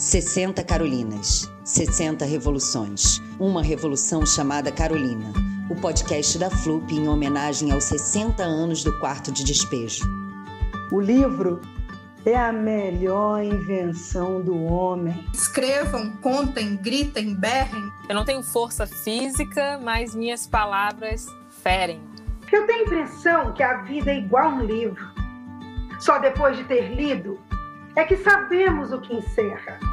60 Carolinas, 60 revoluções, uma revolução chamada Carolina, o podcast da FLUP em homenagem aos 60 anos do quarto de despejo. O livro é a melhor invenção do homem. Escrevam, contem, gritem, berrem. Eu não tenho força física, mas minhas palavras ferem. Eu tenho a impressão que a vida é igual um livro. Só depois de ter lido é que sabemos o que encerra.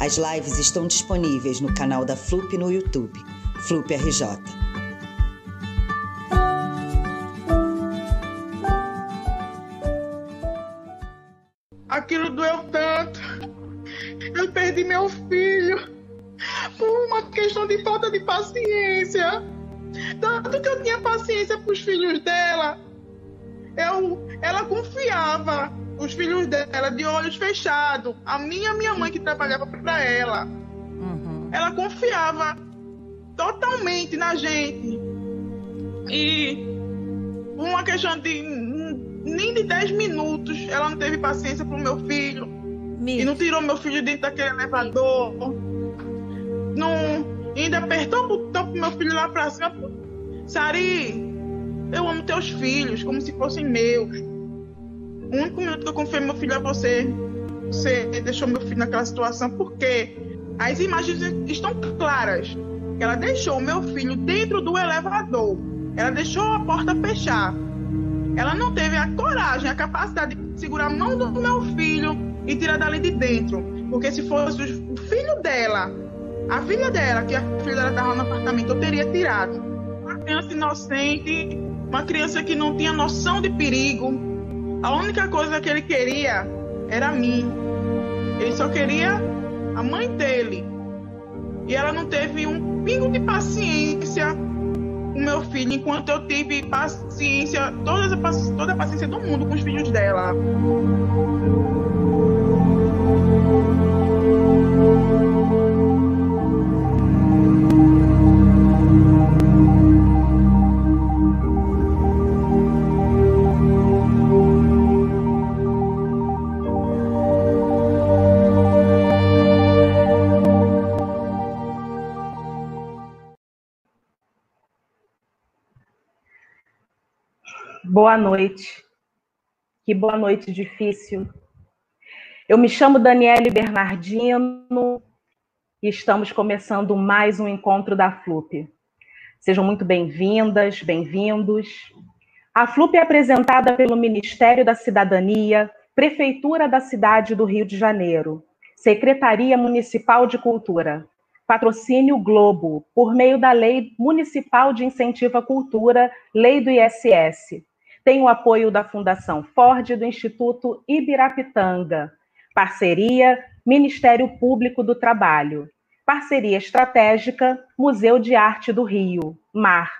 As lives estão disponíveis no canal da FLUP no YouTube, FLUP RJ. Aquilo doeu tanto. Eu perdi meu filho por uma questão de falta de paciência. Tanto que eu tinha paciência para os filhos dela. Eu, ela confiava os filhos dela de olhos fechados. A minha minha mãe que trabalhava para ela. Uhum. Ela confiava totalmente na gente. E uma questão de nem de 10 minutos ela não teve paciência pro meu filho. E não tirou meu filho dentro daquele elevador. Não, ainda apertou o botão pro meu filho lá pra cima. Sari, eu amo teus filhos como se fossem meus. O único minuto que eu confiei meu filho a você, você deixou meu filho naquela situação, porque as imagens estão claras. Ela deixou meu filho dentro do elevador. Ela deixou a porta fechar. Ela não teve a coragem, a capacidade de segurar a mão do meu filho e tirar dali de dentro. Porque se fosse o filho dela, a filha dela, que a filha dela estava no apartamento, eu teria tirado. Uma criança inocente, uma criança que não tinha noção de perigo, a única coisa que ele queria era mim. Ele só queria a mãe dele. E ela não teve um pingo de paciência com meu filho, enquanto eu tive paciência, toda a, toda a paciência do mundo com os filhos dela. Boa noite. Que boa noite difícil. Eu me chamo Daniele Bernardino e estamos começando mais um encontro da FLUP. Sejam muito bem-vindas, bem-vindos. A FLUP é apresentada pelo Ministério da Cidadania, Prefeitura da cidade do Rio de Janeiro, Secretaria Municipal de Cultura, Patrocínio Globo, por meio da Lei Municipal de Incentivo à Cultura, Lei do ISS tem o apoio da Fundação Ford e do Instituto Ibirapitanga. Parceria Ministério Público do Trabalho. Parceria estratégica Museu de Arte do Rio, MAR.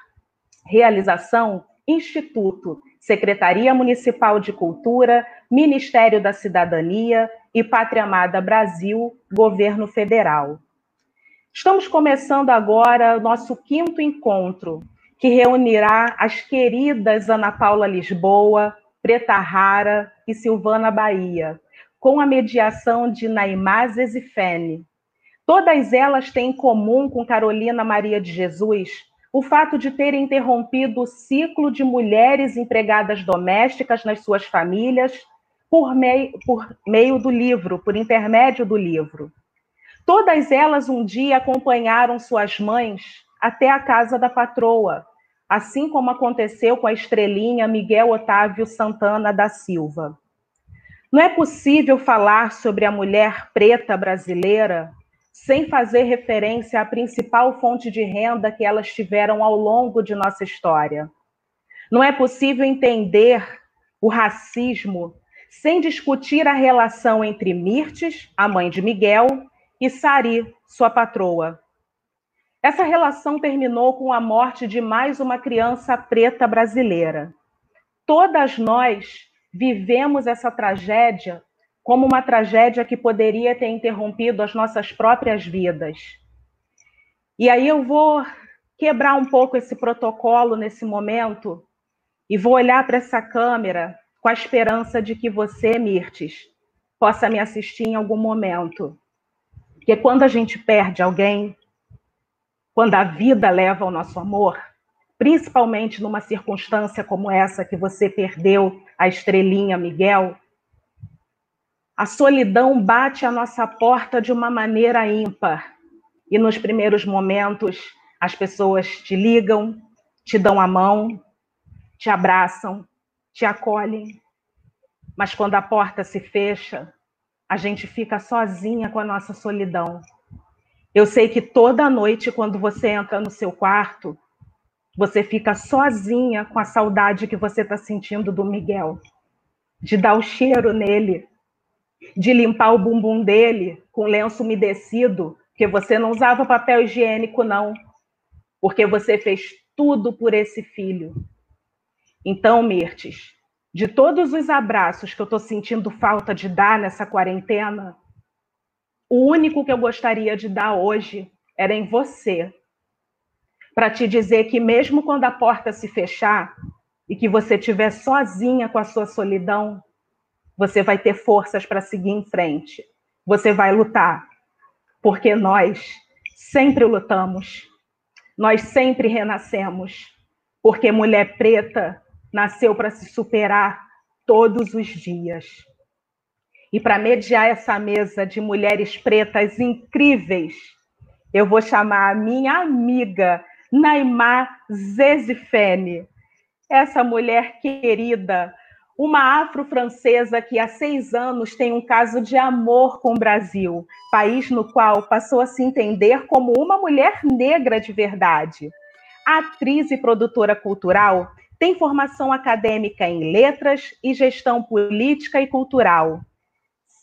Realização Instituto, Secretaria Municipal de Cultura, Ministério da Cidadania e Pátria Amada Brasil, Governo Federal. Estamos começando agora nosso quinto encontro que reunirá as queridas Ana Paula Lisboa, Preta Rara e Silvana Bahia, com a mediação de Naimás Zezifene. Todas elas têm em comum com Carolina Maria de Jesus o fato de terem interrompido o ciclo de mulheres empregadas domésticas nas suas famílias por por meio do livro, por intermédio do livro. Todas elas um dia acompanharam suas mães até a casa da patroa, assim como aconteceu com a estrelinha Miguel Otávio Santana da Silva. Não é possível falar sobre a mulher preta brasileira sem fazer referência à principal fonte de renda que elas tiveram ao longo de nossa história. Não é possível entender o racismo sem discutir a relação entre Mirtes, a mãe de Miguel, e Sari, sua patroa, essa relação terminou com a morte de mais uma criança preta brasileira. Todas nós vivemos essa tragédia como uma tragédia que poderia ter interrompido as nossas próprias vidas. E aí eu vou quebrar um pouco esse protocolo nesse momento e vou olhar para essa câmera com a esperança de que você, Mirtes, possa me assistir em algum momento. que quando a gente perde alguém, quando a vida leva ao nosso amor, principalmente numa circunstância como essa que você perdeu a estrelinha Miguel, a solidão bate à nossa porta de uma maneira ímpar. E nos primeiros momentos, as pessoas te ligam, te dão a mão, te abraçam, te acolhem. Mas quando a porta se fecha, a gente fica sozinha com a nossa solidão. Eu sei que toda noite, quando você entra no seu quarto, você fica sozinha com a saudade que você está sentindo do Miguel, de dar o cheiro nele, de limpar o bumbum dele com lenço umedecido, porque você não usava papel higiênico, não, porque você fez tudo por esse filho. Então, Mirtes, de todos os abraços que eu estou sentindo falta de dar nessa quarentena, o único que eu gostaria de dar hoje era em você, para te dizer que mesmo quando a porta se fechar e que você estiver sozinha com a sua solidão, você vai ter forças para seguir em frente. Você vai lutar, porque nós sempre lutamos, nós sempre renascemos, porque mulher preta nasceu para se superar todos os dias. E para mediar essa mesa de mulheres pretas incríveis, eu vou chamar a minha amiga Naimá Zezifene, essa mulher querida, uma afro-francesa que há seis anos tem um caso de amor com o Brasil, país no qual passou a se entender como uma mulher negra de verdade. atriz e produtora cultural, tem formação acadêmica em letras e gestão política e cultural.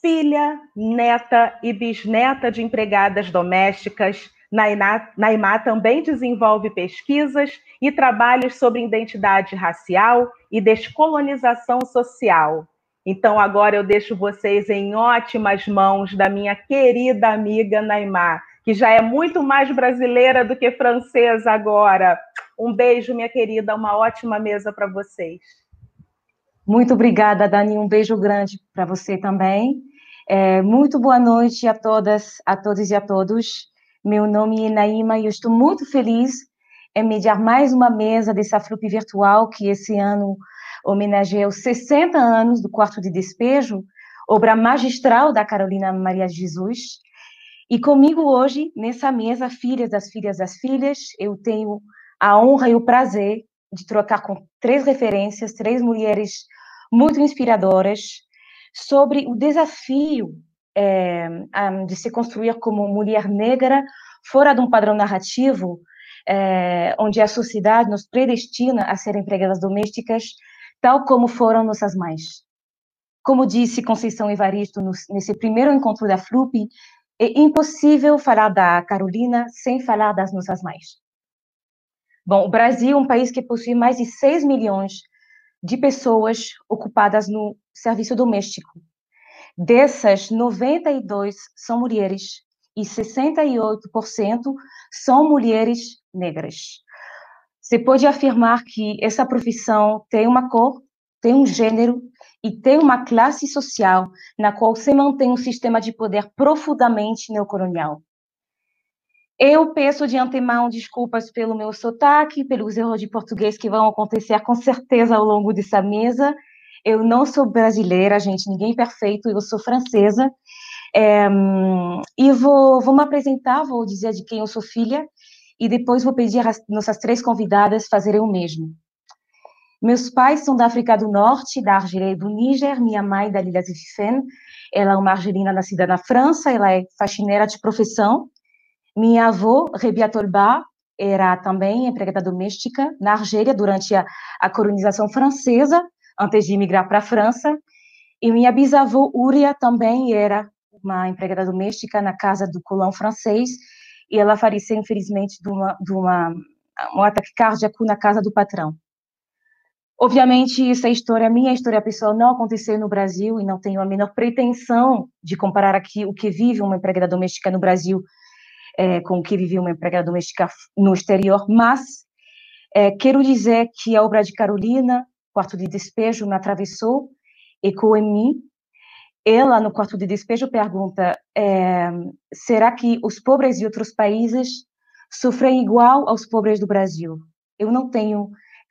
Filha, neta e bisneta de empregadas domésticas, Naimá também desenvolve pesquisas e trabalhos sobre identidade racial e descolonização social. Então, agora eu deixo vocês em ótimas mãos da minha querida amiga Naimá, que já é muito mais brasileira do que francesa agora. Um beijo, minha querida, uma ótima mesa para vocês. Muito obrigada, Dani. Um beijo grande para você também. É, muito boa noite a todas, a todos e a todos. Meu nome é Naima e eu estou muito feliz em mediar mais uma mesa dessa FLUP virtual que esse ano homenageia os 60 anos do Quarto de Despejo, obra magistral da Carolina Maria de Jesus. E comigo hoje, nessa mesa, filhas das filhas das filhas, eu tenho a honra e o prazer de trocar com três referências, três mulheres muito inspiradoras, sobre o desafio é, de se construir como mulher negra fora de um padrão narrativo é, onde a sociedade nos predestina a ser empregadas domésticas, tal como foram nossas mães. Como disse Conceição Evaristo no, nesse primeiro encontro da FLUP, é impossível falar da Carolina sem falar das nossas mães. Bom, o Brasil é um país que possui mais de 6 milhões de pessoas ocupadas no serviço doméstico. Dessas, 92 são mulheres e 68% são mulheres negras. Você pode afirmar que essa profissão tem uma cor, tem um gênero e tem uma classe social na qual se mantém um sistema de poder profundamente neocolonial. Eu peço de antemão desculpas pelo meu sotaque, pelos erros de português que vão acontecer com certeza ao longo dessa mesa. Eu não sou brasileira, gente, ninguém perfeito, eu sou francesa. É, e vou, vou me apresentar, vou dizer de quem eu sou filha, e depois vou pedir às nossas três convidadas fazerem o mesmo. Meus pais são da África do Norte, da Argélia e do Níger, minha mãe, Dalila Zififen, ela é uma argelina nascida na França, ela é faxineira de profissão, minha avó, Rebia Tolba, era também empregada doméstica na Argélia durante a, a colonização francesa, antes de migrar para a França. E minha bisavó, Uria, também era uma empregada doméstica na casa do colão francês, e ela faleceu, infelizmente, de, uma, de uma, um ataque cardíaco na casa do patrão. Obviamente, essa história, minha história pessoal, não aconteceu no Brasil e não tenho a menor pretensão de comparar aqui o que vive uma empregada doméstica no Brasil é, com que vivia uma empregada doméstica no exterior, mas é, quero dizer que a obra de Carolina, Quarto de Despejo, me atravessou, ecoou em mim, ela, no quarto de despejo, pergunta: é, será que os pobres de outros países sofrem igual aos pobres do Brasil? Eu não tenho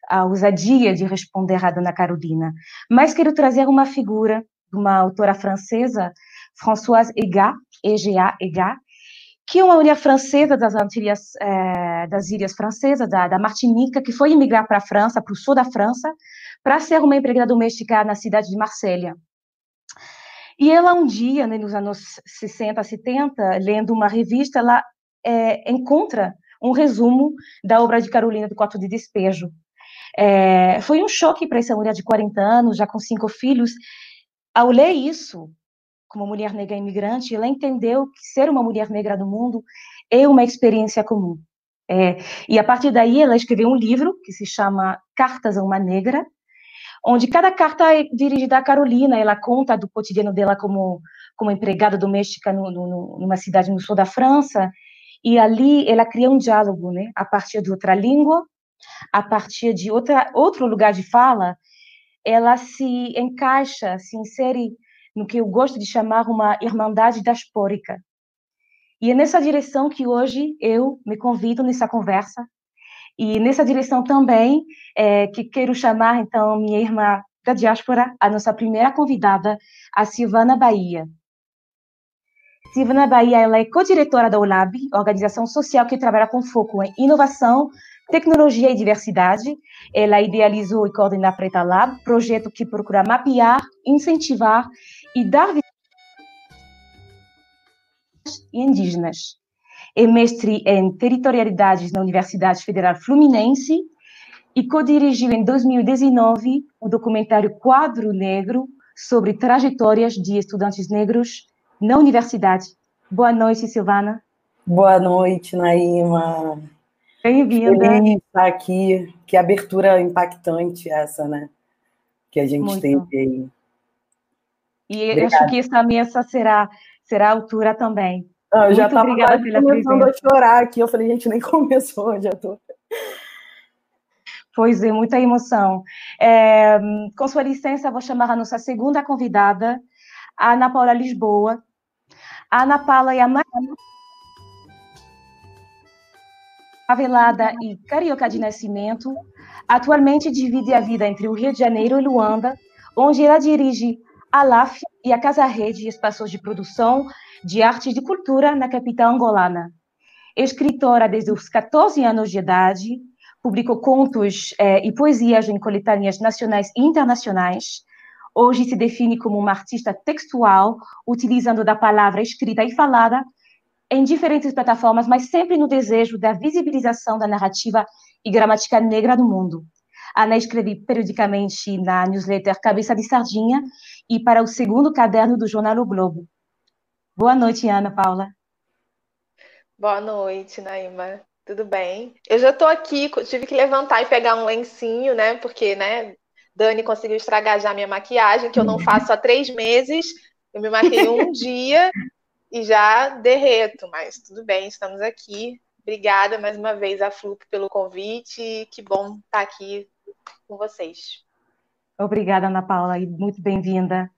a ousadia de responder a Dona Carolina, mas quero trazer uma figura de uma autora francesa, Françoise Egat, E-G-A, Egat, que uma mulher francesa das Antilhas, é, das ilhas francesas, da, da Martinica, que foi emigrar para a França, para o sul da França, para ser uma empregada doméstica na cidade de Marsella. E ela, um dia, né, nos anos 60, 70, lendo uma revista, ela é, encontra um resumo da obra de Carolina do Quarto de Despejo. É, foi um choque para essa mulher de 40 anos, já com cinco filhos. Ao ler isso, como mulher negra imigrante, ela entendeu que ser uma mulher negra no mundo é uma experiência comum. É, e a partir daí ela escreveu um livro que se chama Cartas a uma Negra, onde cada carta é dirigida a Carolina, ela conta do cotidiano dela como, como empregada doméstica no, no, numa cidade no sul da França, e ali ela cria um diálogo, né, a partir de outra língua, a partir de outra, outro lugar de fala, ela se encaixa, se insere no que eu gosto de chamar uma irmandade diaspórica. E é nessa direção que hoje eu me convido nessa conversa, e nessa direção também é, que quero chamar, então, minha irmã da diáspora, a nossa primeira convidada, a Silvana Bahia. Silvana Bahia ela é co-diretora da OLAB, organização social que trabalha com foco em inovação, tecnologia e diversidade. Ela idealizou e coordena a Preta Lab, projeto que procura mapear, incentivar e dar indígenas é mestre em territorialidades na Universidade Federal Fluminense e co-dirigiu em 2019 o documentário Quadro Negro sobre trajetórias de estudantes negros na universidade. Boa noite, Silvana. Boa noite, Naima. Bem-vinda. Feliz estar aqui. Que abertura impactante essa, né? Que a gente Muito. teve aí. E Obrigada. acho que essa mesa será, será a altura também. Ah, eu já estava começando a chorar aqui. Eu falei, gente, nem começou, já estou. Pois é, muita emoção. É, com sua licença, vou chamar a nossa segunda convidada, a Ana Paula Lisboa. A Ana Paula é a mais favelada e carioca de nascimento. Atualmente divide a vida entre o Rio de Janeiro e Luanda, onde ela dirige a LAF e a Casa Rede, espaços de produção de arte e de cultura na capital angolana. Escritora desde os 14 anos de idade, publicou contos eh, e poesias em coletâneas nacionais e internacionais. Hoje se define como uma artista textual, utilizando da palavra escrita e falada em diferentes plataformas, mas sempre no desejo da visibilização da narrativa e gramática negra do mundo. Ana escreve periodicamente na newsletter Cabeça de Sardinha e para o segundo caderno do jornal O Globo. Boa noite, Ana Paula. Boa noite, Naima. Tudo bem? Eu já estou aqui, tive que levantar e pegar um lencinho, né? Porque, né, Dani conseguiu estragar já minha maquiagem, que eu não faço há três meses. Eu me maquei um dia e já derreto, mas tudo bem, estamos aqui. Obrigada mais uma vez a Flup pelo convite. Que bom estar aqui com vocês. Obrigada, Ana Paula, e muito bem-vinda.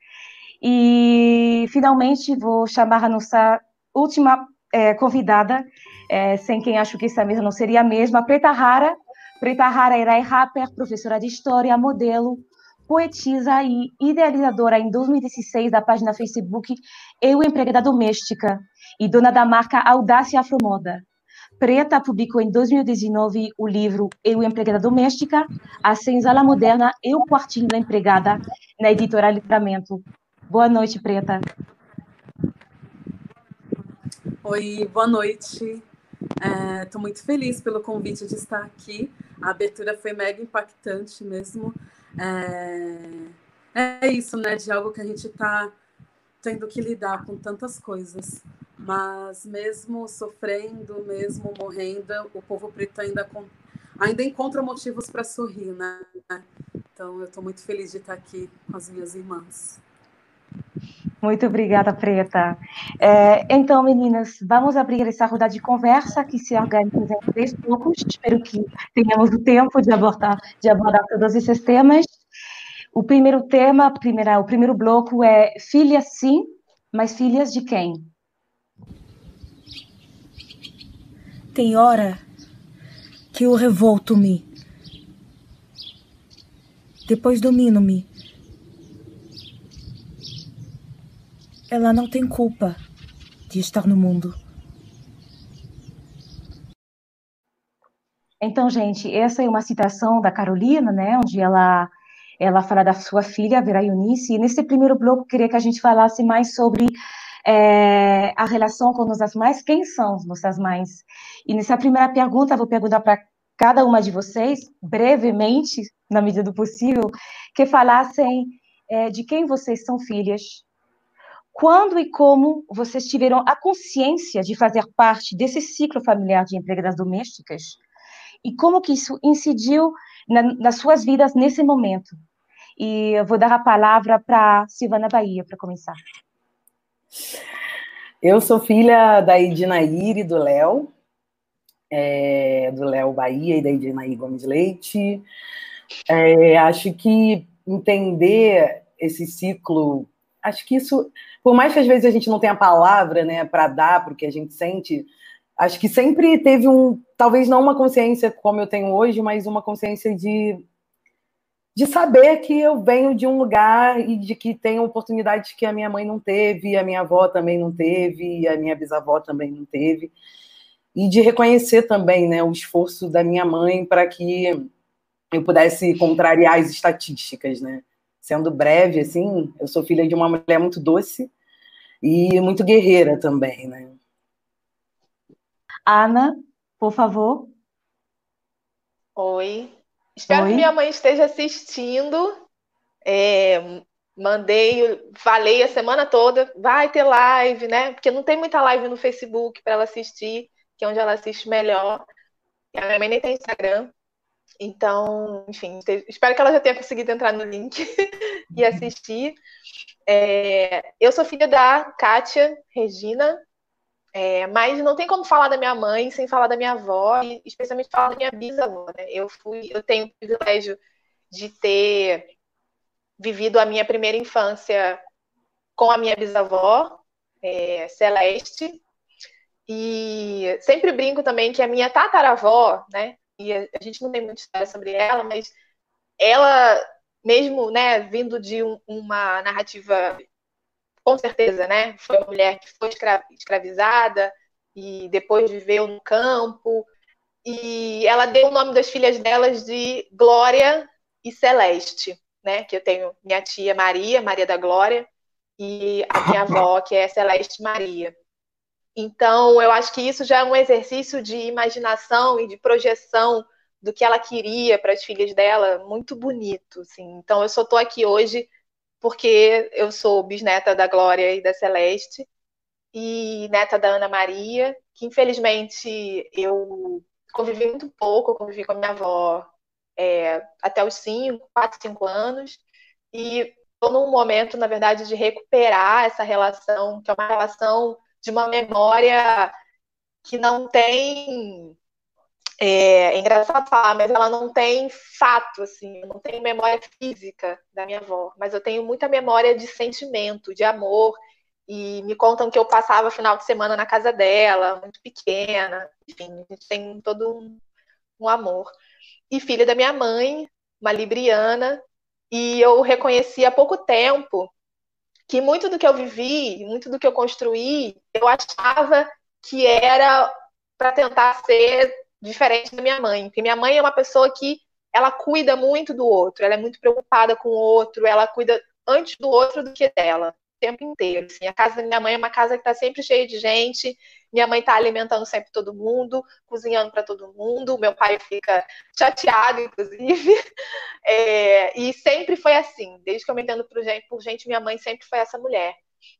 E, finalmente, vou chamar a nossa última é, convidada, é, sem quem acho que essa mesa não seria a mesma, Preta Rara. Preta Rara era rapper, professora de história, modelo, poetisa e idealizadora em 2016 da página Facebook Eu Empregada Doméstica e dona da marca Audácia Afromoda. Preta publicou em 2019 o livro Eu Empregada Doméstica, a senzala moderna e o quartinho da empregada, na editora Livramento. Boa noite, Preta. Oi, boa noite. Estou é, muito feliz pelo convite de estar aqui. A abertura foi mega impactante mesmo. É, é isso, né? De algo que a gente está tendo que lidar com tantas coisas. Mas mesmo sofrendo, mesmo morrendo, o povo preto ainda, ainda encontra motivos para sorrir, né? Então eu estou muito feliz de estar aqui com as minhas irmãs. Muito obrigada, Preta. É, então, meninas, vamos abrir essa roda de conversa que se organiza em três blocos. Espero que tenhamos o tempo de abordar, de abordar todos esses temas. O primeiro tema, primeira, o primeiro bloco é filhas sim, mas filhas de quem? Tem hora que eu revolto-me. Depois domino-me. Ela não tem culpa de estar no mundo. Então, gente, essa é uma citação da Carolina, né, onde ela ela fala da sua filha, Vera Eunice, e nesse primeiro bloco queria que a gente falasse mais sobre é, a relação com nossas mães, quem são nossas mães? E nessa primeira pergunta, vou perguntar para cada uma de vocês, brevemente, na medida do possível, que falassem é, de quem vocês são filhas, quando e como vocês tiveram a consciência de fazer parte desse ciclo familiar de empregadas domésticas e como que isso incidiu na, nas suas vidas nesse momento. E eu vou dar a palavra para Silvana Bahia para começar. Eu sou filha da Edinair e do Léo, é, do Léo Bahia e da Edinair Gomes Leite. É, acho que entender esse ciclo, acho que isso, por mais que às vezes a gente não tenha palavra né, para dar para o que a gente sente, acho que sempre teve um, talvez não uma consciência como eu tenho hoje, mas uma consciência de de saber que eu venho de um lugar e de que tenho oportunidades que a minha mãe não teve, a minha avó também não teve, a minha bisavó também não teve, e de reconhecer também né, o esforço da minha mãe para que eu pudesse contrariar as estatísticas, né? Sendo breve, assim, eu sou filha de uma mulher muito doce e muito guerreira também, né? Ana, por favor. Oi, Espero Oi? que minha mãe esteja assistindo. É, mandei, falei a semana toda, vai ter live, né? Porque não tem muita live no Facebook para ela assistir, que é onde ela assiste melhor. A minha mãe nem tem Instagram. Então, enfim, espero que ela já tenha conseguido entrar no link e assistir. É, eu sou filha da Kátia Regina, é, mas não tem como falar da minha mãe sem falar da minha avó, e especialmente falar da minha bisavó. Né? Eu fui, eu tenho o privilégio de ter vivido a minha primeira infância com a minha bisavó, é, Celeste, e sempre brinco também que a minha tataravó, né? E a, a gente não tem muita história sobre ela, mas ela, mesmo, né, vindo de um, uma narrativa com certeza, né? Foi uma mulher que foi escravizada e depois viveu no campo. E ela deu o nome das filhas delas de Glória e Celeste, né? Que eu tenho minha tia Maria, Maria da Glória, e a minha avó, que é Celeste Maria. Então, eu acho que isso já é um exercício de imaginação e de projeção do que ela queria para as filhas dela, muito bonito, assim. Então, eu só estou aqui hoje porque eu sou bisneta da Glória e da Celeste, e neta da Ana Maria, que infelizmente eu convivi muito pouco, convivi com a minha avó é, até os 5, 4, 5 anos, e estou num momento, na verdade, de recuperar essa relação, que é uma relação de uma memória que não tem é, é, engraçado falar, mas ela não tem fato, assim, não tem memória física da minha avó, mas eu tenho muita memória de sentimento, de amor, e me contam que eu passava final de semana na casa dela, muito pequena, enfim, a gente tem todo um, um amor. E filha da minha mãe, uma libriana, e eu reconheci há pouco tempo que muito do que eu vivi, muito do que eu construí, eu achava que era para tentar ser diferente da minha mãe, porque minha mãe é uma pessoa que ela cuida muito do outro, ela é muito preocupada com o outro, ela cuida antes do outro do que dela, o tempo inteiro. Assim. A casa da minha mãe é uma casa que está sempre cheia de gente, minha mãe está alimentando sempre todo mundo, cozinhando para todo mundo, meu pai fica chateado, inclusive, é, e sempre foi assim, desde que eu me entendo por gente, por gente, minha mãe sempre foi essa mulher.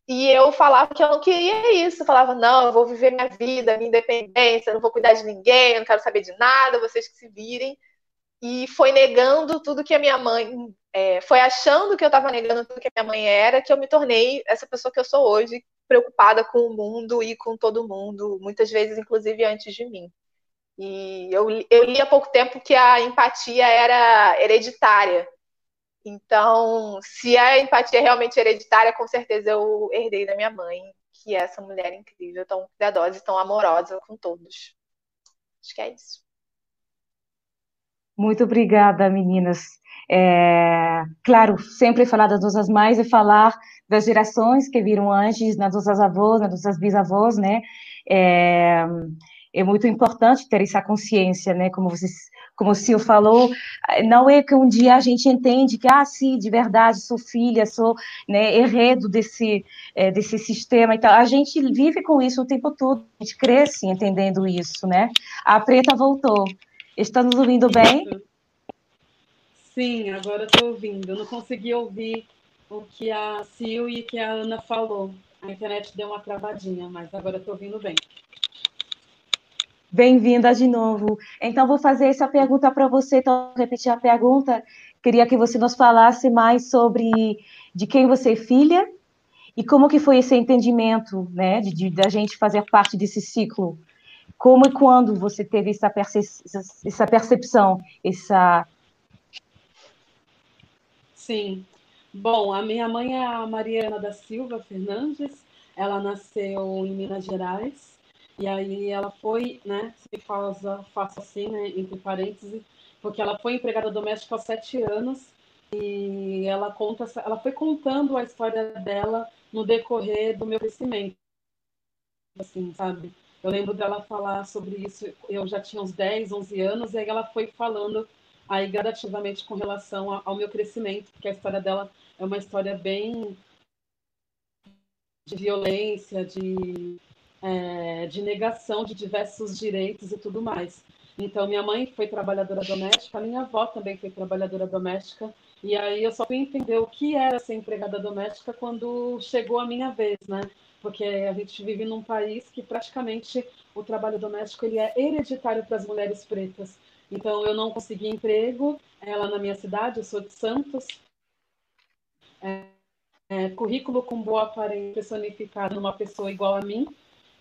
E eu falava que eu não queria isso. Eu falava, não, eu vou viver minha vida, minha independência, não vou cuidar de ninguém, não quero saber de nada, vocês que se virem. E foi negando tudo que a minha mãe. É, foi achando que eu estava negando tudo que a minha mãe era, que eu me tornei essa pessoa que eu sou hoje, preocupada com o mundo e com todo mundo, muitas vezes, inclusive, antes de mim. E eu, eu li há pouco tempo que a empatia era hereditária. Então, se a empatia é realmente hereditária, com certeza eu herdei da minha mãe, que é essa mulher incrível, tão cuidadosa e tão amorosa com todos. Acho que é isso. Muito obrigada, meninas. É, claro, sempre falar das nossas mães e falar das gerações que viram antes, nas nossas avós, nas nossas bisavós, né? É, é muito importante ter essa consciência, né? Como vocês, como o Sil falou, não é que um dia a gente entende que, ah, sim, de verdade, sou filha, sou né, herdeiro desse, é, desse sistema. Então, a gente vive com isso o tempo todo, a gente cresce entendendo isso, né? A Preta voltou. Está nos ouvindo bem? Sim, agora estou ouvindo. Eu não consegui ouvir o que a Sil e que a Ana falou. A internet deu uma travadinha, mas agora estou ouvindo bem. Bem-vinda de novo. Então, vou fazer essa pergunta para você, então, repetir a pergunta. Queria que você nos falasse mais sobre de quem você é filha e como que foi esse entendimento, né, de, de da gente fazer parte desse ciclo. Como e quando você teve essa, perce essa percepção, essa Sim. Bom, a minha mãe é a Mariana da Silva Fernandes. Ela nasceu em Minas Gerais. E aí ela foi, né, se fala, faço assim, né, entre parênteses, porque ela foi empregada doméstica aos sete anos e ela conta, ela foi contando a história dela no decorrer do meu crescimento, assim, sabe? Eu lembro dela falar sobre isso, eu já tinha uns 10, 11 anos, e aí ela foi falando aí gradativamente com relação ao meu crescimento, porque a história dela é uma história bem de violência, de, é, de negação de diversos direitos e tudo mais. Então, minha mãe foi trabalhadora doméstica, minha avó também foi trabalhadora doméstica, e aí eu só fui entender o que era ser empregada doméstica quando chegou a minha vez, né? Porque a gente vive num país que praticamente o trabalho doméstico ele é hereditário para as mulheres pretas. Então, eu não consegui emprego é, lá na minha cidade, eu sou de Santos. É, é, currículo com boa aparência personificado numa pessoa igual a mim.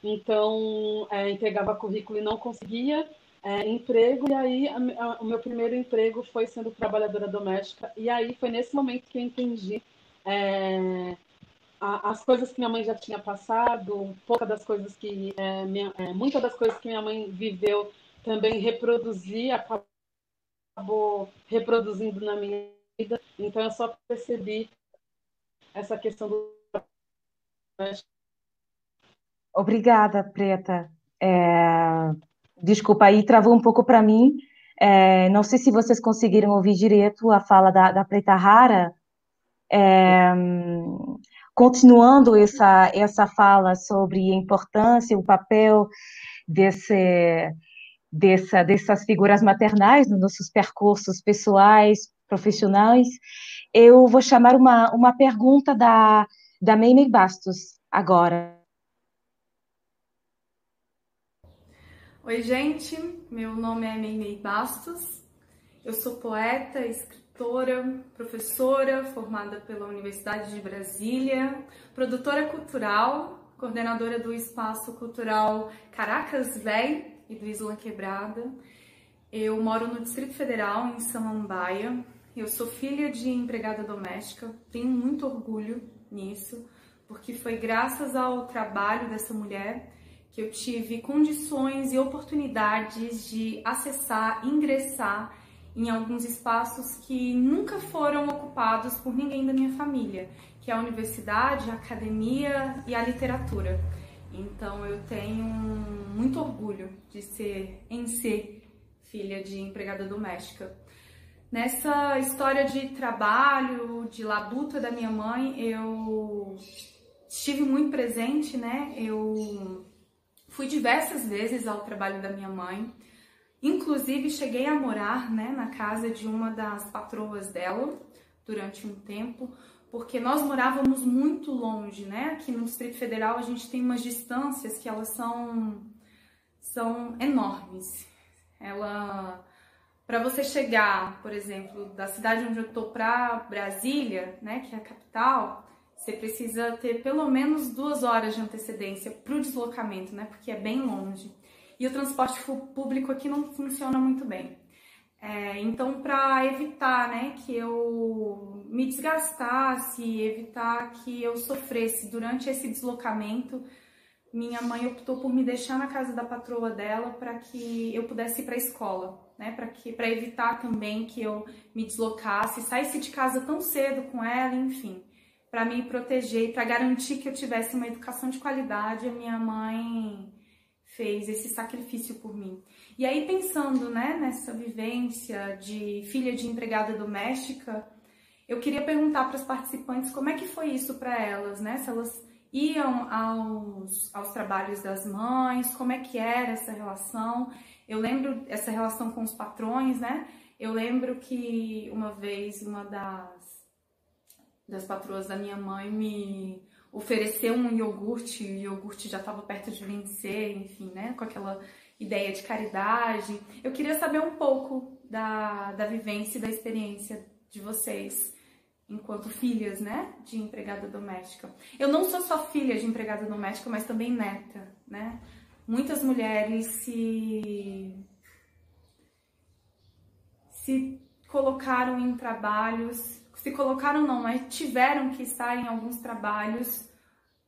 Então, é, entregava currículo e não conseguia é, emprego. E aí, a, a, o meu primeiro emprego foi sendo trabalhadora doméstica. E aí, foi nesse momento que eu entendi é, a, as coisas que minha mãe já tinha passado, pouca das coisas que é, minha, é, muitas das coisas que minha mãe viveu também reproduzi, acabou reproduzindo na minha vida. Então eu só percebi essa questão do. Obrigada, Preta. É... Desculpa, aí travou um pouco para mim. É... Não sei se vocês conseguiram ouvir direito a fala da, da Preta Rara. É... Continuando essa, essa fala sobre a importância, o papel desse, dessa, dessas figuras maternais nos nossos percursos pessoais, profissionais, eu vou chamar uma, uma pergunta da, da Meimei Bastos agora. Oi, gente, meu nome é Meimei Bastos, eu sou poeta, escritora, professora formada pela Universidade de Brasília, produtora cultural, coordenadora do Espaço Cultural Caracas Véi, e do Isla Quebrada. Eu moro no Distrito Federal, em Samambaia. Eu sou filha de empregada doméstica, tenho muito orgulho nisso, porque foi graças ao trabalho dessa mulher que eu tive condições e oportunidades de acessar, ingressar em alguns espaços que nunca foram ocupados por ninguém da minha família, que é a universidade, a academia e a literatura. Então eu tenho muito orgulho de ser, em ser, filha de empregada doméstica. Nessa história de trabalho, de labuta da minha mãe, eu estive muito presente, né? Eu fui diversas vezes ao trabalho da minha mãe. Inclusive cheguei a morar, né, na casa de uma das patroas dela durante um tempo, porque nós morávamos muito longe, né? Aqui no Distrito Federal a gente tem umas distâncias que elas são são enormes. Ela para você chegar, por exemplo, da cidade onde eu tô para Brasília, né, que é a capital, você precisa ter pelo menos duas horas de antecedência para o deslocamento, né, porque é bem longe. E o transporte público aqui não funciona muito bem. É, então, para evitar né, que eu me desgastasse, evitar que eu sofresse durante esse deslocamento, minha mãe optou por me deixar na casa da patroa dela para que eu pudesse ir para a escola, né? Para que para evitar também que eu me deslocasse, saísse de casa tão cedo com ela, enfim, para me proteger e para garantir que eu tivesse uma educação de qualidade, a minha mãe fez esse sacrifício por mim. E aí pensando, né, nessa vivência de filha de empregada doméstica, eu queria perguntar para as participantes como é que foi isso para elas, né? Se elas iam aos, aos trabalhos das mães, como é que era essa relação. Eu lembro essa relação com os patrões, né? Eu lembro que uma vez uma das, das patroas da minha mãe me ofereceu um iogurte, o iogurte já estava perto de vencer, enfim, né? Com aquela ideia de caridade. Eu queria saber um pouco da, da vivência e da experiência de vocês enquanto filhas, né, de empregada doméstica. Eu não sou só filha de empregada doméstica, mas também neta, né? Muitas mulheres se se colocaram em trabalhos, se colocaram não, mas tiveram que estar em alguns trabalhos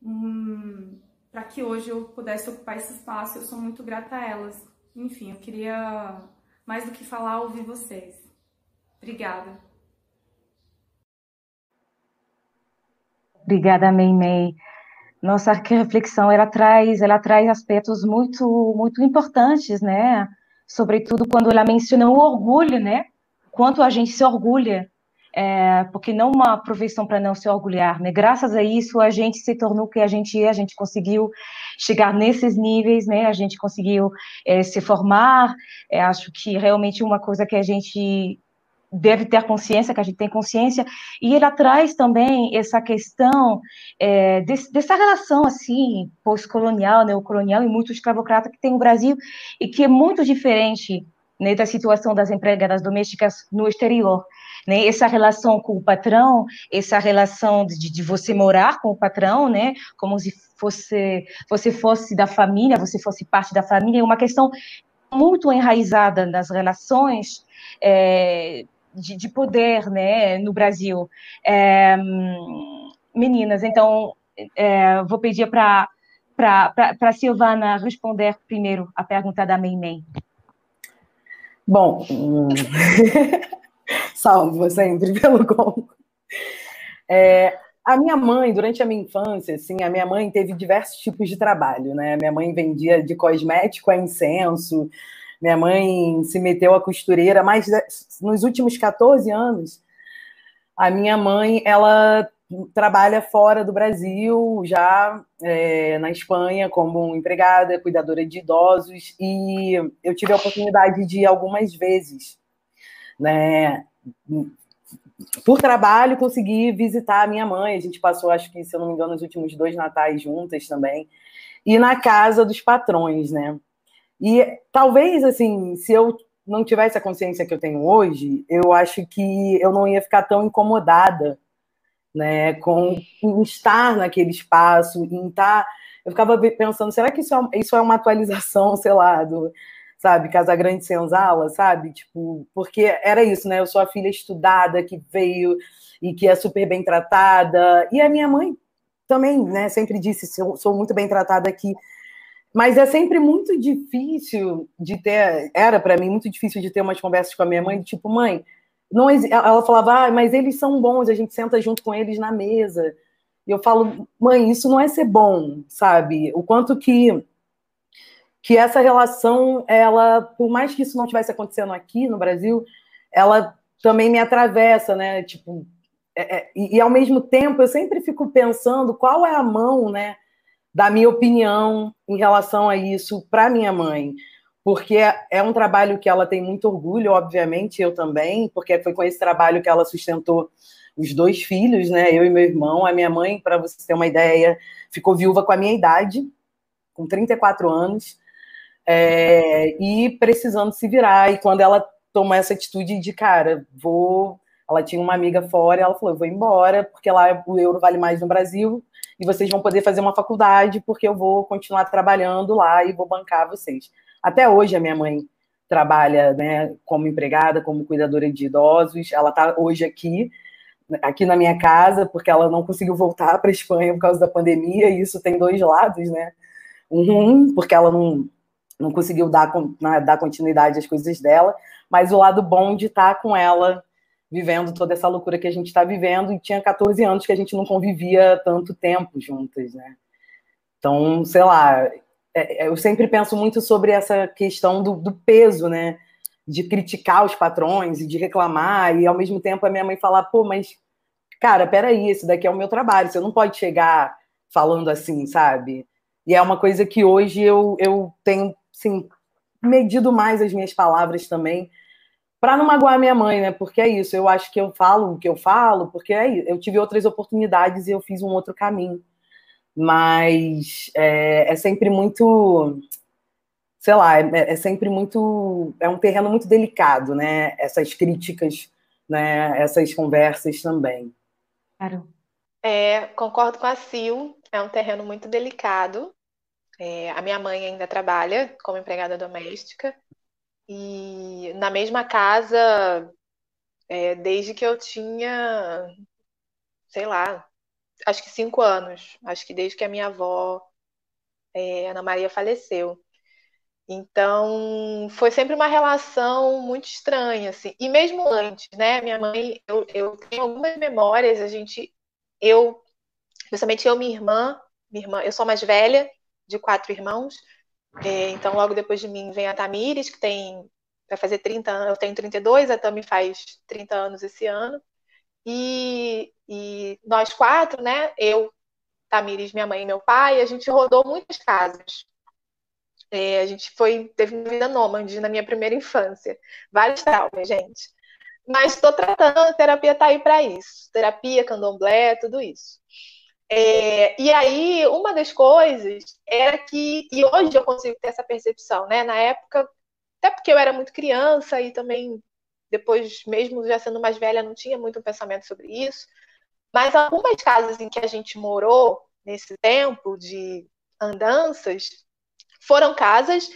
hum, para que hoje eu pudesse ocupar esse espaço. Eu sou muito grata a elas. Enfim, eu queria mais do que falar, ouvir vocês. Obrigada. Obrigada, Meimei. Nossa reflexão ela traz, ela traz aspectos muito, muito importantes, né? Sobretudo quando ela menciona o orgulho, né? Quanto a gente se orgulha, é, porque não uma profissão para não se orgulhar, né? Graças a isso a gente se tornou o que a gente é, a gente conseguiu chegar nesses níveis, né? A gente conseguiu é, se formar. É, acho que realmente uma coisa que a gente deve ter consciência, que a gente tem consciência, e ele traz também essa questão é, desse, dessa relação, assim, pós-colonial, neocolonial e muito escravocrata que tem no Brasil, e que é muito diferente né, da situação das empregadas domésticas no exterior. Né, essa relação com o patrão, essa relação de, de você morar com o patrão, né, como se fosse, você fosse da família, você fosse parte da família, é uma questão muito enraizada nas relações é, de, de poder né, no Brasil. É, meninas, então, é, vou pedir para a Silvana responder primeiro a pergunta da Meimei. Bom, salvo sempre pelo gol. É, a minha mãe, durante a minha infância, assim, a minha mãe teve diversos tipos de trabalho, né? Minha mãe vendia de cosmético a incenso, minha mãe se meteu a costureira, mas nos últimos 14 anos, a minha mãe, ela trabalha fora do Brasil, já é, na Espanha, como empregada, cuidadora de idosos, e eu tive a oportunidade de ir algumas vezes, né, por trabalho, consegui visitar a minha mãe, a gente passou, acho que, se eu não me engano, os últimos dois natais juntas também, e na casa dos patrões, né, e talvez, assim, se eu não tivesse a consciência que eu tenho hoje, eu acho que eu não ia ficar tão incomodada né, com estar naquele espaço, em estar. Eu ficava pensando, será que isso é, isso é uma atualização, sei lá, do, sabe, Casagrande Senzala, sabe? Tipo, porque era isso, né? Eu sou a filha estudada que veio e que é super bem tratada. E a minha mãe também, né, sempre disse, sou, sou muito bem tratada aqui. Mas é sempre muito difícil de ter, era para mim muito difícil de ter umas conversas com a minha mãe, tipo, mãe, não ela falava, ah, mas eles são bons, a gente senta junto com eles na mesa. E eu falo, mãe, isso não é ser bom, sabe? O quanto que que essa relação, ela, por mais que isso não estivesse acontecendo aqui no Brasil, ela também me atravessa, né? Tipo, é, é, e, ao mesmo tempo eu sempre fico pensando qual é a mão, né? da minha opinião em relação a isso para minha mãe, porque é um trabalho que ela tem muito orgulho, obviamente, eu também, porque foi com esse trabalho que ela sustentou os dois filhos, né? Eu e meu irmão. A minha mãe, para você ter uma ideia, ficou viúva com a minha idade, com 34 anos, é, e precisando se virar. E quando ela tomou essa atitude de, cara, vou. Ela tinha uma amiga fora ela falou: vou embora, porque lá o euro vale mais no Brasil, e vocês vão poder fazer uma faculdade, porque eu vou continuar trabalhando lá e vou bancar vocês. Até hoje a minha mãe trabalha né, como empregada, como cuidadora de idosos. Ela está hoje aqui, aqui na minha casa, porque ela não conseguiu voltar para a Espanha por causa da pandemia, e isso tem dois lados, né? Um, porque ela não, não conseguiu dar, né, dar continuidade às coisas dela, mas o lado bom de estar tá com ela vivendo toda essa loucura que a gente está vivendo, e tinha 14 anos que a gente não convivia tanto tempo juntas, né? Então, sei lá, é, é, eu sempre penso muito sobre essa questão do, do, peso, né? De criticar os patrões e de reclamar, e ao mesmo tempo a minha mãe falar, pô, mas, cara, peraí, esse daqui é o meu trabalho, você não pode chegar falando assim, sabe? E é uma coisa que hoje eu, eu tenho, assim, medido mais as minhas palavras também, para não magoar minha mãe, né? Porque é isso, eu acho que eu falo o que eu falo, porque é, eu tive outras oportunidades e eu fiz um outro caminho. Mas é, é sempre muito, sei lá, é, é, sempre muito, é um terreno muito delicado, né? Essas críticas, né? Essas conversas também. Claro. É, concordo com a Sil, é um terreno muito delicado. É, a minha mãe ainda trabalha como empregada doméstica e na mesma casa é, desde que eu tinha, sei lá, acho que cinco anos. Acho que desde que a minha avó, é, Ana Maria, faleceu. Então, foi sempre uma relação muito estranha, assim. E mesmo antes, né? Minha mãe, eu, eu tenho algumas memórias, a gente, eu, justamente eu, minha irmã, minha irmã, eu sou mais velha de quatro irmãos, é, então, logo depois de mim vem a Tamires, que tem vai fazer 30 anos, eu tenho 32, a Tami faz 30 anos esse ano. E, e nós quatro, né? Eu, Tamires, minha mãe e meu pai, a gente rodou muitas casas. É, a gente foi, teve uma vida nômade na minha primeira infância. Vários traumas, gente. Mas estou tratando, a terapia está aí para isso. Terapia, candomblé, tudo isso. É, e aí, uma das coisas era que, e hoje eu consigo ter essa percepção, né? Na época, até porque eu era muito criança e também, depois, mesmo já sendo mais velha, não tinha muito pensamento sobre isso. Mas algumas casas em que a gente morou nesse tempo de andanças foram casas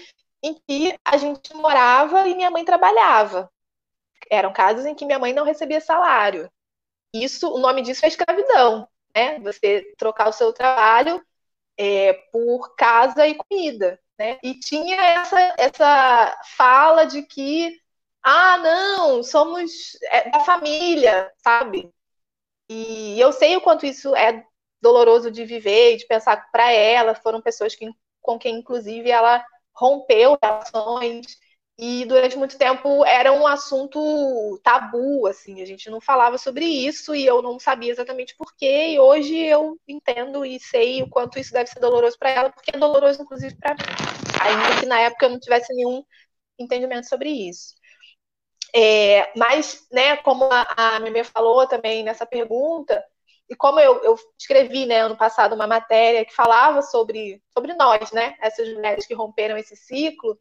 em que a gente morava e minha mãe trabalhava. Eram casas em que minha mãe não recebia salário. Isso, o nome disso é escravidão né? Você trocar o seu trabalho é, por casa e comida, né? E tinha essa, essa fala de que, ah, não, somos é, da família, sabe? E eu sei o quanto isso é doloroso de viver e de pensar para ela, foram pessoas que, com quem, inclusive, ela rompeu relações, e durante muito tempo era um assunto tabu, assim, a gente não falava sobre isso e eu não sabia exatamente porquê. E hoje eu entendo e sei o quanto isso deve ser doloroso para ela, porque é doloroso, inclusive, para mim. Ainda que na época eu não tivesse nenhum entendimento sobre isso. É, mas, né, como a, a Mimê falou também nessa pergunta, e como eu, eu, escrevi, né, ano passado, uma matéria que falava sobre, sobre nós, né, essas mulheres que romperam esse ciclo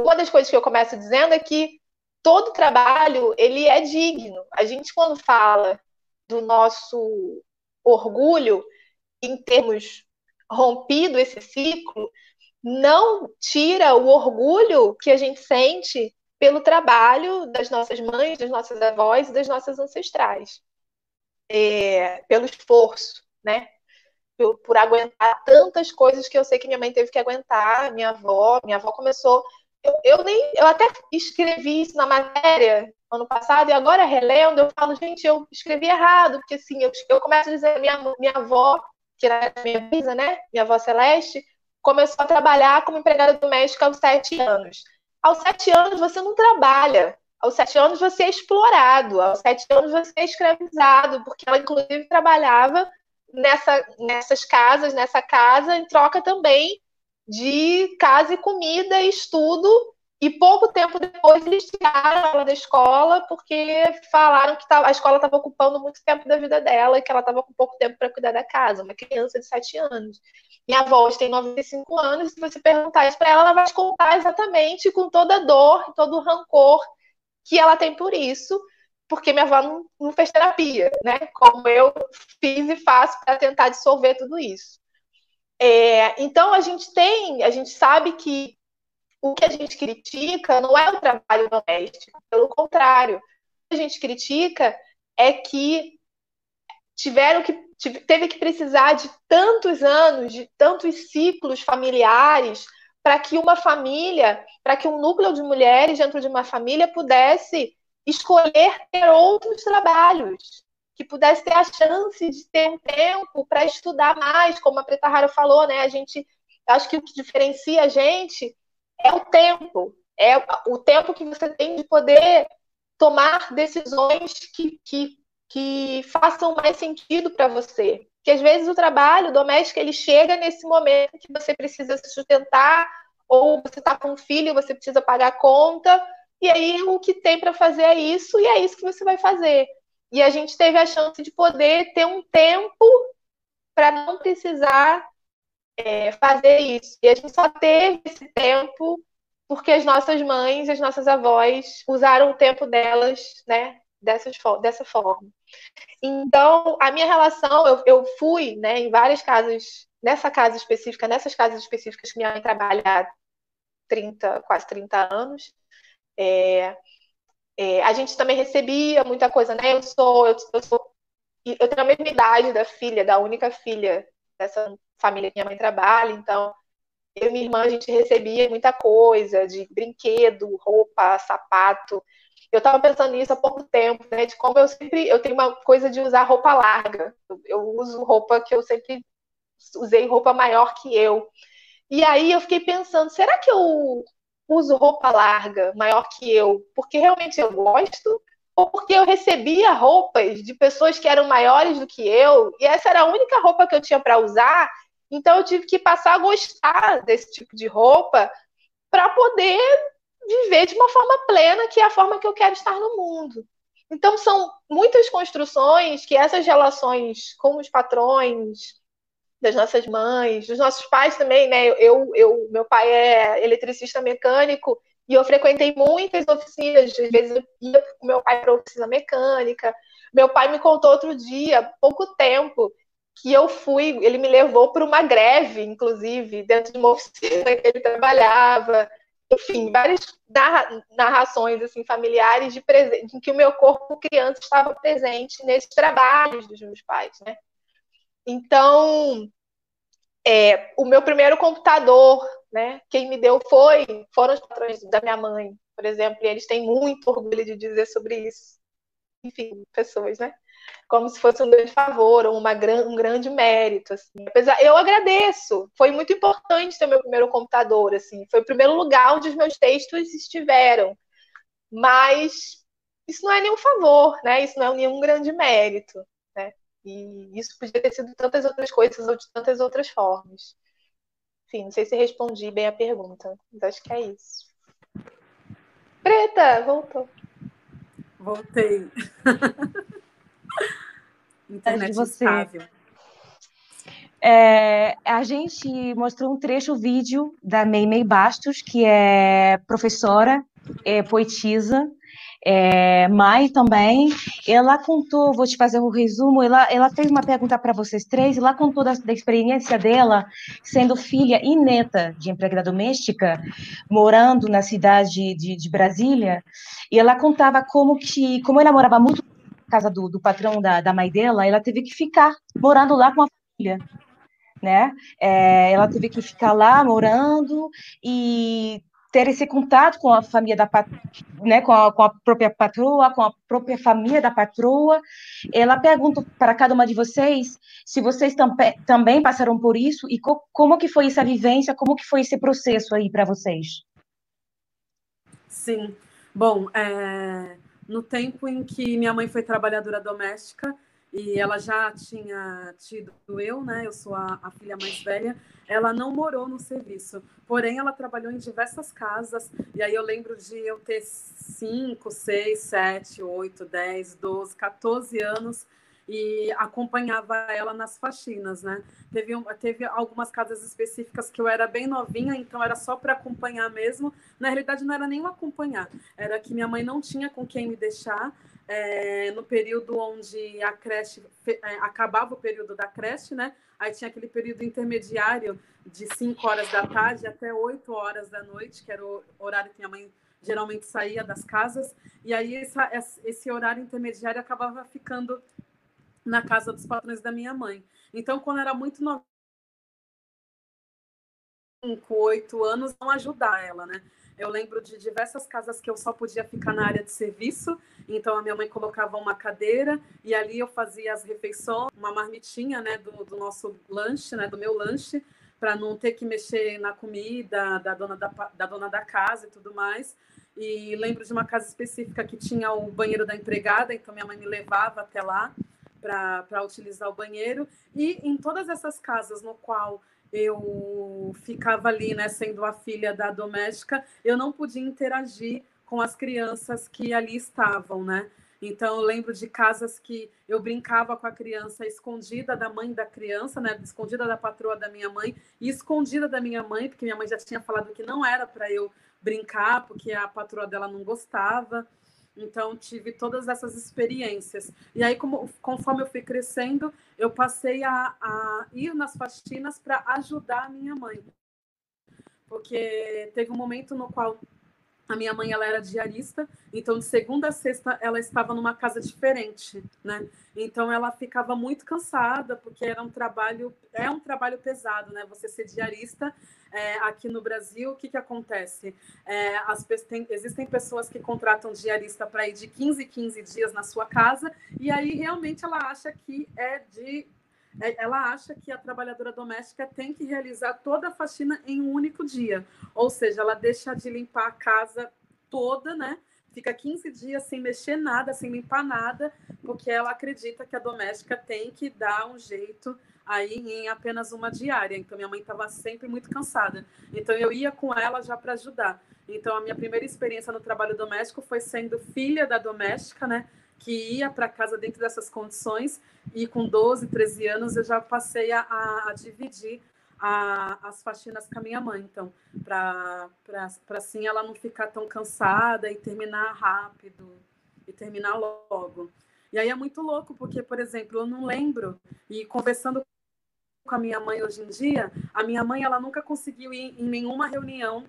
uma das coisas que eu começo dizendo é que todo trabalho ele é digno. A gente quando fala do nosso orgulho em termos rompido esse ciclo, não tira o orgulho que a gente sente pelo trabalho das nossas mães, das nossas avós e das nossas ancestrais, é, pelo esforço, né? Por, por, aguentar tantas coisas que eu sei que minha mãe teve que aguentar, minha avó, minha avó começou eu, eu, nem eu até escrevi isso na matéria ano passado e agora relendo eu falo gente eu escrevi errado porque assim eu, eu começo a dizer minha minha avó que era minha bisa né minha avó Celeste começou a trabalhar como empregada doméstica aos sete anos. Aos sete anos você não trabalha aos sete anos você é explorado aos sete anos você é escravizado porque ela inclusive trabalhava nessa nessas casas nessa casa em troca também de casa e comida e estudo. E pouco tempo depois eles tiraram ela da escola porque falaram que a escola estava ocupando muito tempo da vida dela e que ela estava com pouco tempo para cuidar da casa, uma criança de 7 anos. Minha avó tem 95 anos, e se você perguntar isso para ela, ela vai te contar exatamente com toda a dor, todo o rancor que ela tem por isso, porque minha avó não, não fez terapia, né? Como eu fiz e faço para tentar dissolver tudo isso. É, então a gente tem, a gente sabe que o que a gente critica não é o trabalho doméstico, pelo contrário, o que a gente critica é que tiveram que teve que precisar de tantos anos, de tantos ciclos familiares para que uma família, para que um núcleo de mulheres dentro de uma família pudesse escolher ter outros trabalhos, que pudesse ter a chance de ter um tempo para estudar mais, como a Preta Rara falou, né? A gente, acho que o que diferencia a gente é o tempo, é o tempo que você tem de poder tomar decisões que, que, que façam mais sentido para você. Porque às vezes o trabalho doméstico ele chega nesse momento que você precisa se sustentar, ou você está com um filho, você precisa pagar a conta, e aí o que tem para fazer é isso, e é isso que você vai fazer. E a gente teve a chance de poder ter um tempo para não precisar é, fazer isso. E a gente só teve esse tempo porque as nossas mães, as nossas avós usaram o tempo delas, né, dessas, dessa forma. Então, a minha relação, eu, eu fui, né, em várias casas, nessa casa específica, nessas casas específicas que minha mãe trabalha há 30, quase 30 anos, é, é, a gente também recebia muita coisa, né? Eu sou, eu, eu sou, eu tenho a mesma idade da filha, da única filha dessa família que minha mãe trabalha, então eu e minha irmã a gente recebia muita coisa de brinquedo, roupa, sapato. Eu estava pensando nisso há pouco tempo, né? De como eu sempre eu tenho uma coisa de usar roupa larga. Eu, eu uso roupa que eu sempre usei roupa maior que eu. E aí eu fiquei pensando, será que eu uso roupa larga maior que eu porque realmente eu gosto ou porque eu recebia roupas de pessoas que eram maiores do que eu e essa era a única roupa que eu tinha para usar, então eu tive que passar a gostar desse tipo de roupa para poder viver de uma forma plena, que é a forma que eu quero estar no mundo. Então são muitas construções que essas relações com os patrões, das nossas mães, dos nossos pais também, né? Eu, eu, meu pai é eletricista mecânico e eu frequentei muitas oficinas. Às vezes eu ia com meu pai para oficina mecânica. Meu pai me contou outro dia, pouco tempo, que eu fui, ele me levou para uma greve, inclusive, dentro de uma oficina que ele trabalhava. Enfim, várias narrações assim familiares de em que o meu corpo criança estava presente nesses trabalhos dos meus pais, né? Então, é, o meu primeiro computador, né? Quem me deu foi foram os patrões da minha mãe, por exemplo, e eles têm muito orgulho de dizer sobre isso. Enfim, pessoas, né? Como se fosse um grande favor ou uma, um grande mérito, assim. Apesar, eu agradeço. Foi muito importante ter meu primeiro computador, assim. Foi o primeiro lugar onde os meus textos estiveram. Mas isso não é nenhum favor, né? Isso não é nenhum grande mérito. E isso podia ter sido tantas outras coisas ou de tantas outras formas. Enfim, não sei se respondi bem a pergunta, mas acho que é isso. Preta, voltou. Voltei. Internet você. É, a gente mostrou um trecho vídeo da Meimei Bastos, que é professora, é poetisa, é, Mai também, ela contou, vou te fazer um resumo, ela, ela fez uma pergunta para vocês três, ela contou da, da, experiência dela sendo filha e neta de empregada doméstica, morando na cidade de, de Brasília, e ela contava como que, como ela morava muito na casa do, do patrão da, da mãe dela, ela teve que ficar morando lá com a família, né? É, ela teve que ficar lá morando e ter esse contato com a família da né, com a, com a própria patroa, com a própria família da patroa. Ela pergunta para cada uma de vocês se vocês tam também passaram por isso e co como que foi essa vivência, como que foi esse processo aí para vocês. Sim. Bom, é... no tempo em que minha mãe foi trabalhadora doméstica, e ela já tinha tido eu, né? Eu sou a, a, filha mais velha. Ela não morou no serviço, porém ela trabalhou em diversas casas. E aí eu lembro de eu ter 5, 6, 7, 8, 10, 12, 14 anos e acompanhava ela nas faxinas, né? Teve, teve algumas casas específicas que eu era bem novinha, então era só para acompanhar mesmo. Na realidade, não era nem acompanhar, era que minha mãe não tinha com quem me deixar. É, no período onde a creche é, acabava o período da creche, né? Aí tinha aquele período intermediário de 5 horas da tarde até 8 horas da noite, que era o horário que minha mãe geralmente saía das casas. E aí essa, esse horário intermediário acabava ficando na casa dos patrões da minha mãe. Então, quando era muito nova, com oito anos, não ajudar ela, né? Eu lembro de diversas casas que eu só podia ficar na área de serviço, então a minha mãe colocava uma cadeira e ali eu fazia as refeições, uma marmitinha, né, do, do nosso lanche, né, do meu lanche, para não ter que mexer na comida da dona da, da dona da casa e tudo mais. E lembro de uma casa específica que tinha o banheiro da empregada, então minha mãe me levava até lá para utilizar o banheiro. E em todas essas casas no qual eu ficava ali, né, sendo a filha da doméstica, eu não podia interagir com as crianças que ali estavam, né? Então eu lembro de casas que eu brincava com a criança escondida da mãe da criança, né, escondida da patroa da minha mãe e escondida da minha mãe, porque minha mãe já tinha falado que não era para eu brincar, porque a patroa dela não gostava. Então, tive todas essas experiências. E aí, como, conforme eu fui crescendo, eu passei a, a ir nas faxinas para ajudar a minha mãe. Porque teve um momento no qual a minha mãe ela era diarista, então de segunda a sexta ela estava numa casa diferente, né? Então ela ficava muito cansada porque era um trabalho é um trabalho pesado, né? Você ser diarista é, aqui no Brasil, o que que acontece? É, as, tem, existem pessoas que contratam diarista para ir de 15 15 dias na sua casa e aí realmente ela acha que é de ela acha que a trabalhadora doméstica tem que realizar toda a faxina em um único dia. Ou seja, ela deixa de limpar a casa toda, né? Fica 15 dias sem mexer nada, sem limpar nada, porque ela acredita que a doméstica tem que dar um jeito aí em apenas uma diária. Então, minha mãe estava sempre muito cansada. Então, eu ia com ela já para ajudar. Então, a minha primeira experiência no trabalho doméstico foi sendo filha da doméstica, né? Que ia para casa dentro dessas condições, e com 12, 13 anos eu já passei a, a dividir a, as faxinas com a minha mãe, então, para assim ela não ficar tão cansada e terminar rápido, e terminar logo. E aí é muito louco, porque, por exemplo, eu não lembro, e conversando com a minha mãe hoje em dia, a minha mãe ela nunca conseguiu ir em nenhuma reunião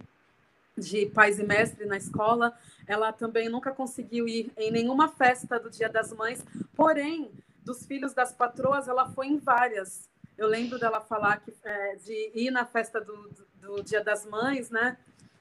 de pais e mestres na escola. Ela também nunca conseguiu ir em nenhuma festa do Dia das Mães, porém, dos filhos das patroas, ela foi em várias. Eu lembro dela falar que, é, de ir na festa do, do, Dia das Mães, né?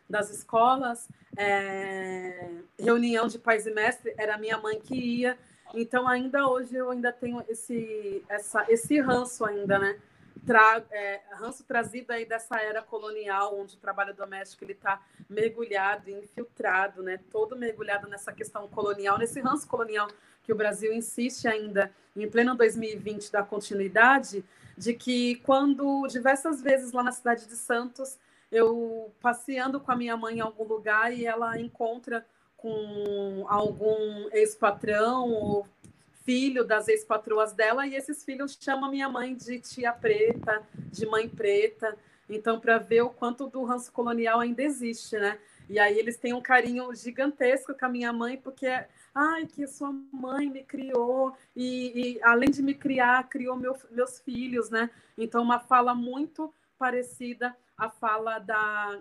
Das escolas, é, reunião de pais e mestres, era minha mãe que ia. Então, ainda hoje, eu ainda tenho esse, essa, esse ranço ainda, né? Tra, é, ranço trazido aí dessa era colonial, onde o trabalho doméstico ele está mergulhado, infiltrado, né? Todo mergulhado nessa questão colonial, nesse ranço colonial que o Brasil insiste ainda em pleno 2020 da continuidade, de que quando diversas vezes lá na cidade de Santos eu passeando com a minha mãe em algum lugar e ela encontra com algum ex-patrão ou filho das ex-patroas dela, e esses filhos chamam minha mãe de tia preta, de mãe preta. Então, para ver o quanto do ranço colonial ainda existe, né? E aí eles têm um carinho gigantesco com a minha mãe, porque ai, que sua mãe me criou, e, e além de me criar, criou meu, meus filhos, né? Então, uma fala muito parecida à fala da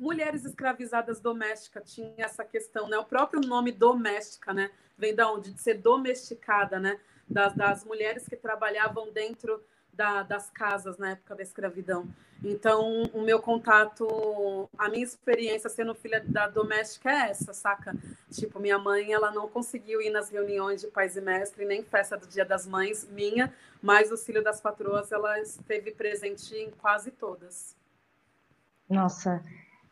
mulheres escravizadas domésticas, tinha essa questão, né? O próprio nome doméstica, né? vem da onde? De ser domesticada, né? Das, das mulheres que trabalhavam dentro da, das casas na época da escravidão. Então, o meu contato, a minha experiência sendo filha da doméstica é essa, saca? Tipo, minha mãe, ela não conseguiu ir nas reuniões de pais e mestre, nem festa do Dia das Mães, minha, mas o filho das patroas, ela esteve presente em quase todas. Nossa,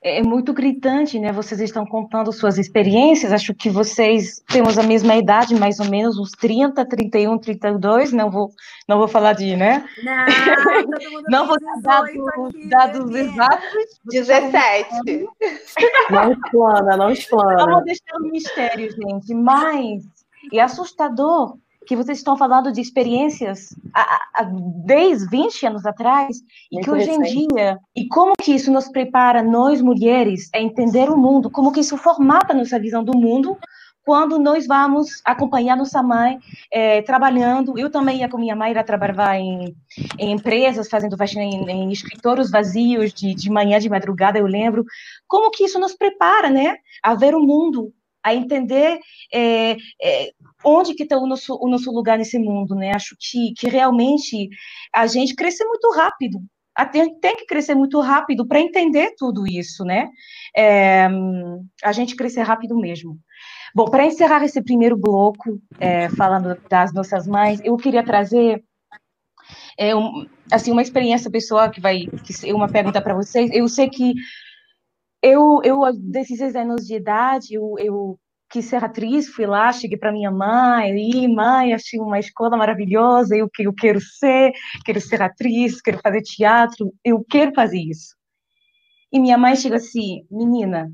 é, é muito gritante, né? Vocês estão contando suas experiências, acho que vocês temos a mesma idade, mais ou menos, uns 30, 31, 32, não vou, não vou falar de, né? Não, não vou dar dados, dados exatos. 17. Não explana, não explana. Não vou deixar um mistério, gente, mas é assustador que vocês estão falando de experiências há, há 10, 20 anos atrás, e que hoje em dia, e como que isso nos prepara, nós mulheres, a entender o mundo, como que isso formata nossa visão do mundo, quando nós vamos acompanhar nossa mãe é, trabalhando. Eu também ia com minha mãe, ela trabalhava em, em empresas, fazendo faxina em, em escritórios vazios de, de manhã, de madrugada, eu lembro. Como que isso nos prepara, né? A ver o mundo, a entender é, é, onde que está o nosso, o nosso lugar nesse mundo, né? Acho que, que realmente a gente cresce muito rápido, tem, tem que crescer muito rápido para entender tudo isso, né? É, a gente crescer rápido mesmo. Bom, para encerrar esse primeiro bloco, é, falando das nossas mães, eu queria trazer é, um, assim uma experiência pessoal que vai que uma pergunta para vocês. Eu sei que eu, eu desses seis anos de idade, eu, eu quis ser atriz, fui lá, cheguei para minha mãe, e mãe, achei uma escola maravilhosa, eu, eu quero ser, quero ser atriz, quero fazer teatro, eu quero fazer isso. E minha mãe chega assim, menina,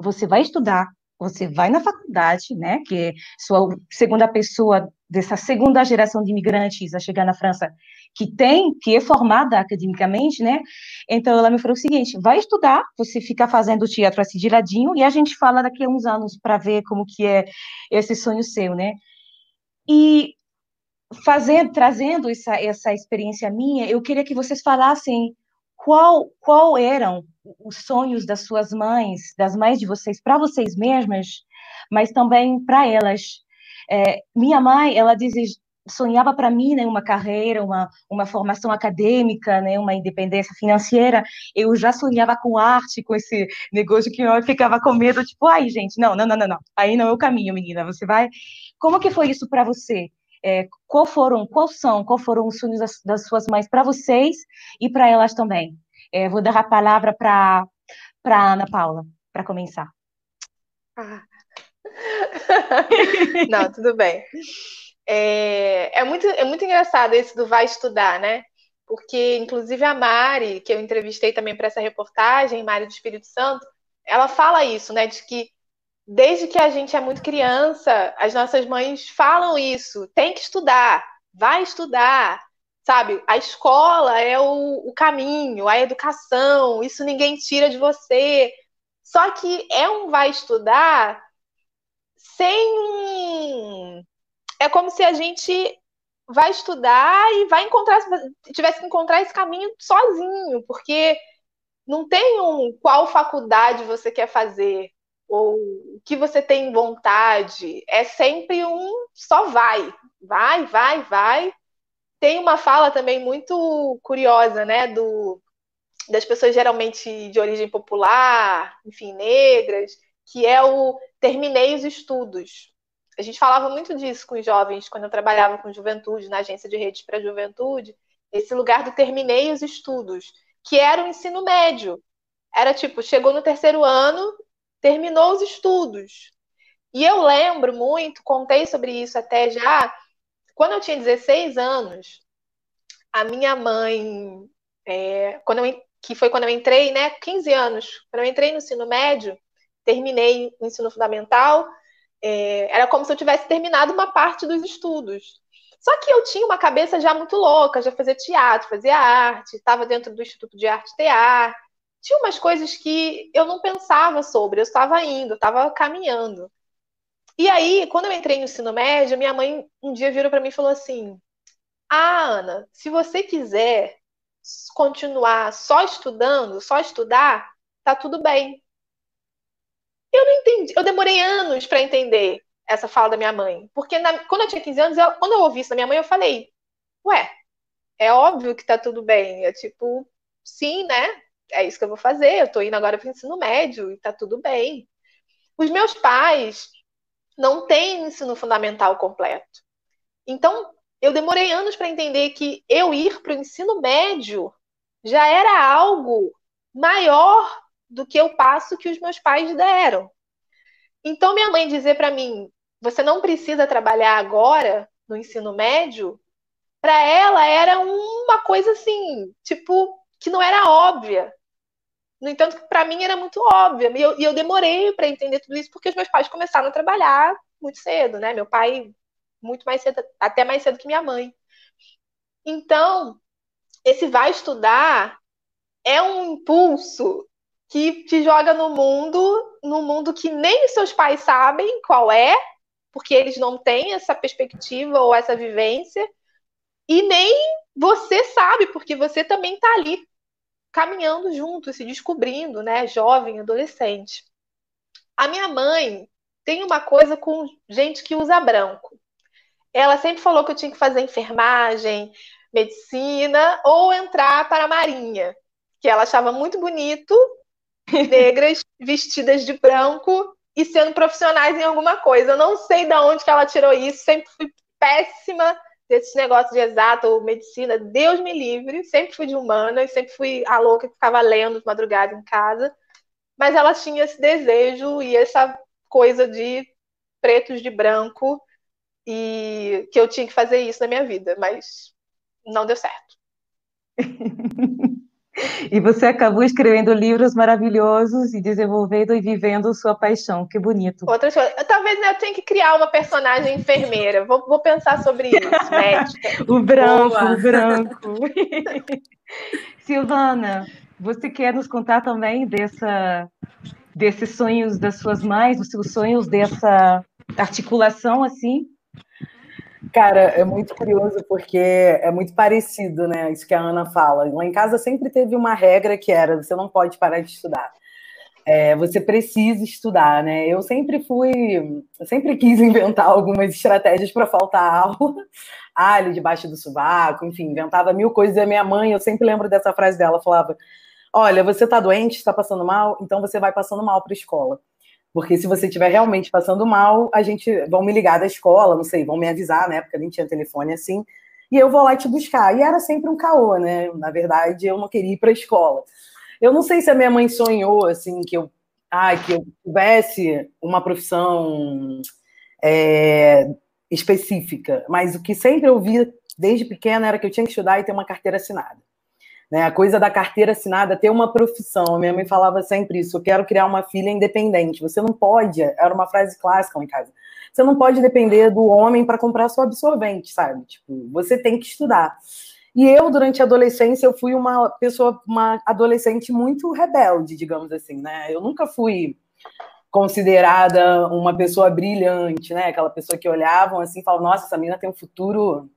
você vai estudar, você vai na faculdade, né, que é sua segunda pessoa dessa segunda geração de imigrantes a chegar na França, que tem, que é formada academicamente, né? Então ela me falou o seguinte: vai estudar, você fica fazendo teatro assim de ladinho e a gente fala daqui a uns anos para ver como que é esse sonho seu, né? E fazendo, trazendo essa essa experiência minha, eu queria que vocês falassem qual qual eram os sonhos das suas mães, das mães de vocês, para vocês mesmas, mas também para elas. É, minha mãe, ela sonhava para mim né, uma carreira, uma, uma formação acadêmica, né, uma independência financeira. Eu já sonhava com arte, com esse negócio que eu ficava com medo, tipo, ai, gente, não, não, não, não, não. aí não é o caminho, menina, você vai. Como que foi isso para você? É, qual foram, quais são, qual foram os sonhos das, das suas mães para vocês e para elas também? É, vou dar a palavra para para Ana Paula para começar. Ah. Não, tudo bem. É, é, muito, é muito engraçado esse do vai estudar, né? Porque, inclusive, a Mari, que eu entrevistei também para essa reportagem, Mari do Espírito Santo, ela fala isso, né? De que desde que a gente é muito criança, as nossas mães falam isso: tem que estudar, vai estudar, sabe? A escola é o, o caminho, a educação, isso ninguém tira de você. Só que é um vai estudar sem é como se a gente vai estudar e vai encontrar, tivesse que encontrar esse caminho sozinho, porque não tem um qual faculdade você quer fazer ou o que você tem vontade. É sempre um só vai, vai, vai, vai. Tem uma fala também muito curiosa, né, do das pessoas geralmente de origem popular, enfim, negras, que é o terminei os estudos. A gente falava muito disso com os jovens quando eu trabalhava com juventude, na agência de redes para juventude, esse lugar do terminei os estudos, que era o ensino médio. Era tipo, chegou no terceiro ano, terminou os estudos. E eu lembro muito, contei sobre isso até já, quando eu tinha 16 anos, a minha mãe, é, quando eu, que foi quando eu entrei, né, 15 anos, quando eu entrei no ensino médio, terminei o ensino fundamental, é, era como se eu tivesse terminado uma parte dos estudos. Só que eu tinha uma cabeça já muito louca, já fazia teatro, fazia arte, estava dentro do Instituto de Arte e. Tinha umas coisas que eu não pensava sobre, eu estava indo, estava caminhando. E aí, quando eu entrei no ensino médio, minha mãe um dia virou para mim e falou assim: Ah, Ana, se você quiser continuar só estudando, só estudar, tá tudo bem. Eu não entendi. Eu demorei anos para entender essa fala da minha mãe. Porque na, quando eu tinha 15 anos, eu, quando eu ouvi isso da minha mãe, eu falei: Ué, é óbvio que tá tudo bem. É tipo, sim, né? É isso que eu vou fazer. Eu tô indo agora para o ensino médio e tá tudo bem. Os meus pais não têm ensino fundamental completo. Então, eu demorei anos para entender que eu ir para o ensino médio já era algo maior do que o passo que os meus pais deram. Então, minha mãe dizer para mim: você não precisa trabalhar agora no ensino médio, para ela era uma coisa assim, tipo, que não era óbvia. No entanto, para mim era muito óbvia. E eu, e eu demorei para entender tudo isso porque os meus pais começaram a trabalhar muito cedo, né? Meu pai muito mais cedo, até mais cedo que minha mãe. Então, esse vai estudar é um impulso que te joga no mundo num mundo que nem os seus pais sabem qual é, porque eles não têm essa perspectiva ou essa vivência, e nem você sabe, porque você também está ali, caminhando junto, se descobrindo, né? Jovem, adolescente. A minha mãe tem uma coisa com gente que usa branco. Ela sempre falou que eu tinha que fazer enfermagem, medicina ou entrar para a marinha, que ela achava muito bonito negras vestidas de branco e sendo profissionais em alguma coisa. Eu não sei de onde que ela tirou isso, sempre fui péssima desses negócios de exato ou medicina, Deus me livre, sempre fui de humanas, sempre fui a louca que ficava lendo de madrugada em casa, mas ela tinha esse desejo e essa coisa de pretos de branco e que eu tinha que fazer isso na minha vida, mas não deu certo. E você acabou escrevendo livros maravilhosos e desenvolvendo e vivendo sua paixão. Que bonito. Outras coisas. Talvez né, eu tenha que criar uma personagem enfermeira. Vou, vou pensar sobre isso, médica. o branco, Boa. o branco. Silvana, você quer nos contar também dessa, desses sonhos das suas mães, dos seus sonhos dessa articulação assim? Cara, é muito curioso porque é muito parecido, né? Isso que a Ana fala. Lá em casa sempre teve uma regra que era: você não pode parar de estudar. É, você precisa estudar, né? Eu sempre fui, eu sempre quis inventar algumas estratégias para faltar aula, alho debaixo do sovaco, enfim, inventava mil coisas. E a minha mãe, eu sempre lembro dessa frase dela, falava: Olha, você está doente, está passando mal, então você vai passando mal para a escola. Porque se você estiver realmente passando mal, a gente vão me ligar da escola, não sei, vão me avisar, né? Porque nem tinha telefone assim, e eu vou lá te buscar. E era sempre um caô, né? Na verdade, eu não queria ir para a escola. Eu não sei se a minha mãe sonhou assim que eu, ah, que eu tivesse uma profissão é, específica, mas o que sempre eu via desde pequena era que eu tinha que estudar e ter uma carteira assinada. Né? A coisa da carteira assinada, ter uma profissão. Minha mãe falava sempre isso: eu quero criar uma filha independente. Você não pode, era uma frase clássica lá em casa. Você não pode depender do homem para comprar seu absorvente, sabe? Tipo, você tem que estudar. E eu, durante a adolescência, eu fui uma pessoa, uma adolescente muito rebelde, digamos assim, né? Eu nunca fui considerada uma pessoa brilhante, né? Aquela pessoa que olhavam assim e falavam, nossa, essa menina tem um futuro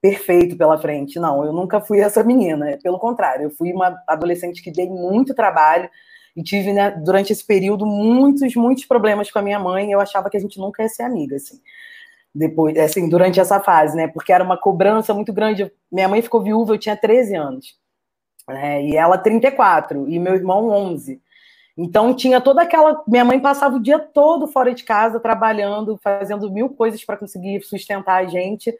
perfeito pela frente. Não, eu nunca fui essa menina. Pelo contrário, eu fui uma adolescente que dei muito trabalho e tive, né, durante esse período, muitos, muitos problemas com a minha mãe. Eu achava que a gente nunca ia ser amiga, assim. Depois, assim, durante essa fase, né? Porque era uma cobrança muito grande. Minha mãe ficou viúva, eu tinha 13 anos. Né, e ela 34, e meu irmão 11. Então tinha toda aquela. Minha mãe passava o dia todo fora de casa, trabalhando, fazendo mil coisas para conseguir sustentar a gente.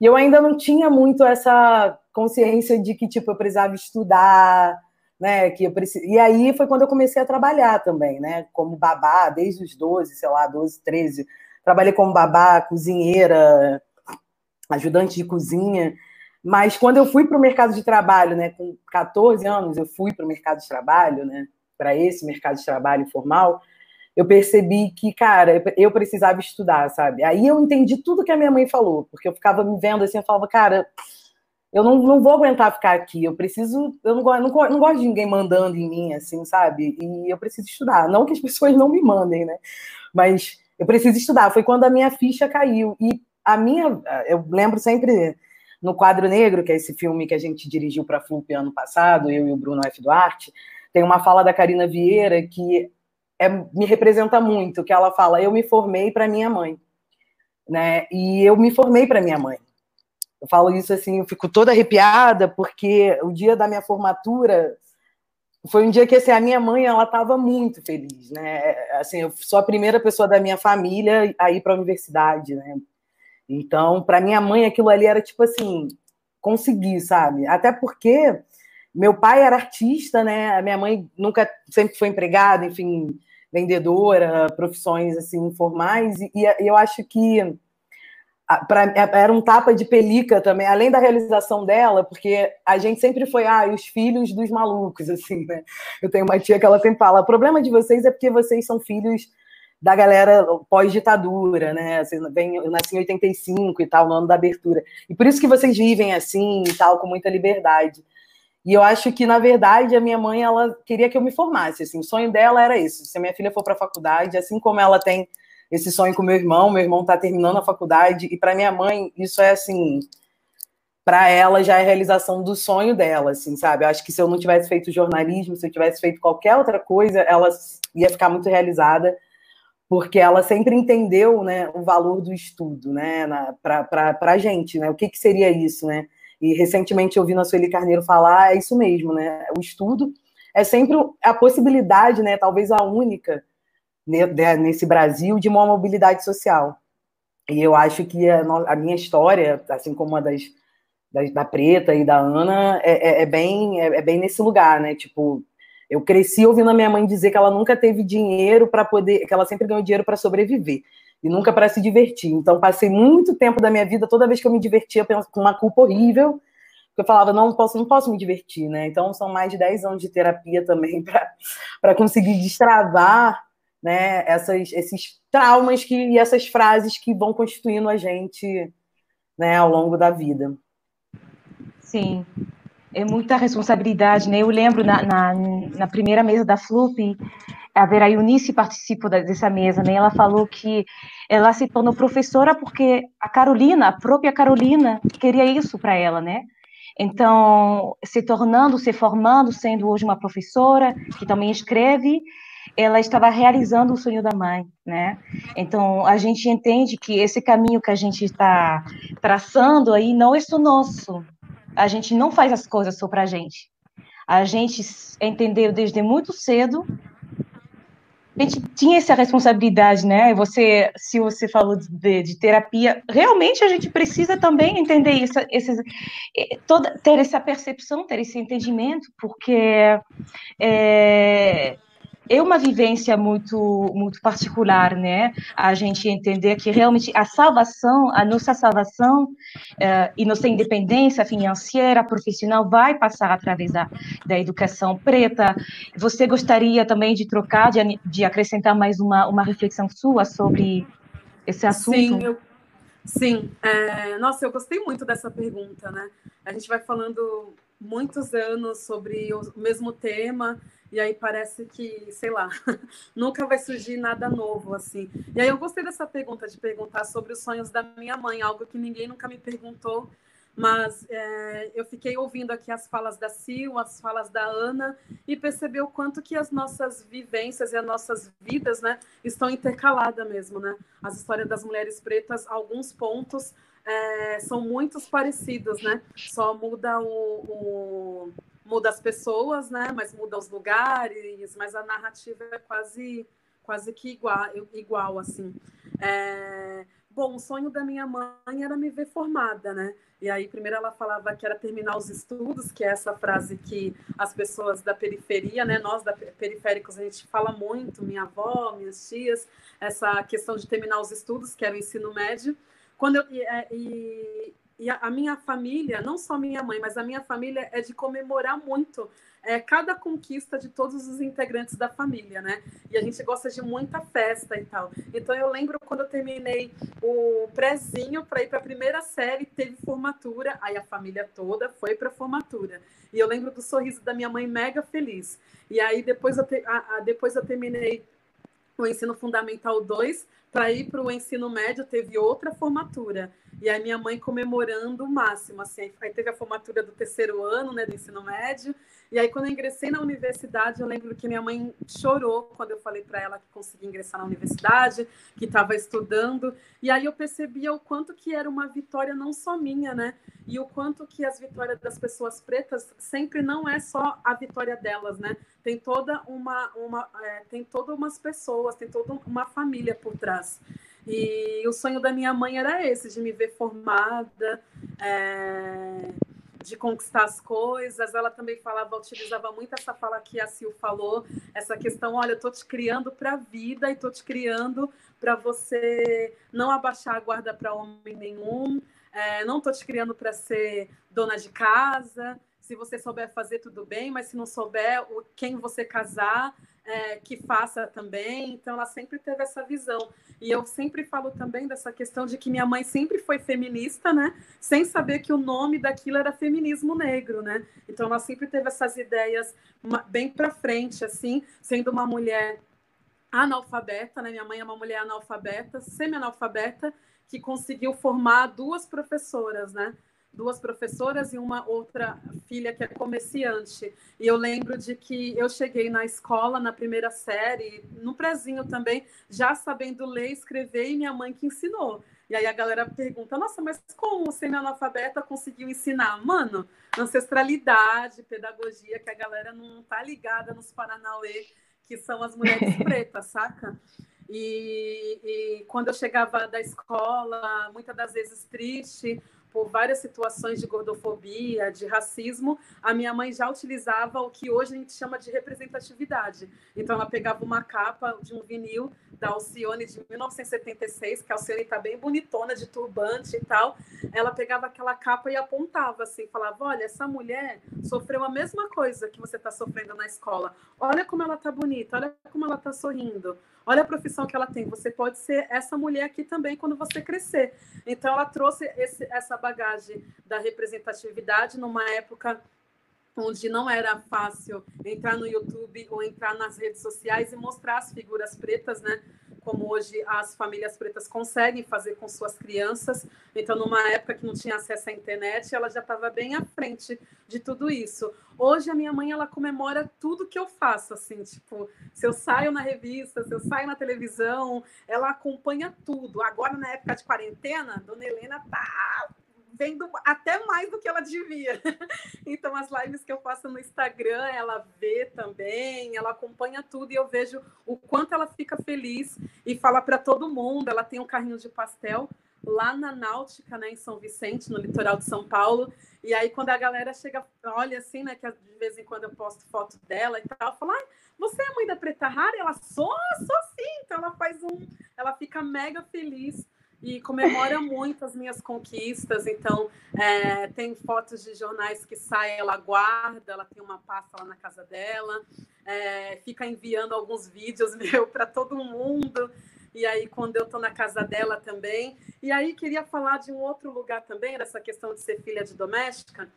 E eu ainda não tinha muito essa consciência de que, tipo, eu precisava estudar, né? Que eu precis... E aí foi quando eu comecei a trabalhar também, né? Como babá, desde os 12, sei lá, 12, 13. Trabalhei como babá, cozinheira, ajudante de cozinha. Mas quando eu fui para o mercado de trabalho, né, com 14 anos, eu fui para o mercado de trabalho, né, para esse mercado de trabalho informal, eu percebi que, cara, eu precisava estudar, sabe? Aí eu entendi tudo que a minha mãe falou, porque eu ficava me vendo assim, eu falava, cara, eu não, não vou aguentar ficar aqui, eu preciso, eu não, não, não gosto de ninguém mandando em mim, assim, sabe? E eu preciso estudar. Não que as pessoas não me mandem, né? Mas eu preciso estudar. Foi quando a minha ficha caiu. E a minha, eu lembro sempre no Quadro Negro, que é esse filme que a gente dirigiu para a FLUP ano passado, eu e o Bruno F. Duarte, tem uma fala da Karina Vieira que é, me representa muito, que ela fala, eu me formei para minha mãe, né? E eu me formei para minha mãe. Eu falo isso assim, eu fico toda arrepiada porque o dia da minha formatura foi um dia que assim, a minha mãe ela estava muito feliz, né? Assim, eu sou a primeira pessoa da minha família a ir para a universidade, né? Então, para minha mãe aquilo ali era tipo assim, conseguir, sabe? Até porque meu pai era artista, né? A minha mãe nunca sempre foi empregada, enfim, vendedora, profissões assim informais, e, e eu acho que pra, era um tapa de pelica também, além da realização dela, porque a gente sempre foi, ah, os filhos dos malucos, assim, né? Eu tenho uma tia que ela sempre fala, o problema de vocês é porque vocês são filhos da galera pós-ditadura, né? Assim, eu nasci em 85 e tal, no ano da abertura. E por isso que vocês vivem assim e tal, com muita liberdade. E eu acho que, na verdade, a minha mãe, ela queria que eu me formasse, assim, o sonho dela era esse, se a minha filha for para a faculdade, assim como ela tem esse sonho com meu irmão, meu irmão está terminando a faculdade, e para minha mãe, isso é, assim, para ela já é realização do sonho dela, assim, sabe? Eu acho que se eu não tivesse feito jornalismo, se eu tivesse feito qualquer outra coisa, ela ia ficar muito realizada, porque ela sempre entendeu, né, o valor do estudo, né, para a gente, né? O que, que seria isso, né? E recentemente ouvindo a Sueli Carneiro falar, é isso mesmo, né? O estudo é sempre a possibilidade, né, talvez a única né, nesse Brasil, de uma mobilidade social. E eu acho que a, minha história, assim como a das, das, da Preta e da Ana, é, é, é bem, é, é, bem nesse lugar, né? Tipo, eu cresci ouvindo a minha mãe dizer que ela nunca teve dinheiro para poder, que ela sempre ganhou dinheiro para sobreviver e nunca para se divertir. Então, passei muito tempo da minha vida, toda vez que eu me divertia, com uma culpa horrível, eu falava, não posso, não posso me divertir, né? Então, são mais de 10 anos de terapia também para conseguir destravar né, essas, esses traumas que, e essas frases que vão constituindo a gente né, ao longo da vida. Sim, é muita responsabilidade, né? Eu lembro na, na, na primeira mesa da FLUP, a Vera Eunice participou dessa mesa, né? Ela falou que ela se tornou professora porque a Carolina, a própria Carolina, queria isso para ela, né? Então, se tornando, se formando, sendo hoje uma professora que também escreve, ela estava realizando o sonho da mãe, né? Então, a gente entende que esse caminho que a gente está traçando aí não é só nosso. A gente não faz as coisas só para a gente. A gente entendeu desde muito cedo a gente tinha essa responsabilidade, né? Você, se você falou de, de terapia, realmente a gente precisa também entender isso, esses, toda, ter essa percepção, ter esse entendimento, porque é, é uma vivência muito muito particular, né? A gente entender que realmente a salvação, a nossa salvação uh, e nossa independência financeira, profissional vai passar através da, da educação preta. Você gostaria também de trocar, de, de acrescentar mais uma, uma reflexão sua sobre esse assunto? Sim, eu, sim. É, nossa, eu gostei muito dessa pergunta, né? A gente vai falando muitos anos sobre o mesmo tema e aí parece que, sei lá, nunca vai surgir nada novo, assim. E aí eu gostei dessa pergunta, de perguntar sobre os sonhos da minha mãe, algo que ninguém nunca me perguntou, mas é, eu fiquei ouvindo aqui as falas da Sil, as falas da Ana, e percebi o quanto que as nossas vivências e as nossas vidas, né, estão intercaladas mesmo, né? As histórias das mulheres pretas, alguns pontos é, são muitos parecidos, né? Só muda o, o muda as pessoas, né? Mas muda os lugares, mas a narrativa é quase quase que igual, igual assim. É... Bom, o sonho da minha mãe era me ver formada, né? E aí, primeiro ela falava que era terminar os estudos, que é essa frase que as pessoas da periferia, né? Nós da periféricos a gente fala muito, minha avó, minhas tias, essa questão de terminar os estudos, que era o ensino médio. Quando eu, e, é, e, e a, a, minha família, não só minha mãe, mas a minha família é de comemorar muito é, cada conquista de todos os integrantes da família, né? E a gente gosta de muita festa e tal. Então eu lembro quando eu terminei o prézinho para ir para a primeira série, teve formatura, aí a família toda foi para formatura. E eu lembro do sorriso da minha mãe mega feliz. E aí depois eu, te, a, a, depois eu terminei o ensino fundamental 2 para ir para o ensino médio, teve outra formatura. E a minha mãe comemorando o máximo, assim. Aí teve a formatura do terceiro ano, né, do ensino médio. E aí, quando eu ingressei na universidade, eu lembro que minha mãe chorou quando eu falei para ela que consegui ingressar na universidade, que estava estudando. E aí eu percebia o quanto que era uma vitória não só minha, né? E o quanto que as vitórias das pessoas pretas sempre não é só a vitória delas, né? Tem toda uma, uma é, tem todas umas pessoas, tem toda uma família por trás. E o sonho da minha mãe era esse, de me ver formada, é, de conquistar as coisas. Ela também falava, utilizava muito essa fala que a Sil falou, essa questão, olha, eu tô te criando para a vida e tô te criando para você não abaixar a guarda para homem nenhum, é, não tô te criando para ser dona de casa, se você souber fazer, tudo bem, mas se não souber, o, quem você casar, é, que faça também. Então, ela sempre teve essa visão. E eu sempre falo também dessa questão de que minha mãe sempre foi feminista, né? Sem saber que o nome daquilo era feminismo negro, né? Então, ela sempre teve essas ideias bem para frente, assim, sendo uma mulher analfabeta, né? Minha mãe é uma mulher analfabeta, semi-analfabeta, que conseguiu formar duas professoras, né? Duas professoras e uma outra filha que é comerciante. E eu lembro de que eu cheguei na escola na primeira série, no prezinho também, já sabendo ler, escrever e minha mãe que ensinou. E aí a galera pergunta: "Nossa, mas como o semi-analfabeta conseguiu ensinar?" Mano, ancestralidade, pedagogia que a galera não tá ligada nos Paranauê, que são as mulheres pretas, saca? E, e, quando eu chegava da escola, muitas das vezes triste, por várias situações de gordofobia, de racismo, a minha mãe já utilizava o que hoje a gente chama de representatividade. Então, ela pegava uma capa de um vinil da Alcione de 1976, que a Alcione está bem bonitona, de turbante e tal. Ela pegava aquela capa e apontava assim, falava: Olha, essa mulher sofreu a mesma coisa que você está sofrendo na escola. Olha como ela está bonita, olha como ela está sorrindo. Olha a profissão que ela tem. Você pode ser essa mulher aqui também quando você crescer. Então, ela trouxe esse, essa bagagem da representatividade numa época onde não era fácil entrar no YouTube ou entrar nas redes sociais e mostrar as figuras pretas, né? Como hoje as famílias pretas conseguem fazer com suas crianças. Então, numa época que não tinha acesso à internet, ela já estava bem à frente de tudo isso. Hoje a minha mãe ela comemora tudo que eu faço, assim, tipo, se eu saio na revista, se eu saio na televisão, ela acompanha tudo. Agora na época de quarentena, Dona Helena tá vendo até mais do que ela devia. Então, as lives que eu faço no Instagram, ela vê também, ela acompanha tudo e eu vejo o quanto ela fica feliz e fala para todo mundo. Ela tem um carrinho de pastel lá na Náutica, né, em São Vicente, no litoral de São Paulo. E aí, quando a galera chega, olha assim, né, que de vez em quando eu posto foto dela e tal, fala, ah, você é mãe da Preta Rara? Ela, sou, sou sim. Então, ela faz um, ela fica mega feliz e comemora muito as minhas conquistas. Então, é, tem fotos de jornais que saem, ela guarda, ela tem uma pasta lá na casa dela, é, fica enviando alguns vídeos meu para todo mundo. E aí, quando eu estou na casa dela também. E aí, queria falar de um outro lugar também, dessa questão de ser filha de doméstica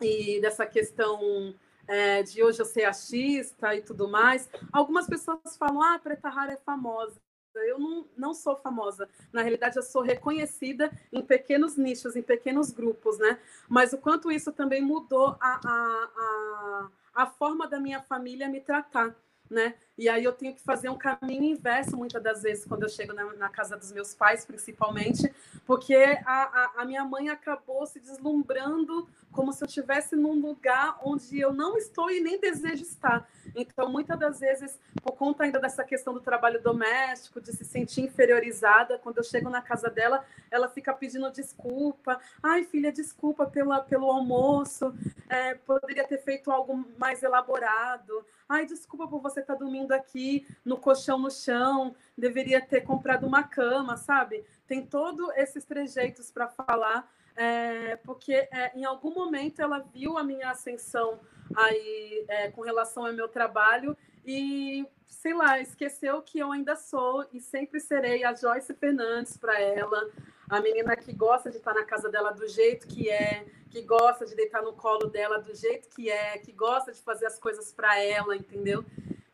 e dessa questão é, de hoje eu ser achista e tudo mais. Algumas pessoas falam, ah, Preta Rara é famosa. Eu não, não sou famosa. Na realidade, eu sou reconhecida em pequenos nichos, em pequenos grupos, né? Mas o quanto isso também mudou a, a, a, a forma da minha família me tratar né? E aí eu tenho que fazer um caminho inverso muitas das vezes quando eu chego na, na casa dos meus pais, principalmente, porque a, a, a, minha mãe acabou se deslumbrando como se eu estivesse num lugar onde eu não estou e nem desejo estar. Então, muitas das vezes, por conta ainda dessa questão do trabalho doméstico, de se sentir inferiorizada, quando eu chego na casa dela, ela fica pedindo desculpa. Ai, filha, desculpa pela, pelo almoço, é, poderia ter feito algo mais elaborado. Ai, desculpa por você estar tá dormindo aqui no colchão no chão, deveria ter comprado uma cama, sabe? Tem todos esses trejeitos para falar, é, porque é, em algum momento ela viu a minha ascensão aí é, com relação ao meu trabalho e sei lá, esqueceu que eu ainda sou e sempre serei a Joyce Fernandes para ela, a menina que gosta de estar na casa dela do jeito que é, que gosta de deitar no colo dela do jeito que é, que gosta de fazer as coisas para ela, entendeu?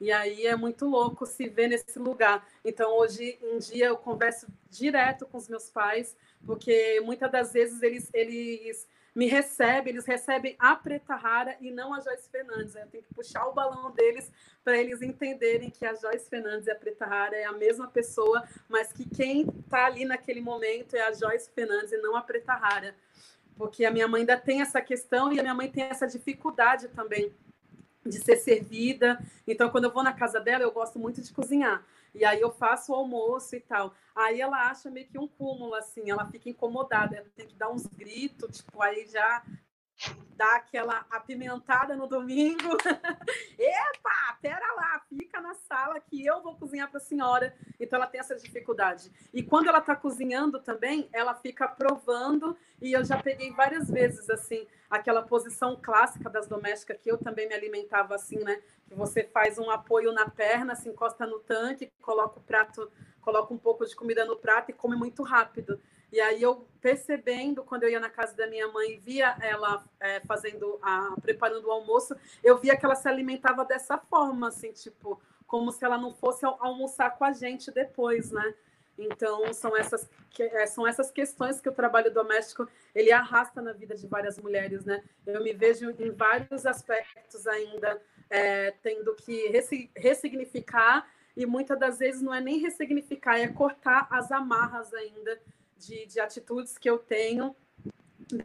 E aí é muito louco se ver nesse lugar. Então, hoje em dia, eu converso direto com os meus pais, porque muitas das vezes eles, eles me recebem, eles recebem a Preta Rara e não a Joyce Fernandes. Eu tenho que puxar o balão deles para eles entenderem que a Joyce Fernandes e a Preta Rara é a mesma pessoa, mas que quem está ali naquele momento é a Joyce Fernandes e não a Preta Rara. Porque a minha mãe ainda tem essa questão e a minha mãe tem essa dificuldade também de ser servida. Então, quando eu vou na casa dela, eu gosto muito de cozinhar. E aí eu faço o almoço e tal. Aí ela acha meio que um cúmulo, assim, ela fica incomodada, ela tem que dar uns gritos, tipo, aí já dar aquela apimentada no domingo. Epa, pera lá, fica na sala que eu vou cozinhar para a senhora. Então ela tem essa dificuldade. E quando ela está cozinhando também, ela fica provando. E eu já peguei várias vezes assim aquela posição clássica das domésticas que eu também me alimentava assim, né? Que você faz um apoio na perna, se encosta no tanque, coloca o prato, coloca um pouco de comida no prato e come muito rápido. E aí eu percebendo, quando eu ia na casa da minha mãe e via ela é, fazendo, a, preparando o almoço, eu via que ela se alimentava dessa forma, assim, tipo, como se ela não fosse almoçar com a gente depois, né? Então são essas é, são essas questões que o trabalho doméstico ele arrasta na vida de várias mulheres, né? Eu me vejo em vários aspectos ainda é, tendo que ressignificar e muitas das vezes não é nem ressignificar, é cortar as amarras ainda de, de atitudes que eu tenho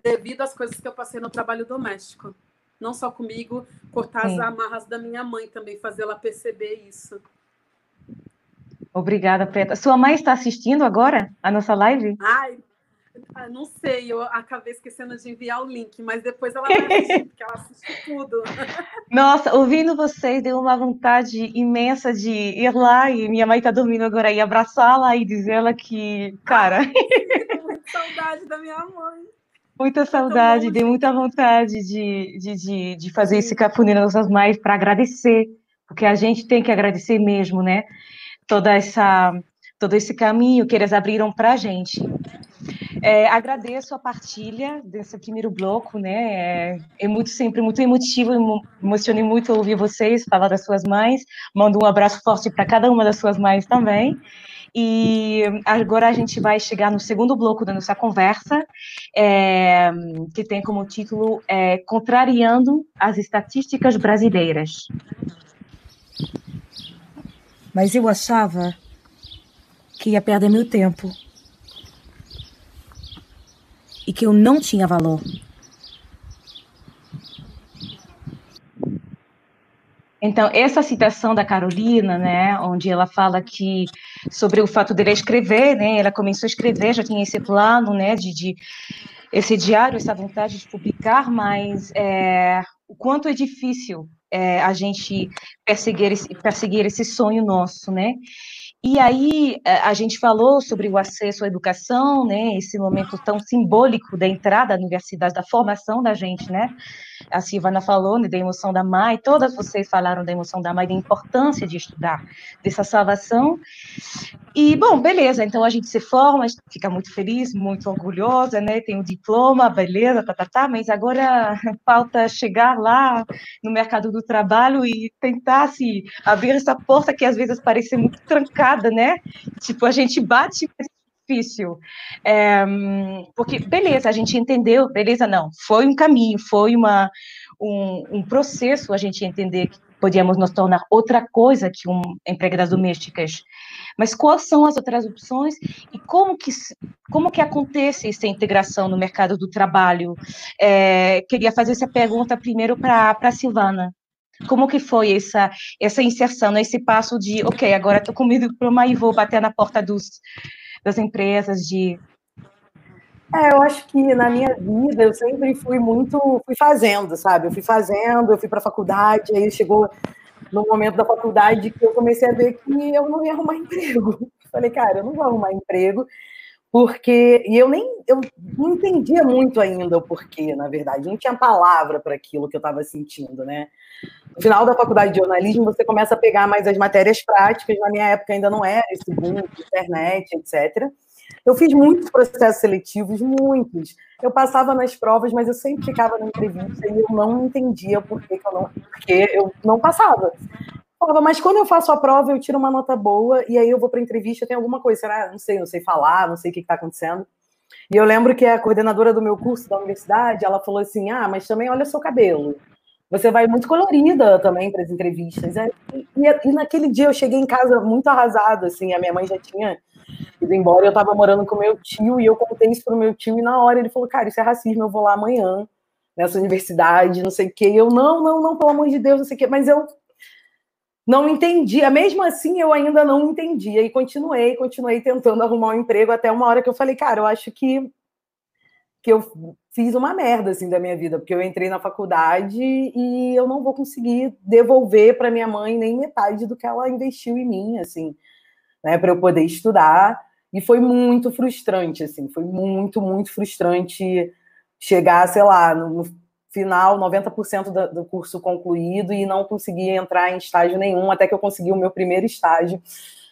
devido às coisas que eu passei no trabalho doméstico. Não só comigo, cortar Sim. as amarras da minha mãe também, fazer ela perceber isso. Obrigada, Preta. Sua mãe está assistindo agora a nossa live? Ai, ah, não sei, eu acabei esquecendo de enviar o link, mas depois ela vai assistir, porque ela assiste tudo. Nossa, ouvindo vocês, deu uma vontade imensa de ir lá e minha mãe está dormindo agora e abraçá-la e dizer ela que, cara. muita saudade da minha mãe. Muita saudade, dei muita vontade de, de, de, de fazer esse cafuné nas nossas mães para agradecer, porque a gente tem que agradecer mesmo, né? Toda essa, todo esse caminho que eles abriram para a gente. É, agradeço a partilha desse primeiro bloco, né? É, é muito sempre muito emotivo, emo, emocionei muito ouvir vocês falar das suas mães. Mando um abraço forte para cada uma das suas mães também. E agora a gente vai chegar no segundo bloco da nossa conversa, é, que tem como título é, Contrariando as Estatísticas Brasileiras. Mas eu achava que ia perder meu tempo e que eu não tinha valor. Então, essa citação da Carolina, né, onde ela fala que sobre o fato dela escrever, né, ela começou a escrever, já tinha esse plano, né, de, de esse diário, essa vontade de publicar, mas é, o quanto é difícil é, a gente perseguir esse, perseguir esse sonho nosso, né? E aí eh, a gente falou sobre o acesso à educação, né? Esse momento tão simbólico da entrada na universidade, da formação da gente, né? A Silvana falou né, da emoção da mãe, todas vocês falaram da emoção da mãe, da importância de estudar, dessa salvação. E, bom, beleza, então a gente se forma, fica muito feliz, muito orgulhosa, né? Tem um diploma, beleza, tá, tá, tá, mas agora falta chegar lá no mercado do trabalho e tentar se abrir essa porta que às vezes parece muito trancada né? Tipo, a gente bate, mas difícil. É, porque, beleza, a gente entendeu, beleza, não, foi um caminho, foi uma, um, um processo a gente entender que podíamos nos tornar outra coisa que um empregadas domésticas. Mas quais são as outras opções e como que como que acontece essa integração no mercado do trabalho? É, queria fazer essa pergunta primeiro para a Silvana. Como que foi essa, essa inserção, esse passo de, ok, agora estou com medo diploma e vou bater na porta dos, das empresas, de... É, eu acho que na minha vida eu sempre fui muito, fui fazendo, sabe? Eu fui fazendo, eu fui para faculdade, aí chegou no momento da faculdade que eu comecei a ver que eu não ia arrumar emprego. Falei, cara, eu não vou arrumar emprego, porque e eu nem eu não entendia muito ainda o porquê, na verdade, não tinha palavra para aquilo que eu estava sentindo, né? No final da faculdade de jornalismo, você começa a pegar mais as matérias práticas. Na minha época ainda não era esse boom internet, etc. Eu fiz muitos processos seletivos, muitos. Eu passava nas provas, mas eu sempre ficava na entrevista e eu não entendia por que, que eu não, porque eu não passava. Falava, mas quando eu faço a prova, eu tiro uma nota boa e aí eu vou para a entrevista, tem alguma coisa, será? Não sei, não sei falar, não sei o que está acontecendo. E eu lembro que a coordenadora do meu curso da universidade, ela falou assim: ah, mas também olha seu cabelo. Você vai muito colorida também para as entrevistas. É, e, e, naquele dia eu cheguei em casa muito arrasada, assim, a minha mãe já tinha ido embora, eu estava morando com meu tio, e eu contei isso pro meu tio, e na hora ele falou, cara, isso é racismo, eu vou lá amanhã, nessa universidade, não sei o quê. E eu, não, não, não, pelo amor de Deus, não sei o quê. Mas eu não entendia, mesmo assim eu ainda não entendia, e continuei, continuei tentando arrumar um emprego, até uma hora que eu falei, cara, eu acho que que eu fiz uma merda assim da minha vida, porque eu entrei na faculdade e eu não vou conseguir devolver para minha mãe nem metade do que ela investiu em mim, assim, né, para eu poder estudar. E foi muito frustrante, assim, foi muito, muito frustrante chegar, sei lá, no final, 90% do, curso concluído e não conseguir entrar em estágio nenhum, até que eu consegui o meu primeiro estágio,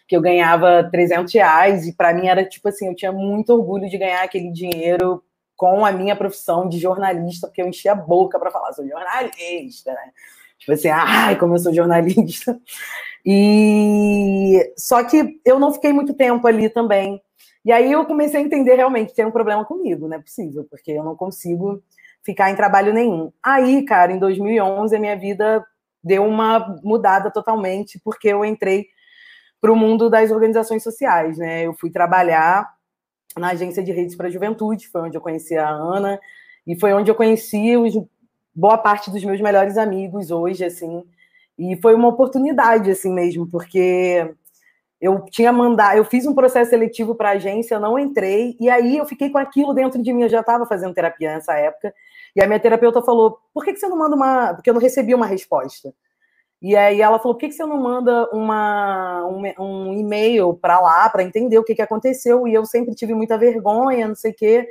que eu ganhava 300 reais, e para mim era tipo assim, eu tinha muito orgulho de ganhar aquele dinheiro com a minha profissão de jornalista, porque eu enchia a boca para falar, sou jornalista, né? Tipo assim, ai, como eu sou jornalista. E só que eu não fiquei muito tempo ali também. E aí eu comecei a entender realmente que tem um problema comigo, não é possível, porque eu não consigo ficar em trabalho nenhum. Aí, cara, em 2011 a minha vida deu uma mudada totalmente, porque eu entrei para o mundo das organizações sociais, né? Eu fui trabalhar na agência de redes para a juventude, foi onde eu conheci a Ana e foi onde eu conheci os, boa parte dos meus melhores amigos hoje, assim. E foi uma oportunidade, assim mesmo, porque eu tinha mandado, eu fiz um processo seletivo para a agência, não entrei, e aí eu fiquei com aquilo dentro de mim, eu já estava fazendo terapia nessa época, e a minha terapeuta falou: por que, que você não manda uma. Porque eu não recebi uma resposta. E aí ela falou: por que, que você não manda uma, um, um e-mail para lá para entender o que, que aconteceu? E eu sempre tive muita vergonha, não sei o quê.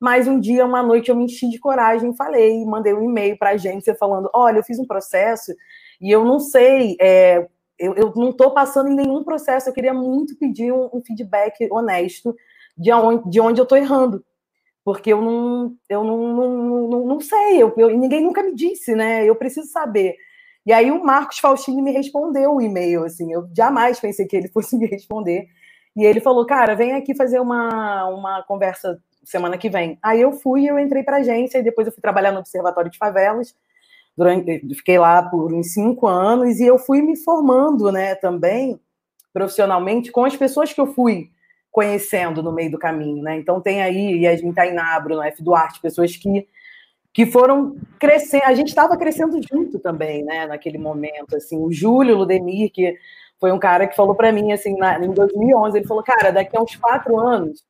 Mas um dia, uma noite, eu me enchi de coragem, falei, mandei um e-mail para a agência falando: olha, eu fiz um processo e eu não sei, é, eu, eu, não estou passando em nenhum processo, eu queria muito pedir um, um feedback honesto de onde, de onde eu estou errando. Porque eu não, eu não, não, não, não sei, eu, eu, ninguém nunca me disse, né? Eu preciso saber. E aí o Marcos Faustini me respondeu o e-mail, assim, eu jamais pensei que ele fosse me responder. E ele falou, cara, vem aqui fazer uma, uma conversa semana que vem. Aí eu fui, eu entrei para a agência, e depois eu fui trabalhar no Observatório de Favelas, durante, fiquei lá por uns cinco anos, e eu fui me formando, né, também, profissionalmente, com as pessoas que eu fui conhecendo no meio do caminho, né? Então tem aí Yasmin Tainabro, no F. Duarte, pessoas que que foram crescendo, a gente estava crescendo junto também, né, naquele momento, assim, o Júlio Ludemir, que foi um cara que falou para mim, assim, na, em 2011, ele falou, cara, daqui a uns quatro anos,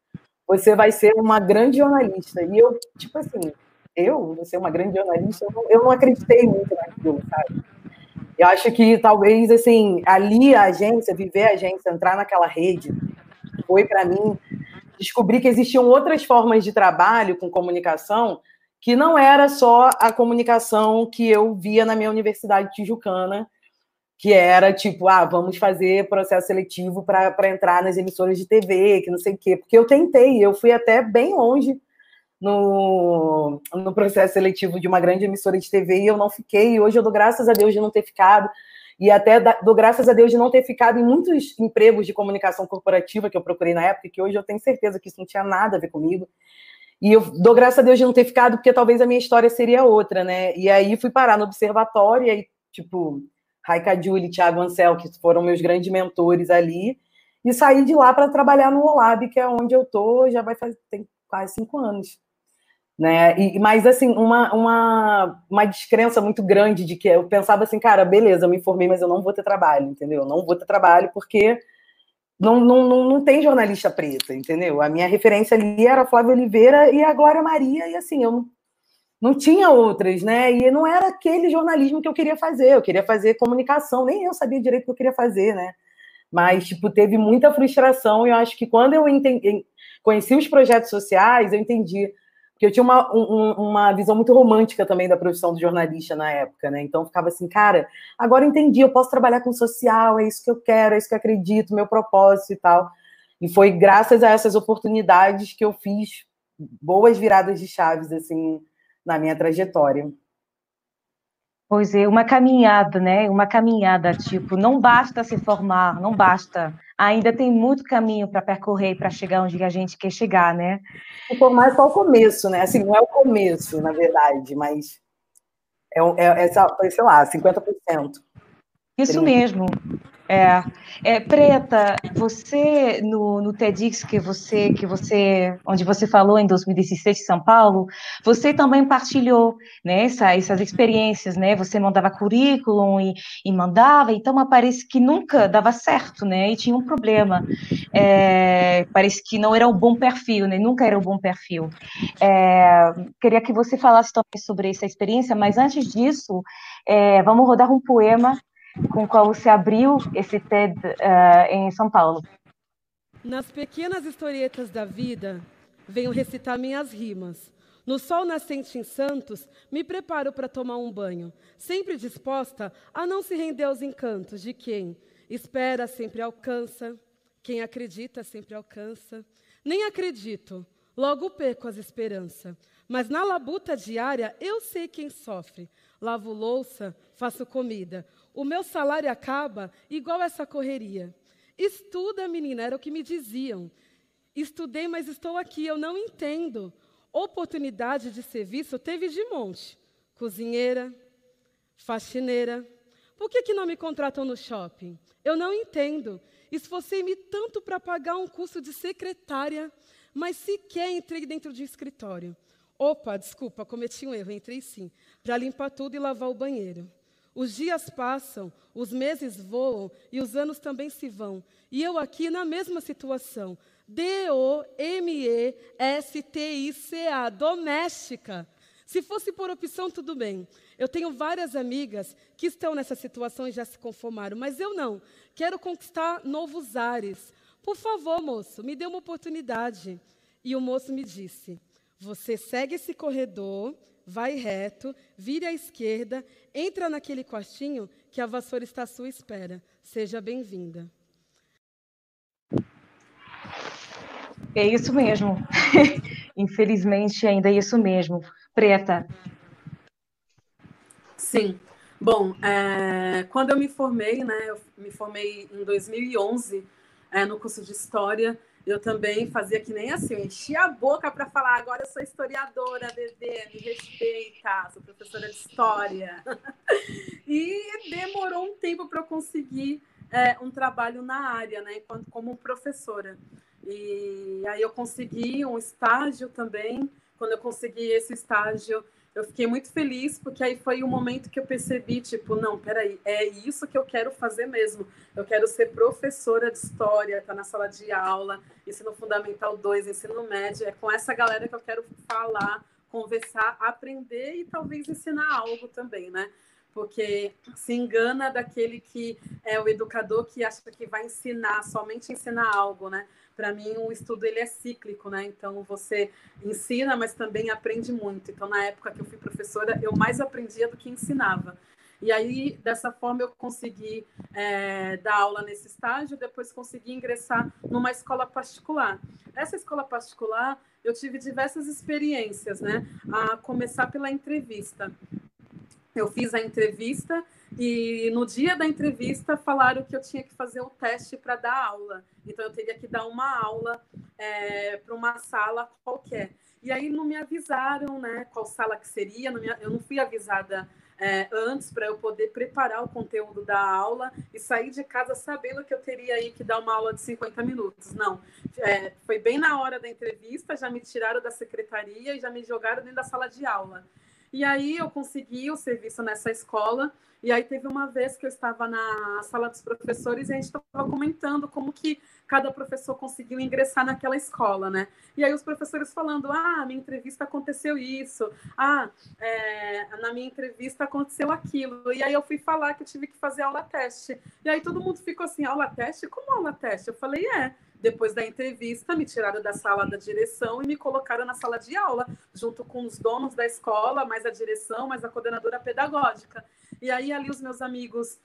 você vai ser uma grande jornalista, e eu, tipo assim, eu vou ser uma grande jornalista, eu não, eu não acreditei muito naquilo, sabe, eu acho que talvez, assim, ali a agência, viver a agência, entrar naquela rede, foi para mim descobrir que existiam outras formas de trabalho com comunicação que não era só a comunicação que eu via na minha universidade tijucana, que era tipo, ah, vamos fazer processo seletivo para entrar nas emissoras de TV, que não sei o quê, porque eu tentei, eu fui até bem longe no, no processo seletivo de uma grande emissora de TV e eu não fiquei, e hoje eu dou graças a Deus de não ter ficado, e até dou graças a Deus de não ter ficado em muitos empregos de comunicação corporativa que eu procurei na época, que hoje eu tenho certeza que isso não tinha nada a ver comigo, e eu dou graças a Deus de não ter ficado, porque talvez a minha história seria outra, né? E aí fui parar no observatório, e aí, tipo, Raika Julie, Thiago Ansel, que foram meus grandes mentores ali, e saí de lá para trabalhar no Olab, que é onde eu tô, já vai fazer tem quase cinco anos. Né? E, mas, assim, uma, uma, uma descrença muito grande de que eu pensava assim, cara, beleza, eu me formei, mas eu não vou ter trabalho, entendeu? Eu não vou ter trabalho porque não, não, não, não tem jornalista preta, entendeu? A minha referência ali era a Flávia Oliveira e a Glória Maria, e assim, eu não, não tinha outras, né? E não era aquele jornalismo que eu queria fazer, eu queria fazer comunicação, nem eu sabia direito o que eu queria fazer, né? Mas, tipo, teve muita frustração, e eu acho que quando eu entendi, conheci os projetos sociais, eu entendi porque eu tinha uma, um, uma visão muito romântica também da profissão do jornalista na época, né? Então ficava assim, cara, agora entendi, eu posso trabalhar com social, é isso que eu quero, é isso que eu acredito, meu propósito e tal. E foi graças a essas oportunidades que eu fiz boas viradas de chaves, assim, na minha trajetória. Pois é, uma caminhada, né? Uma caminhada, tipo, não basta se formar, não basta. Ainda tem muito caminho para percorrer para chegar onde a gente quer chegar, né? Se formar é só o começo, né? Assim, não é o começo, na verdade, mas é, é, é sei lá, 50%. Isso mesmo. É, é, Preta, você no, no TEDx que você que você onde você falou em 2016 em São Paulo, você também partilhou, né, essa, essas experiências, né? Você mandava currículo e, e mandava, então parece que nunca dava certo, né? E tinha um problema. É, parece que não era o um bom perfil, né? Nunca era o um bom perfil. É, queria que você falasse também sobre essa experiência, mas antes disso, é, vamos rodar um poema com o qual você abriu esse TED uh, em São Paulo. Nas pequenas historietas da vida, venho recitar minhas rimas. No sol nascente em Santos, me preparo para tomar um banho, sempre disposta a não se render aos encantos de quem espera sempre alcança, quem acredita sempre alcança. Nem acredito, logo perco as esperanças. Mas na labuta diária eu sei quem sofre. Lavo louça, faço comida. O meu salário acaba igual essa correria. Estuda, menina, era o que me diziam. Estudei, mas estou aqui, eu não entendo. Oportunidade de serviço teve de monte. Cozinheira, faxineira. Por que, que não me contratam no shopping? Eu não entendo. Esforcei-me tanto para pagar um curso de secretária, mas sequer entrei dentro de um escritório. Opa, desculpa, cometi um erro, entrei sim, para limpar tudo e lavar o banheiro. Os dias passam, os meses voam e os anos também se vão. E eu aqui na mesma situação. D-O-M-E-S-T-I-C-A, doméstica. Se fosse por opção, tudo bem. Eu tenho várias amigas que estão nessa situação e já se conformaram, mas eu não. Quero conquistar novos ares. Por favor, moço, me dê uma oportunidade. E o moço me disse: Você segue esse corredor vai reto, vire à esquerda, entra naquele quartinho que a vassoura está à sua espera. Seja bem-vinda. É isso mesmo. Infelizmente, ainda é isso mesmo. Preta. Sim. Bom, é, quando eu me formei, né, eu me formei em 2011 é, no curso de História, eu também fazia que nem assim, eu enchia a boca para falar, agora eu sou historiadora, bebê, me respeita, sou professora de história. e demorou um tempo para eu conseguir é, um trabalho na área, né, como professora. E aí eu consegui um estágio também. Quando eu consegui esse estágio, eu fiquei muito feliz, porque aí foi o momento que eu percebi, tipo, não, peraí, é isso que eu quero fazer mesmo. Eu quero ser professora de história, tá na sala de aula, ensino fundamental 2, ensino médio, é com essa galera que eu quero falar, conversar, aprender e talvez ensinar algo também, né? Porque se engana daquele que é o educador que acha que vai ensinar, somente ensinar algo, né? Para mim o estudo ele é cíclico, né? Então você ensina, mas também aprende muito. Então na época que eu fui professora, eu mais aprendia do que ensinava. E aí dessa forma eu consegui é, dar aula nesse estágio, depois consegui ingressar numa escola particular. Essa escola particular eu tive diversas experiências, né? A começar pela entrevista. Eu fiz a entrevista e no dia da entrevista falaram que eu tinha que fazer o teste para dar aula. Então eu teria que dar uma aula é, para uma sala qualquer. E aí não me avisaram, né, qual sala que seria. Não me, eu não fui avisada é, antes para eu poder preparar o conteúdo da aula e sair de casa sabendo que eu teria aí que dar uma aula de 50 minutos. Não, é, foi bem na hora da entrevista, já me tiraram da secretaria e já me jogaram dentro da sala de aula. E aí eu consegui o serviço nessa escola. E aí teve uma vez que eu estava na sala dos professores e a gente estava comentando como que cada professor conseguiu ingressar naquela escola, né? E aí os professores falando, ah, minha entrevista aconteceu isso, ah, é, na minha entrevista aconteceu aquilo. E aí eu fui falar que eu tive que fazer aula teste. E aí todo mundo ficou assim, aula teste? Como aula teste? Eu falei, é. Depois da entrevista, me tiraram da sala da direção e me colocaram na sala de aula, junto com os donos da escola, mais a direção, mais a coordenadora pedagógica. E aí ali os meus amigos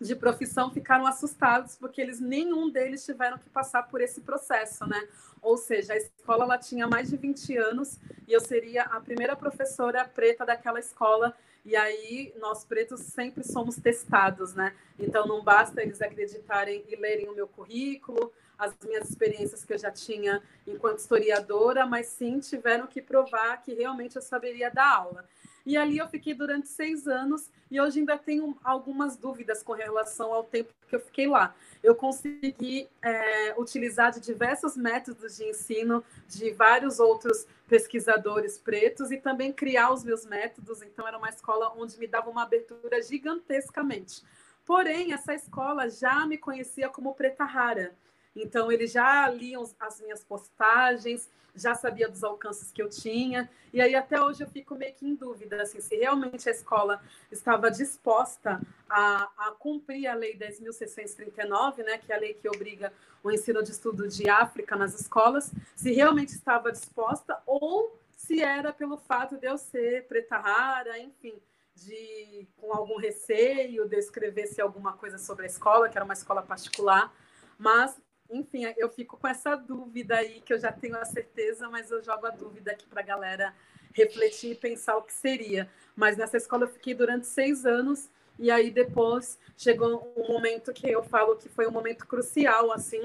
de profissão ficaram assustados porque eles nenhum deles tiveram que passar por esse processo, né? Ou seja, a escola ela tinha mais de 20 anos e eu seria a primeira professora preta daquela escola. E aí nós pretos sempre somos testados, né? Então não basta eles acreditarem e lerem o meu currículo, as minhas experiências que eu já tinha enquanto historiadora, mas sim tiveram que provar que realmente eu saberia dar aula. E ali eu fiquei durante seis anos e hoje ainda tenho algumas dúvidas com relação ao tempo que eu fiquei lá. Eu consegui é, utilizar de diversos métodos de ensino de vários outros pesquisadores pretos e também criar os meus métodos. Então, era uma escola onde me dava uma abertura gigantescamente. Porém, essa escola já me conhecia como preta rara. Então, eles já liam as minhas postagens, já sabia dos alcances que eu tinha. E aí, até hoje, eu fico meio que em dúvida assim, se realmente a escola estava disposta a, a cumprir a Lei 10.639, né, que é a lei que obriga o ensino de estudo de África nas escolas, se realmente estava disposta ou se era pelo fato de eu ser preta rara, enfim, de com algum receio de escrever-se alguma coisa sobre a escola, que era uma escola particular. Mas enfim, eu fico com essa dúvida aí, que eu já tenho a certeza, mas eu jogo a dúvida aqui para a galera refletir e pensar o que seria. Mas nessa escola eu fiquei durante seis anos, e aí depois chegou um momento que eu falo que foi um momento crucial, assim,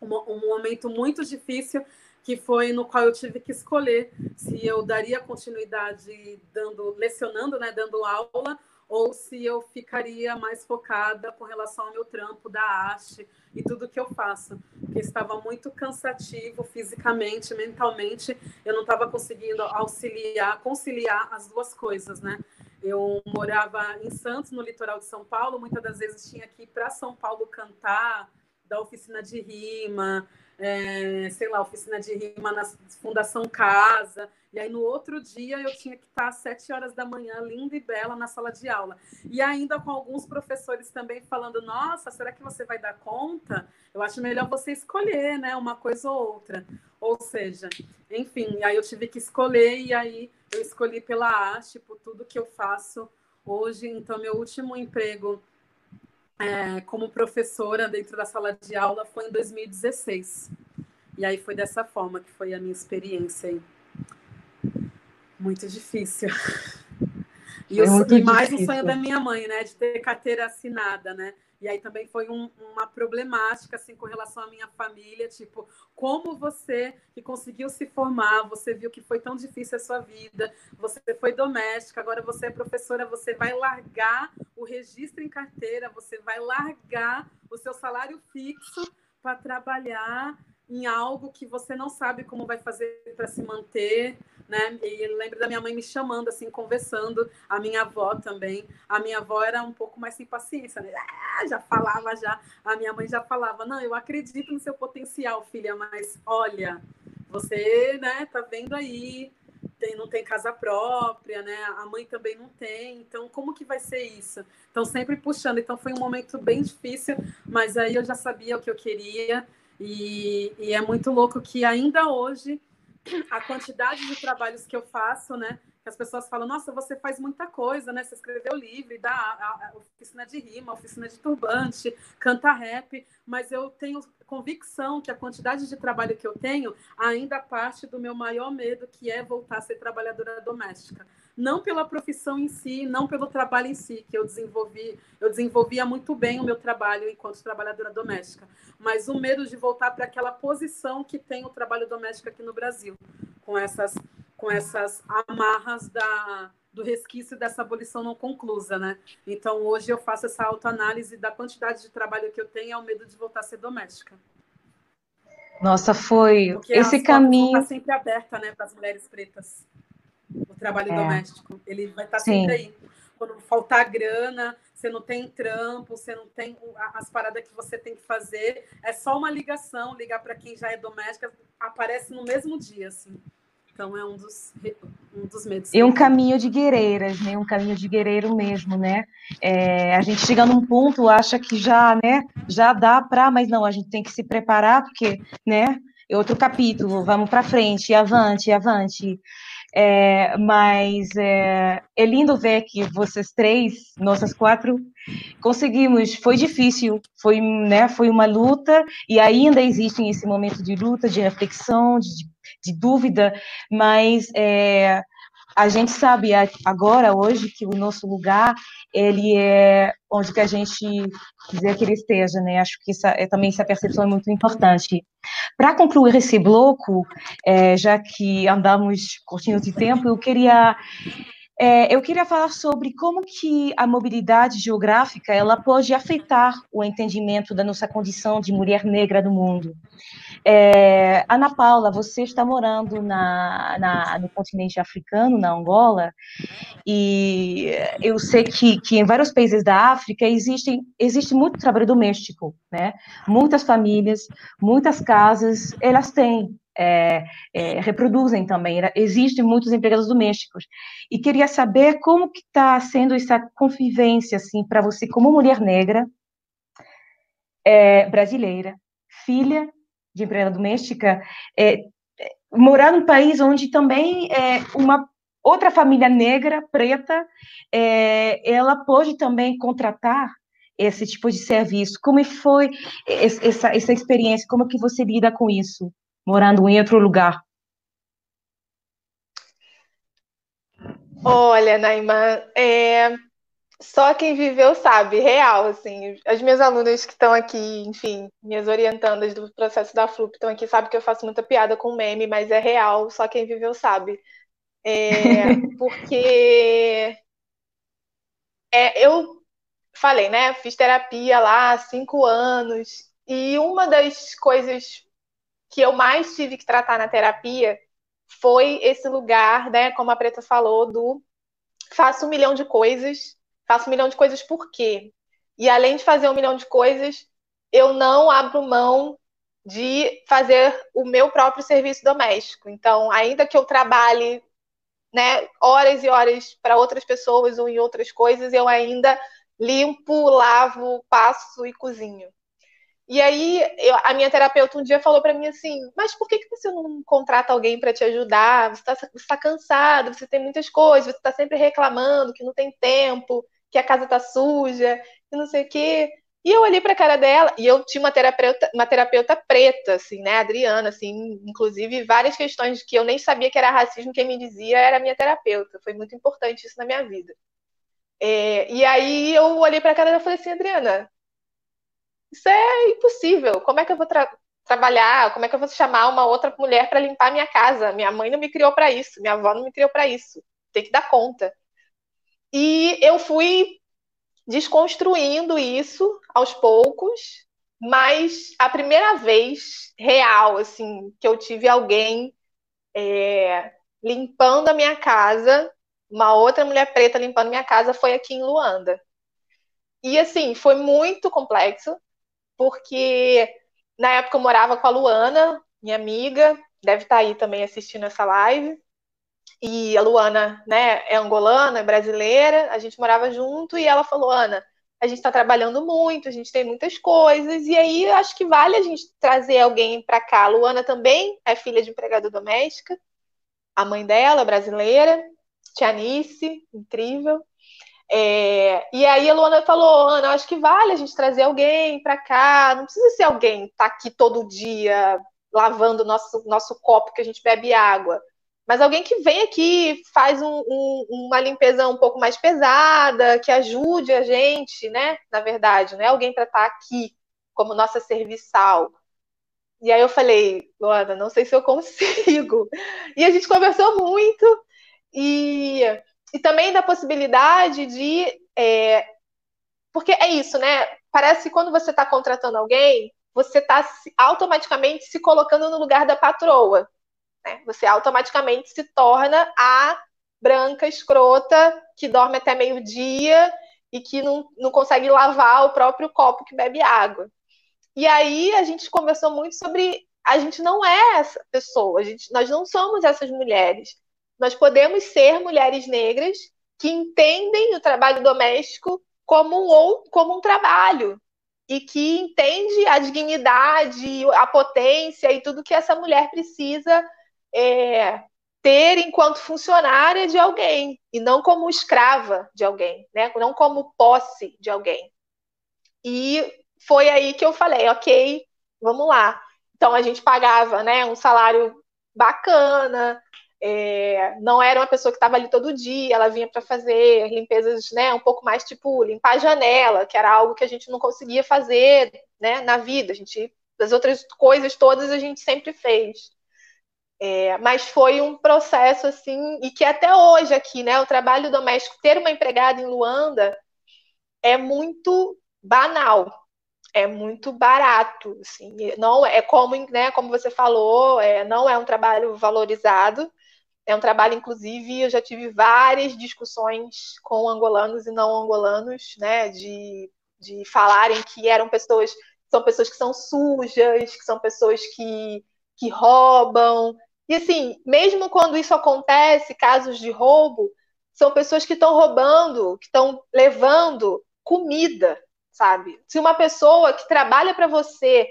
um, um momento muito difícil, que foi no qual eu tive que escolher se eu daria continuidade dando, lecionando, né, dando aula, ou se eu ficaria mais focada com relação ao meu trampo da arte e tudo que eu faço, porque estava muito cansativo fisicamente, mentalmente, eu não estava conseguindo auxiliar, conciliar as duas coisas, né? Eu morava em Santos, no litoral de São Paulo, muitas das vezes tinha que ir para São Paulo cantar, da oficina de rima, é, sei lá, oficina de rima na Fundação Casa. E aí, no outro dia, eu tinha que estar às sete horas da manhã, linda e bela, na sala de aula. E ainda com alguns professores também falando: Nossa, será que você vai dar conta? Eu acho melhor você escolher, né? Uma coisa ou outra. Ou seja, enfim, aí eu tive que escolher, e aí eu escolhi pela arte, por tudo que eu faço hoje. Então, meu último emprego é, como professora dentro da sala de aula foi em 2016. E aí foi dessa forma que foi a minha experiência aí. Muito difícil. E, eu, e mais difícil. um sonho da minha mãe, né? De ter carteira assinada, né? E aí também foi um, uma problemática, assim, com relação à minha família, tipo, como você que conseguiu se formar, você viu que foi tão difícil a sua vida, você foi doméstica, agora você é professora, você vai largar o registro em carteira, você vai largar o seu salário fixo para trabalhar em algo que você não sabe como vai fazer para se manter, né? E lembro da minha mãe me chamando, assim, conversando, a minha avó também. A minha avó era um pouco mais sem paciência, né? Ah, já falava, já. A minha mãe já falava: Não, eu acredito no seu potencial, filha, mas olha, você, né, tá vendo aí, tem, não tem casa própria, né? A mãe também não tem. Então, como que vai ser isso? Então, sempre puxando. Então, foi um momento bem difícil, mas aí eu já sabia o que eu queria. E, e, é muito louco que ainda hoje a quantidade de trabalhos que eu faço, né? Que as pessoas falam, nossa, você faz muita coisa, né? Você escreveu livro, dá a, a oficina de rima, oficina de turbante, canta rap, mas eu tenho convicção que a quantidade de trabalho que eu tenho ainda parte do meu maior medo, que é voltar a ser trabalhadora doméstica não pela profissão em si, não pelo trabalho em si, que eu desenvolvi, eu desenvolvia muito bem o meu trabalho enquanto trabalhadora doméstica, mas o medo de voltar para aquela posição que tem o trabalho doméstico aqui no Brasil, com essas com essas amarras da do resquício dessa abolição não conclusa, né? Então hoje eu faço essa autoanálise da quantidade de trabalho que eu tenho e ao medo de voltar a ser doméstica. Nossa, foi Porque esse caminho. Está sempre aberta, né, para as mulheres pretas o trabalho é. doméstico. Ele vai estar tá sempre aí. Quando faltar grana, você não tem trampo, você não tem as paradas que você tem que fazer, é só uma ligação, ligar para quem já é doméstica, aparece no mesmo dia, assim. Então é um dos, um dos medos. E um caminho de guerreiras, né? Um caminho de guerreiro mesmo, né? É, a gente chega num ponto, acha que já, né? Já dá para, mas não, a gente tem que se preparar porque, né? É outro capítulo, vamos para frente, avante, avante. É, mas é, é, lindo ver que vocês três, nossas quatro, conseguimos. Foi difícil, foi, né, foi uma luta e ainda existe esse momento de luta, de reflexão, de, de dúvida, mas é, a gente sabe agora, hoje, que o nosso lugar, ele é onde que a gente quiser que ele esteja, né? Acho que é, também essa percepção é muito importante. Para concluir esse bloco, é, já que andamos curtindo de tempo, eu queria É, eu queria falar sobre como que a mobilidade geográfica ela pode afetar o entendimento da nossa condição de mulher negra no mundo. É, Ana Paula, você está morando na, na, no continente africano, na Angola, e eu sei que, que em vários países da África existem, existe muito trabalho doméstico, né? Muitas famílias, muitas casas, elas têm é, é, reproduzem também. Existem muitos empregados domésticos. E queria saber como que está sendo essa convivência assim para você como mulher negra é, brasileira, filha de empregada doméstica, é, é, morar num país onde também é uma outra família negra preta ela pode também contratar esse tipo de serviço. Como foi essa, essa experiência? Como que você lida com isso? Morando em outro lugar? Olha, Naima, é... só quem viveu sabe, real, assim, as minhas alunas que estão aqui, enfim, minhas orientandas do processo da FLUP estão aqui, sabem que eu faço muita piada com meme, mas é real, só quem viveu sabe. É... porque é, eu falei, né, fiz terapia lá há cinco anos, e uma das coisas que eu mais tive que tratar na terapia foi esse lugar, né, como a Preta falou, do faço um milhão de coisas, faço um milhão de coisas por quê? E além de fazer um milhão de coisas, eu não abro mão de fazer o meu próprio serviço doméstico. Então, ainda que eu trabalhe né, horas e horas para outras pessoas ou em outras coisas, eu ainda limpo, lavo, passo e cozinho. E aí, eu, a minha terapeuta um dia falou para mim assim: Mas por que, que você não contrata alguém para te ajudar? Você está tá cansado, você tem muitas coisas, você está sempre reclamando que não tem tempo, que a casa tá suja, que não sei o quê. E eu olhei para a cara dela, e eu tinha uma terapeuta, uma terapeuta preta, assim, né, Adriana, assim, inclusive várias questões que eu nem sabia que era racismo, quem me dizia era minha terapeuta. Foi muito importante isso na minha vida. É, e aí eu olhei para a cara dela e falei assim, Adriana, isso é impossível. Como é que eu vou tra trabalhar? Como é que eu vou chamar uma outra mulher para limpar minha casa? Minha mãe não me criou para isso, minha avó não me criou para isso. Tem que dar conta. E eu fui desconstruindo isso aos poucos, mas a primeira vez real, assim, que eu tive alguém é, limpando a minha casa, uma outra mulher preta limpando minha casa, foi aqui em Luanda. E assim, foi muito complexo, porque na época eu morava com a Luana, minha amiga, deve estar tá aí também assistindo essa live. E a Luana, né, é angolana, é brasileira, a gente morava junto e ela falou: Ana, a gente está trabalhando muito, a gente tem muitas coisas, e aí acho que vale a gente trazer alguém para cá. A Luana também é filha de empregada doméstica, a mãe dela é brasileira, Tianice, incrível. É, e aí a Luana falou, Ana, acho que vale a gente trazer alguém para cá, não precisa ser alguém que tá aqui todo dia lavando nosso nosso copo que a gente bebe água, mas alguém que vem aqui, faz um, um, uma limpeza um pouco mais pesada, que ajude a gente, né? Na verdade, não é alguém para estar tá aqui como nossa serviçal. E aí eu falei, Luana, não sei se eu consigo. E a gente conversou muito e e também da possibilidade de. É, porque é isso, né? Parece que quando você está contratando alguém, você está automaticamente se colocando no lugar da patroa. Né? Você automaticamente se torna a branca escrota que dorme até meio-dia e que não, não consegue lavar o próprio copo que bebe água. E aí a gente conversou muito sobre a gente não é essa pessoa, gente, nós não somos essas mulheres. Nós podemos ser mulheres negras que entendem o trabalho doméstico como um, como um trabalho e que entende a dignidade, a potência e tudo que essa mulher precisa é, ter enquanto funcionária de alguém e não como escrava de alguém, né? Não como posse de alguém. E foi aí que eu falei, ok, vamos lá. Então a gente pagava, né, um salário bacana, é, não era uma pessoa que estava ali todo dia, ela vinha para fazer limpezas, né, um pouco mais tipo limpar a janela, que era algo que a gente não conseguia fazer, né, na vida. A gente, as outras coisas todas a gente sempre fez. É, mas foi um processo assim, e que até hoje aqui, né, o trabalho doméstico, ter uma empregada em Luanda é muito banal, é muito barato, assim, não é como, né, como você falou, é, não é um trabalho valorizado, é um trabalho, inclusive, eu já tive várias discussões com angolanos e não angolanos, né, de, de falarem que eram pessoas, são pessoas que são sujas, que são pessoas que, que roubam. E assim, mesmo quando isso acontece, casos de roubo, são pessoas que estão roubando, que estão levando comida, sabe? Se uma pessoa que trabalha para você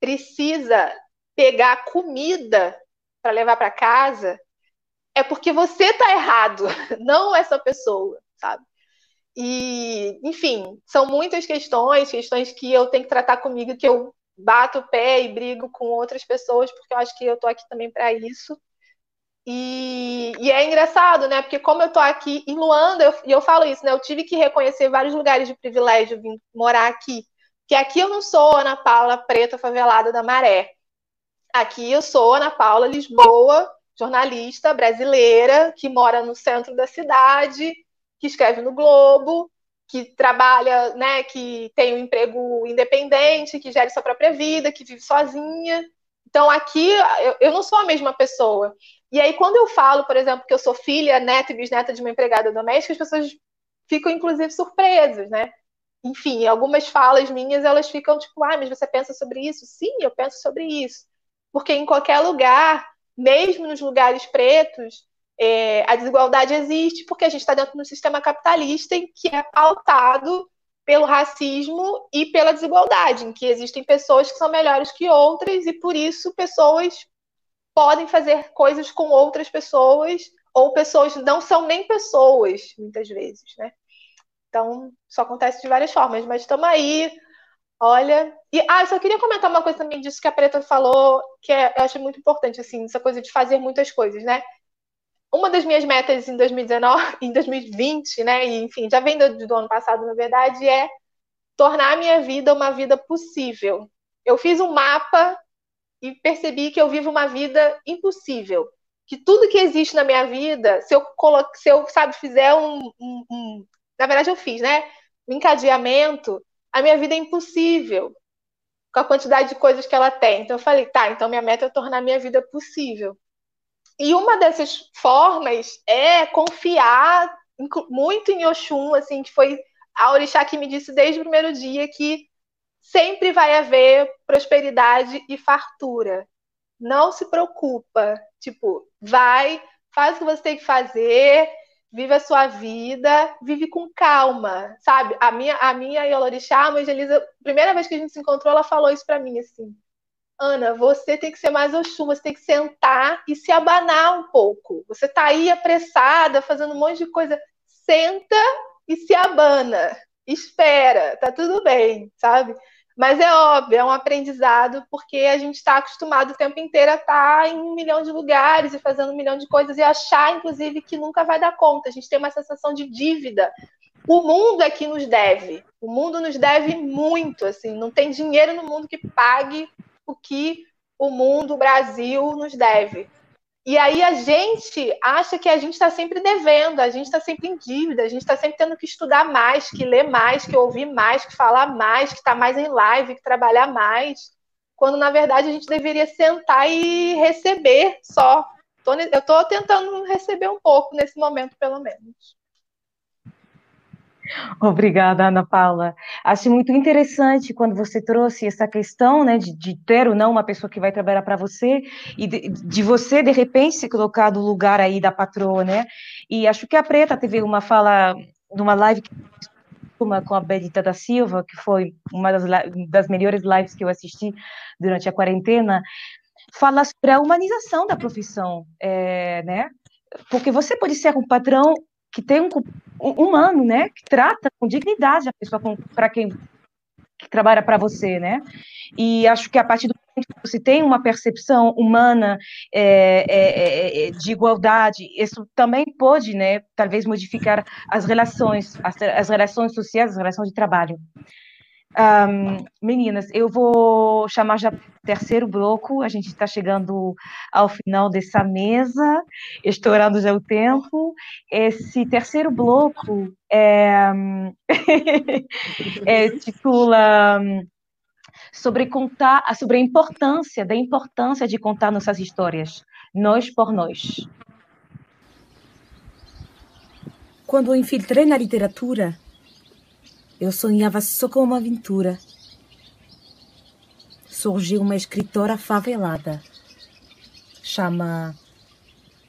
precisa pegar comida para levar para casa, é porque você está errado, não essa pessoa, sabe? E, enfim, são muitas questões, questões que eu tenho que tratar comigo, que eu bato o pé e brigo com outras pessoas, porque eu acho que eu tô aqui também para isso. E, e, é engraçado, né? Porque como eu tô aqui em Luanda, eu, e eu falo isso, né? Eu tive que reconhecer vários lugares de privilégio vim morar aqui. Que aqui eu não sou Ana Paula preta favelada da Maré. Aqui eu sou Ana Paula Lisboa, jornalista brasileira que mora no centro da cidade, que escreve no Globo, que trabalha, né, que tem um emprego independente, que gera sua própria vida, que vive sozinha. Então aqui eu, eu não sou a mesma pessoa. E aí quando eu falo, por exemplo, que eu sou filha, neta e bisneta de uma empregada doméstica, as pessoas ficam inclusive surpresas, né? Enfim, algumas falas minhas, elas ficam tipo, ah, mas você pensa sobre isso? Sim, eu penso sobre isso. Porque em qualquer lugar mesmo nos lugares pretos, é, a desigualdade existe porque a gente está dentro de um sistema capitalista em que é pautado pelo racismo e pela desigualdade, em que existem pessoas que são melhores que outras e por isso pessoas podem fazer coisas com outras pessoas ou pessoas não são nem pessoas muitas vezes, né? Então, isso acontece de várias formas, mas estamos aí Olha, e ah, eu só queria comentar uma coisa também disso que a Preta falou, que é, eu acho muito importante, assim, essa coisa de fazer muitas coisas, né? Uma das minhas metas em 2019, em 2020, né, e enfim, já vem do, do ano passado, na verdade, é tornar a minha vida uma vida possível. Eu fiz um mapa e percebi que eu vivo uma vida impossível. Que tudo que existe na minha vida, se eu coloque, se eu, sabe, fizer um, um, um na verdade eu fiz, né? Um encadeamento, a minha vida é impossível com a quantidade de coisas que ela tem. Então eu falei, tá, então minha meta é tornar minha vida possível. E uma dessas formas é confiar muito em Oxum, assim, que foi a orixá que me disse desde o primeiro dia que sempre vai haver prosperidade e fartura. Não se preocupa, tipo, vai, faz o que você tem que fazer, vive a sua vida, vive com calma, sabe? A minha, a minha Yolorixá, a mãe de Elisa, primeira vez que a gente se encontrou, ela falou isso para mim, assim, Ana, você tem que ser mais Oxum, você tem que sentar e se abanar um pouco. Você tá aí apressada, fazendo um monte de coisa. Senta e se abana. Espera, tá tudo bem, sabe? Mas é óbvio, é um aprendizado, porque a gente está acostumado o tempo inteiro a estar tá em um milhão de lugares e fazendo um milhão de coisas e achar, inclusive, que nunca vai dar conta. A gente tem uma sensação de dívida. O mundo é que nos deve. O mundo nos deve muito, assim, não tem dinheiro no mundo que pague o que o mundo, o Brasil, nos deve. E aí a gente acha que a gente está sempre devendo, a gente está sempre em dívida, a gente está sempre tendo que estudar mais, que ler mais, que ouvir mais, que falar mais, que estar tá mais em live, que trabalhar mais, quando na verdade a gente deveria sentar e receber só. Eu estou tentando receber um pouco nesse momento, pelo menos. Obrigada, Ana Paula. Acho muito interessante quando você trouxe essa questão, né, de, de ter ou não uma pessoa que vai trabalhar para você e de, de, você de repente se colocar no lugar aí da patroa, né? E acho que a Preta teve uma fala numa live uma com a Benita da Silva, que foi uma das, das melhores lives que eu assisti durante a quarentena, fala sobre a humanização da profissão, é, né? Porque você pode ser um patrão que tem um, um humano, né? Que trata com dignidade a pessoa para quem que trabalha para você, né? E acho que a partir do momento que você tem uma percepção humana é, é, é, de igualdade, isso também pode, né? Talvez modificar as relações, as, as relações sociais, as relações de trabalho. Um, meninas, eu vou chamar já terceiro bloco. A gente está chegando ao final dessa mesa, estourando já o tempo. Esse terceiro bloco é, é titula sobre contar, sobre a importância da importância de contar nossas histórias, nós por nós. Quando infiltrei na literatura, eu sonhava só com uma aventura. Surgiu uma escritora favelada. Chama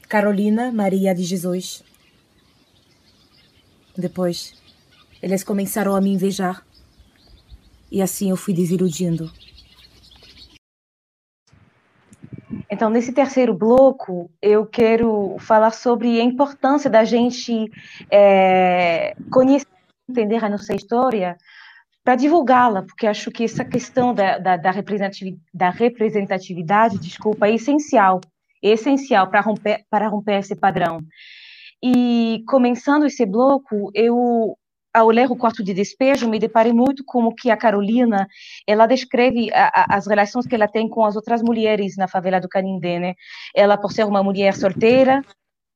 Carolina Maria de Jesus. Depois, eles começaram a me invejar. E assim eu fui desiludindo. Então, nesse terceiro bloco, eu quero falar sobre a importância da gente é, conhecer, entender a nossa história para divulgá-la, porque acho que essa questão da, da, da, representatividade, da representatividade, desculpa, é essencial, é essencial para romper, para romper esse padrão. E começando esse bloco, eu ao ler o quarto de despejo, me deparei muito com o que a Carolina, ela descreve a, a, as relações que ela tem com as outras mulheres na favela do Canindé, né? Ela, por ser uma mulher solteira,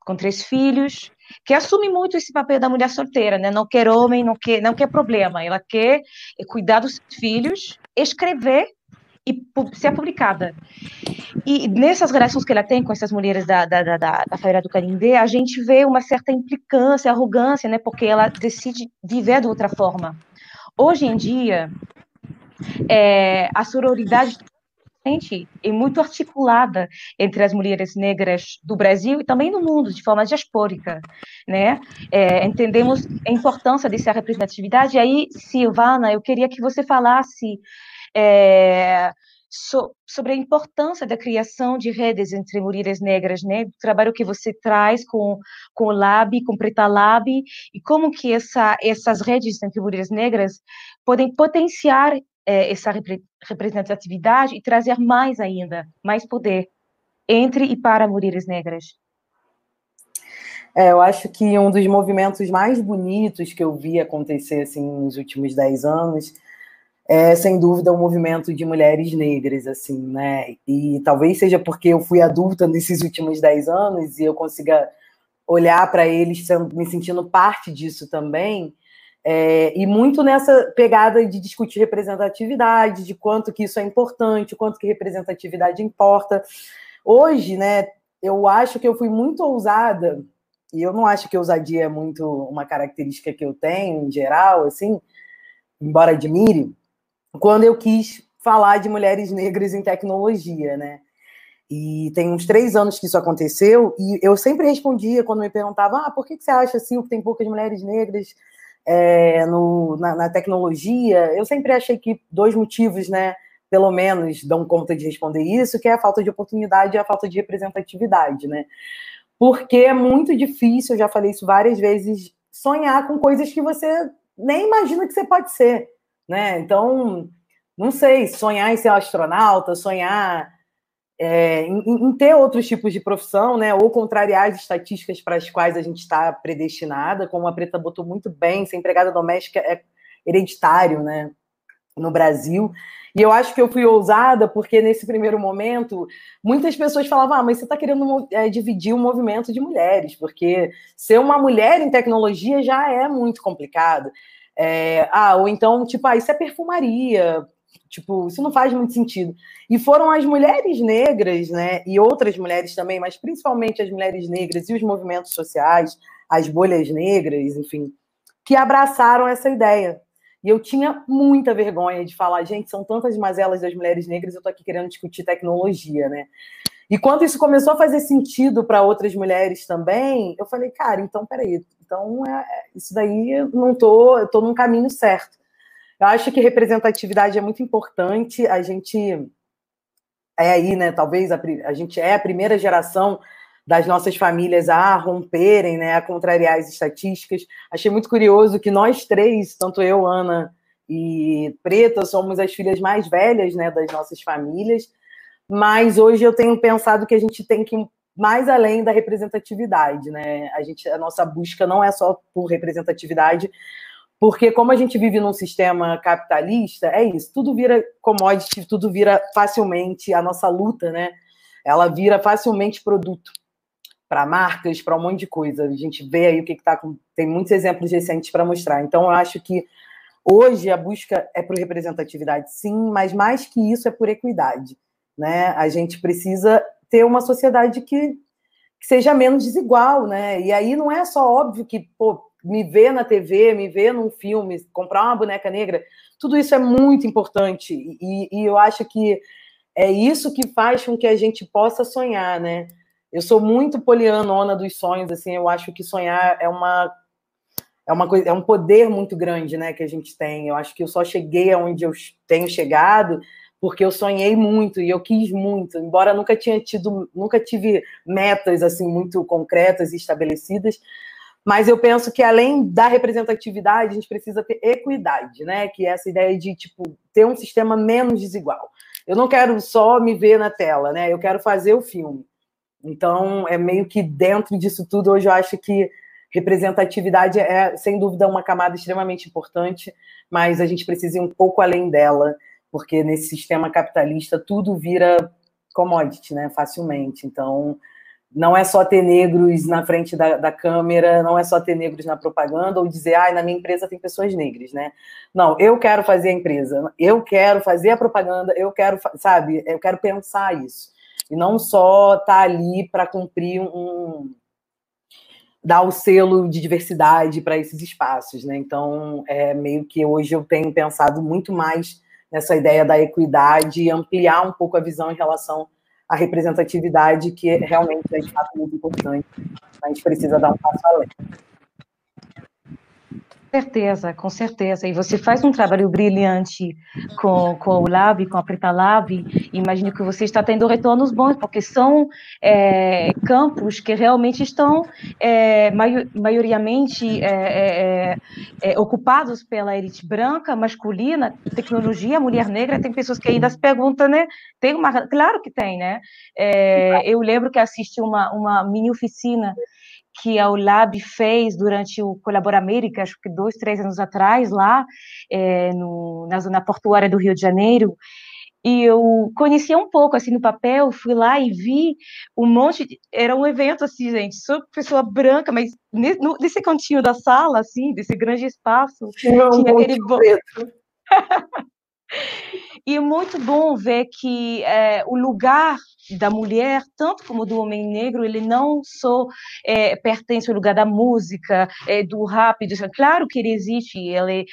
com três filhos, que assume muito esse papel da mulher solteira, né? Não quer homem, não quer, não quer problema, ela quer cuidar dos filhos, escrever e ser publicada. E nessas relações que ela tem com essas mulheres da, da, da, da Feira do Canindé, a gente vê uma certa implicância, arrogância, né, porque ela decide viver de outra forma. Hoje em dia, é, a sororidade é muito articulada entre as mulheres negras do Brasil e também no mundo, de forma diaspórica, né? É, entendemos a importância dessa representatividade. E aí, Silvana, eu queria que você falasse é, so, sobre a importância da criação de redes entre mulheres negras, né? O trabalho que você traz com, com o Lab, com Preta Lab, e como que essa, essas redes entre mulheres negras podem potenciar é, essa representatividade e trazer mais ainda, mais poder entre e para mulheres negras. É, eu acho que um dos movimentos mais bonitos que eu vi acontecer assim, nos últimos dez anos é sem dúvida um movimento de mulheres negras, assim, né? E talvez seja porque eu fui adulta nesses últimos dez anos e eu consiga olhar para eles me sentindo parte disso também. É, e muito nessa pegada de discutir representatividade, de quanto que isso é importante, quanto que representatividade importa. Hoje, né, eu acho que eu fui muito ousada, e eu não acho que ousadia é muito uma característica que eu tenho em geral, assim, embora admire, quando eu quis falar de mulheres negras em tecnologia, né? E tem uns três anos que isso aconteceu, e eu sempre respondia quando me perguntavam: ah, por que, você acha assim que tem poucas mulheres negras é, no, na, na, tecnologia? Eu sempre achei que dois motivos, né, pelo menos, dão conta de responder isso, que é a falta de oportunidade e a falta de representatividade, né? Porque é muito difícil, eu já falei isso várias vezes, sonhar com coisas que você nem imagina que você pode ser né? Então, não sei, sonhar em ser astronauta, sonhar é, em, em, ter outros tipos de profissão, né? Ou contrariar as estatísticas para as quais a gente está predestinada, como a Preta botou muito bem, ser empregada doméstica é hereditário, né? No Brasil. E eu acho que eu fui ousada porque, nesse primeiro momento, muitas pessoas falavam: ah, mas você está querendo é, dividir o movimento de mulheres, porque ser uma mulher em tecnologia já é muito complicado. É, ah, ou então, tipo, ah, isso é perfumaria. Tipo, isso não faz muito sentido. E foram as mulheres negras, né, e outras mulheres também, mas principalmente as mulheres negras e os movimentos sociais, as bolhas negras, enfim, que abraçaram essa ideia. E eu tinha muita vergonha de falar, gente, são tantas mazelas das mulheres negras, eu tô aqui querendo discutir tecnologia, né? E quando isso começou a fazer sentido para outras mulheres também, eu falei, cara, então peraí, então é, isso daí eu não tô, eu tô num caminho certo. Eu acho que representatividade é muito importante. A gente é aí, né? Talvez a, a gente é a primeira geração das nossas famílias a romperem, né, a contrariar as estatísticas. Achei muito curioso que nós três, tanto eu, Ana e Preta, somos as filhas mais velhas, né, das nossas famílias mas hoje eu tenho pensado que a gente tem que ir mais além da representatividade, né? A gente, a nossa busca não é só por representatividade, porque como a gente vive num sistema capitalista, é isso, tudo vira commodity, tudo vira facilmente a nossa luta, né? Ela vira facilmente produto para marcas, para um monte de coisa. A gente vê aí o que está com. Tem muitos exemplos recentes para mostrar. Então, eu acho que hoje a busca é por representatividade, sim, mas mais que isso é por equidade. Né? A gente precisa ter uma sociedade que, que seja menos desigual, né? E aí não é só óbvio que, pô, me ver na TV, me ver num filme, comprar uma boneca negra, tudo isso é muito importante. E, e, eu acho que é isso que faz com que a gente possa sonhar, né? Eu sou muito polianona dos sonhos, assim, eu acho que sonhar é uma é uma coisa, é um poder muito grande, né, que a gente tem. Eu acho que eu só cheguei aonde eu tenho chegado porque eu sonhei muito e eu quis muito, embora nunca tinha tido, nunca tive metas assim muito concretas e estabelecidas, mas eu penso que além da representatividade, a gente precisa ter equidade, né? Que é essa ideia de tipo ter um sistema menos desigual. Eu não quero só me ver na tela, né? Eu quero fazer o filme. Então, é meio que dentro disso tudo, hoje eu acho que representatividade é, sem dúvida, uma camada extremamente importante, mas a gente precisa ir um pouco além dela, porque nesse sistema capitalista tudo vira commodity, né? Facilmente. Então, não é só ter negros na frente da, da, câmera, não é só ter negros na propaganda ou dizer, ah, na minha empresa tem pessoas negras, né? Não, eu quero fazer a empresa, eu quero fazer a propaganda, eu quero, sabe, eu quero pensar isso. E não só estar tá ali para cumprir um. dar o selo de diversidade para esses espaços, né? Então, é meio que hoje eu tenho pensado muito mais nessa ideia da equidade e ampliar um pouco a visão em relação a representatividade, que realmente é de fato muito importante. A gente precisa dar um passo além certeza, com certeza. E você faz um trabalho brilhante com, com o Lab, com a Preta Lab. Imagino que você está tendo retornos bons, porque são é, campos que realmente estão é, maioriamente é, é, é, é, ocupados pela elite branca, masculina, tecnologia, mulher negra. Tem pessoas que ainda se perguntam, né? Tem uma, claro que tem, né? eu lembro que assisti uma, uma mini oficina que a ULAB fez durante o Colabora América, acho que dois, três anos atrás, lá é, no, na zona portuária do Rio de Janeiro, e eu conhecia um pouco, assim, no papel, fui lá e vi um monte, de, era um evento, assim, gente, sou pessoa branca, mas nesse cantinho da sala, assim, desse grande espaço, tinha, tinha aquele... E é muito bom ver que é, o lugar da mulher, tanto como do homem negro, ele não só é, pertence ao lugar da música, é, do rap, do... claro que ele existe, ele,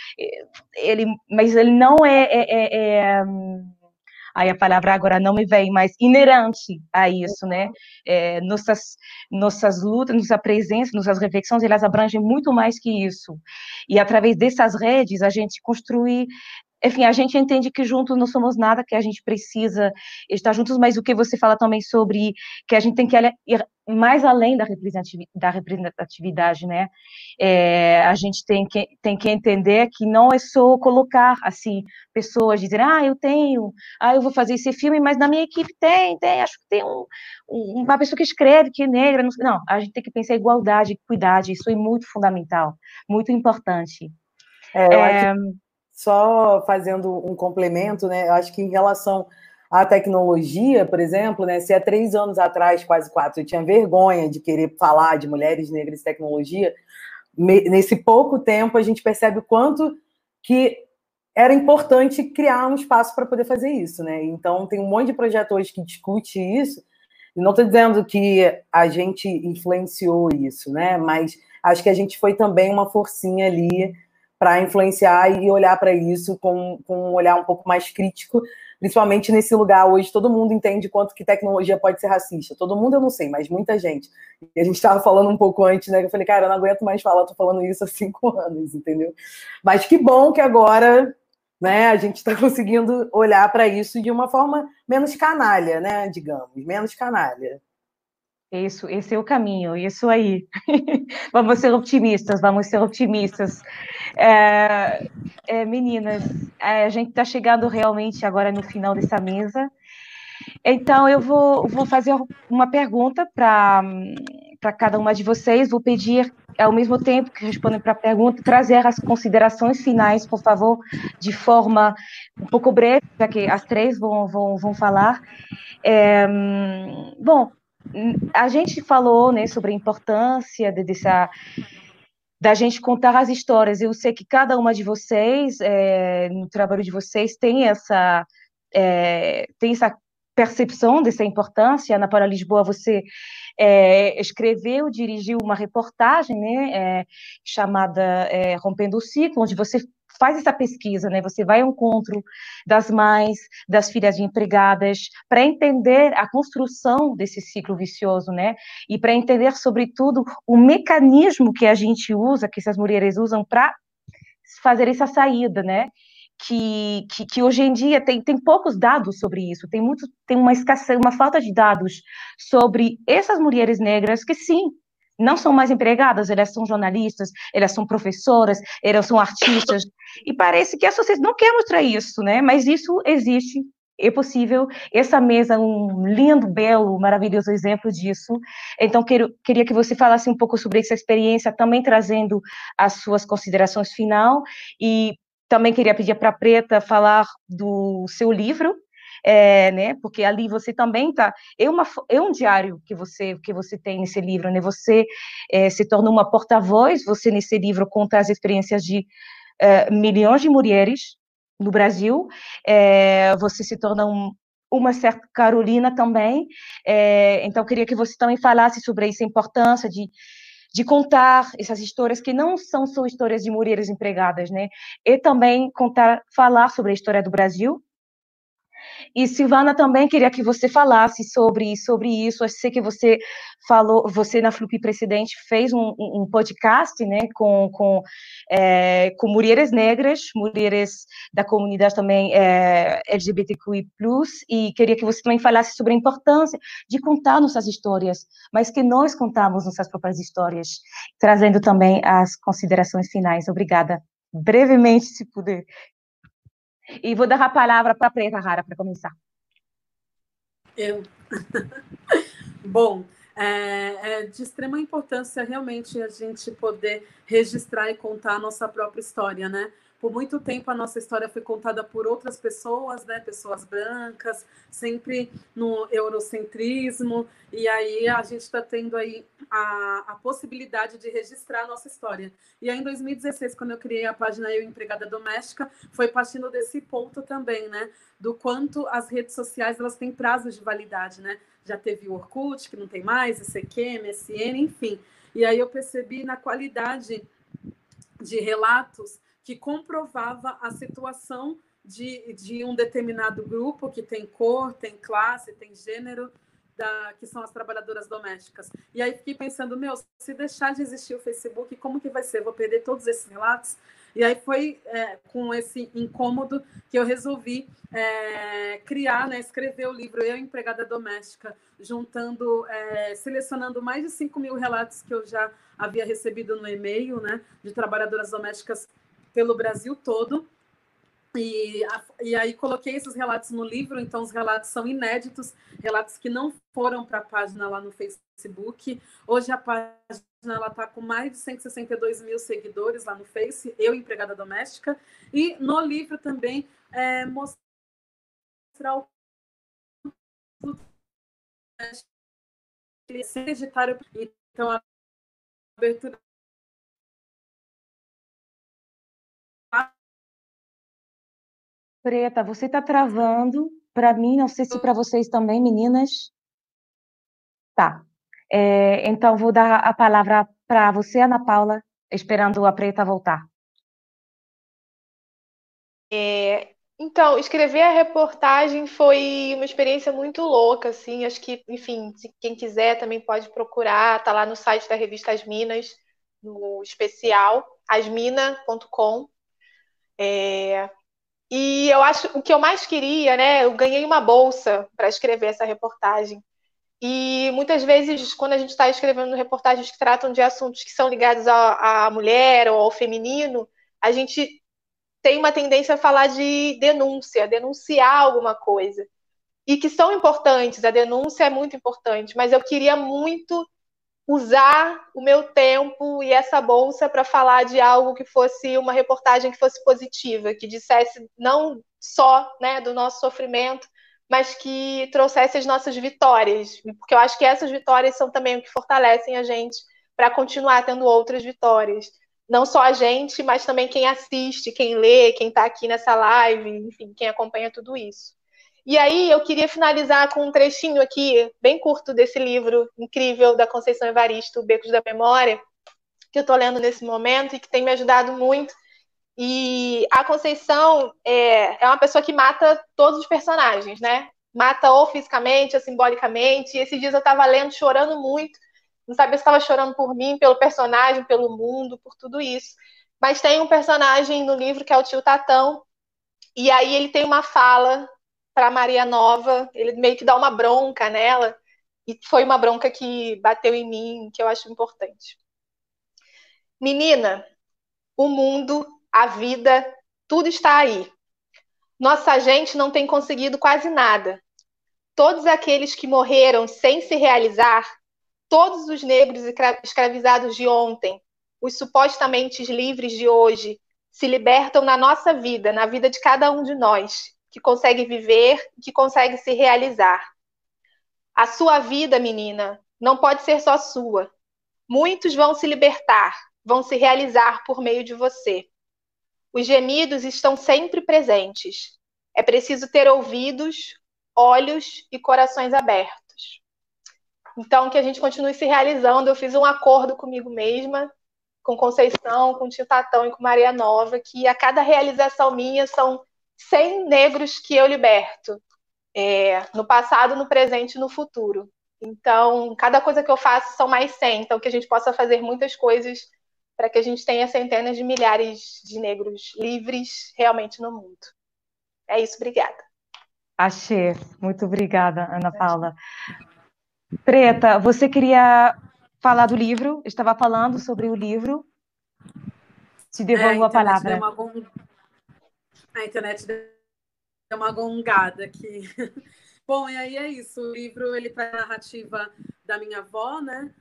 ele, mas ele não é, é, é, é aí a palavra agora não me vem, mas inerente a isso, né? É, nossas, nossas lutas, nossa presença, nossas reflexões, elas abrangem muito mais que isso. E através dessas redes, a gente construir enfim, a gente entende que juntos não somos nada, que a gente precisa estar juntos, mas o que você fala também sobre que a gente tem que ir mais além da representatividade, né? É, a gente tem que, tem que entender que não é só colocar, assim, pessoas dizer, ah, eu tenho, ah, eu vou fazer esse filme, mas na minha equipe tem, tem, acho que tem um, uma pessoa que escreve, que é negra, não, não, a gente tem que pensar em igualdade, equidade, isso é muito fundamental, muito importante. É, eu é, acho só fazendo um complemento, né? Eu acho que em relação à tecnologia, por exemplo, né? Se há três anos atrás, quase quatro, eu tinha vergonha de querer falar de mulheres negras e tecnologia, nesse pouco tempo a gente percebe o quanto que era importante criar um espaço para poder fazer isso, né? Então tem um monte de projeto hoje que discute isso. E não estou dizendo que a gente influenciou isso, né? Mas acho que a gente foi também uma forcinha ali para influenciar e olhar para isso com, com um olhar um pouco mais crítico, principalmente nesse lugar hoje todo mundo entende quanto que tecnologia pode ser racista. Todo mundo eu não sei, mas muita gente. E a gente estava falando um pouco antes, né? Eu falei, cara, eu não aguento mais falar, tô falando isso há cinco anos, entendeu? Mas que bom que agora né, a gente está conseguindo olhar para isso de uma forma menos canalha, né? Digamos, menos canalha. Isso, esse é o caminho, isso aí. vamos ser otimistas, vamos ser otimistas. É, é, meninas, é, a gente está chegando realmente agora no final dessa mesa. Então, eu vou, vou fazer uma pergunta para cada uma de vocês. Vou pedir, ao mesmo tempo que respondem para a pergunta, trazer as considerações finais, por favor, de forma um pouco breve, já que as três vão, vão, vão falar. É, bom, a gente falou né, sobre a importância de, dessa da gente contar as histórias. Eu sei que cada uma de vocês, é, no trabalho de vocês, tem essa, é, tem essa percepção dessa importância. Ana Paula Lisboa, você é, escreveu, dirigiu uma reportagem né, é, chamada é, Rompendo o Ciclo, onde você faz essa pesquisa, né? Você vai ao encontro das mães, das filhas de empregadas, para entender a construção desse ciclo vicioso, né? E para entender, sobretudo, o mecanismo que a gente usa, que essas mulheres usam para fazer essa saída, né? Que, que, que, hoje em dia tem, tem poucos dados sobre isso, tem muito, tem uma escassez, uma falta de dados sobre essas mulheres negras que sim não são mais empregadas, elas são jornalistas, elas são professoras, elas são artistas, e parece que a sociedade não quer mostrar isso, né? Mas isso existe, é possível. Essa mesa é um lindo, belo, maravilhoso exemplo disso. Então, quero, queria que você falasse um pouco sobre essa experiência, também trazendo as suas considerações final, e também queria pedir para a Preta falar do seu livro, é, né? Porque ali você também tá é uma é um diário que você que você tem nesse livro, né? Você é, se torna uma porta-voz. Você nesse livro conta as experiências de é, milhões de mulheres no Brasil. Você se torna um, uma certa Carolina também. Então queria que você também falasse sobre essa importância de de contar essas histórias que não são só histórias de mulheres empregadas, né? E também contar, falar sobre a história do Brasil, e Silvana também queria que você falasse sobre, sobre isso. Eu sei que você falou, você na Flup Presidente fez um, um podcast, né, com, com, é, com mulheres negras, mulheres da comunidade também é, LGBTQI+, e queria que você também falasse sobre a importância de contar nossas histórias, mas que nós contamos nossas próprias histórias, trazendo também as considerações finais. Obrigada. Brevemente, se puder. E vou dar a palavra para a Preta Rara para começar. Eu. Bom, é, é, de extrema importância realmente a gente poder registrar e contar a nossa própria história, né? Por muito tempo a nossa história foi contada por outras pessoas, né? Pessoas brancas, sempre no eurocentrismo, e aí a gente está tendo aí a, a possibilidade de registrar a nossa história. E aí em 2016, quando eu criei a página Eu Empregada Doméstica, foi partindo desse ponto também, né? Do quanto as redes sociais elas têm prazos de validade, né? Já teve o Orkut, que não tem mais, ICQ, MSN, enfim. E aí eu percebi na qualidade de relatos que comprovava a situação de, de um determinado grupo que tem cor, tem classe, tem gênero, da, que são as trabalhadoras domésticas. E aí fiquei pensando, meu, se deixar de existir o Facebook, como que vai ser? Vou perder todos esses relatos? E aí foi é, com esse incômodo que eu resolvi é, criar, né, escrever o livro Eu Empregada Doméstica, juntando, é, selecionando mais de 5 mil relatos que eu já havia recebido no e-mail, né, de trabalhadoras domésticas pelo Brasil todo. E, e aí coloquei esses relatos no livro, então os relatos são inéditos, relatos que não foram para a página lá no Facebook. Hoje a página está com mais de 162 mil seguidores lá no Face, eu empregada doméstica. E no livro também é, mostrar o então a abertura Preta, você está travando. Para mim, não sei se para vocês também, meninas. Tá. É, então, vou dar a palavra para você, Ana Paula, esperando a Preta voltar. É, então, escrever a reportagem foi uma experiência muito louca, assim. Acho que, enfim, se quem quiser também pode procurar, tá lá no site da revista As Minas, no especial, asmina.com. É, e eu acho o que eu mais queria, né? Eu ganhei uma bolsa para escrever essa reportagem. E muitas vezes, quando a gente está escrevendo reportagens que tratam de assuntos que são ligados à, mulher ou ao feminino, a gente tem uma tendência a falar de denúncia, denunciar alguma coisa. e que são importantes, a denúncia é muito importante, mas eu queria muito usar o meu tempo e essa bolsa para falar de algo que fosse uma reportagem que fosse positiva, que dissesse não só né, do nosso sofrimento, mas que trouxesse as nossas vitórias, porque eu acho que essas vitórias são também o que fortalecem a gente para continuar tendo outras vitórias. Não só a gente, mas também quem assiste, quem lê, quem está aqui nessa live, enfim, quem acompanha tudo isso. E aí eu queria finalizar com um trechinho aqui, bem curto, desse livro incrível da Conceição Evaristo, Becos da Memória, que eu estou lendo nesse momento e que tem me ajudado muito. E a Conceição é, é uma pessoa que mata todos os personagens, né? Mata ou fisicamente ou simbolicamente. E esses dias eu estava lendo, chorando muito. Não sabia se estava chorando por mim, pelo personagem, pelo mundo, por tudo isso. Mas tem um personagem no livro que é o tio Tatão. E aí ele tem uma fala para Maria Nova, ele meio que dá uma bronca nela, e foi uma bronca que bateu em mim, que eu acho importante. Menina, o mundo, a vida, tudo está aí. Nossa gente não tem conseguido quase nada. Todos aqueles que morreram sem se realizar, todos os negros escravizados de ontem, os supostamente livres de hoje, se libertam na nossa vida, na vida de cada um de nós que consegue viver, que consegue se realizar. A sua vida, menina, não pode ser só sua. Muitos vão se libertar, vão se realizar por meio de você. Os gemidos estão sempre presentes. É preciso ter ouvidos, olhos e corações abertos. Então, que a gente continue se realizando. Eu fiz um acordo comigo mesma, com Conceição, com Tio Tatão e com Maria Nova, que a cada realização minha são 100 negros que eu liberto, é, no passado, no presente e no futuro. Então, cada coisa que eu faço são mais 100, então que a gente possa fazer muitas coisas para que a gente tenha centenas de milhares de negros livres realmente no mundo. É isso, obrigada. Achei. Muito obrigada, Ana Paula. Preta, você queria falar do livro? Estava falando sobre o livro. Te devolvo é, a palavra a internet deu uma gongada aqui. Bom, e aí é isso. O livro ele traz a narrativa da minha avó, né?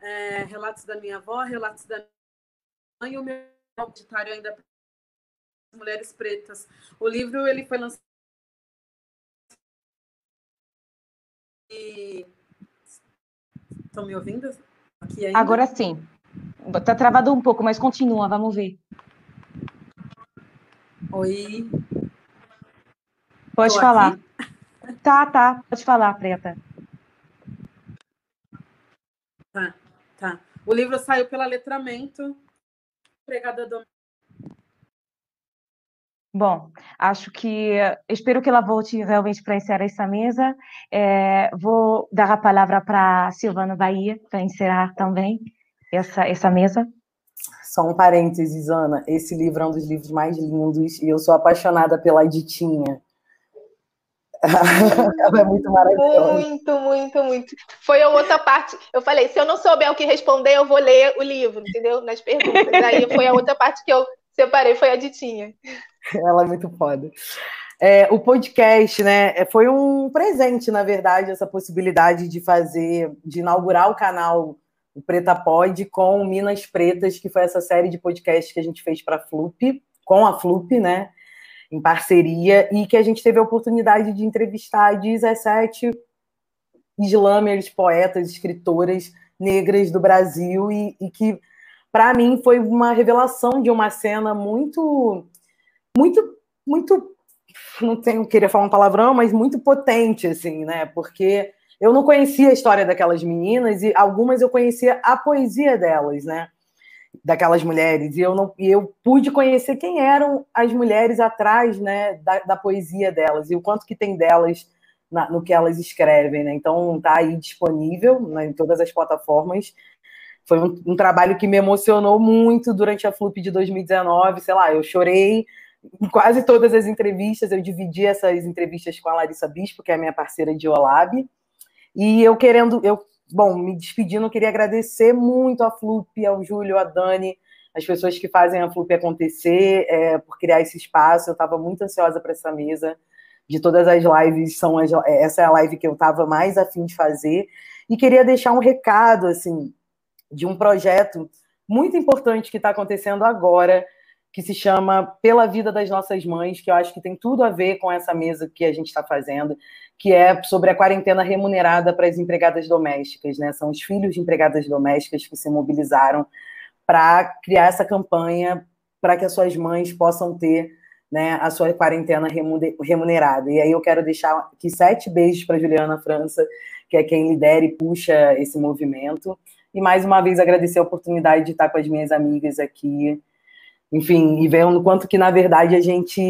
É, relatos da minha avó, relatos da minha mãe e o meu auditário ainda mulheres pretas. O livro ele foi lançado e estão me ouvindo? Agora sim. Tá travado um pouco, mas continua, vamos ver. Oi. Pode Tô falar. Aqui. Tá, tá. Pode falar, Preta. Tá, tá. O livro saiu pela letramento. Empregada do. Bom, acho que espero que ela volte realmente para encerrar essa mesa. É, vou dar a palavra para Silvana Bahia para encerrar também essa, essa mesa. Só um parênteses, Ana. Esse livro é um dos livros mais lindos e eu sou apaixonada pela Editinha. Ela é muito maravilhosa. Muito, muito, muito. Foi a outra parte. Eu falei, se eu não souber o que responder, eu vou ler o livro, entendeu? Nas perguntas. Aí foi a outra parte que eu separei, foi a Ditinha. Ela é muito foda. É, o podcast, né, é, foi um presente, na verdade, essa possibilidade de fazer, de inaugurar o canal o Preta Pod com Minas Pretas, que foi essa série de podcasts que a gente fez para a Flup, com a Flup, né? Em parceria, e que a gente teve a oportunidade de entrevistar 17 slammers, poetas, escritoras negras do Brasil, e, e que, para mim, foi uma revelação de uma cena muito, muito, muito. Não tenho queria falar um palavrão, mas muito potente, assim, né? Porque eu não conhecia a história daquelas meninas e algumas eu conhecia a poesia delas, né? Daquelas mulheres. E eu, não, e eu pude conhecer quem eram as mulheres atrás né, da, da poesia delas e o quanto que tem delas na, no que elas escrevem, né? Então tá aí disponível né, em todas as plataformas. Foi um, um, trabalho que me emocionou muito durante a Flup de 2019. Sei lá, eu chorei em quase todas as entrevistas. Eu dividi essas entrevistas com a Larissa Bispo, que é a minha parceira de Olab. E eu querendo, eu, bom, me despedindo, queria agradecer muito a Flup, ao Júlio, a Dani, as pessoas que fazem a Flup acontecer, é, por criar esse espaço. Eu estava muito ansiosa para essa mesa. de todas as lives, são as, essa é a live que eu estava mais afim de fazer. E queria deixar um recado, assim, de um projeto muito importante que está acontecendo agora, que se chama Pela Vida das Nossas Mães, que eu acho que tem tudo a ver com essa mesa que a gente está fazendo, que é sobre a quarentena remunerada para as empregadas domésticas, né? São os filhos de empregadas domésticas que se mobilizaram para criar essa campanha para que as suas mães possam ter né, a sua quarentena remunerada. E aí eu quero deixar aqui sete beijos para Juliana França, que é quem lidera e puxa esse movimento. E mais uma vez agradecer a oportunidade de estar com as minhas amigas aqui. Enfim, e vendo quanto que, na verdade, a gente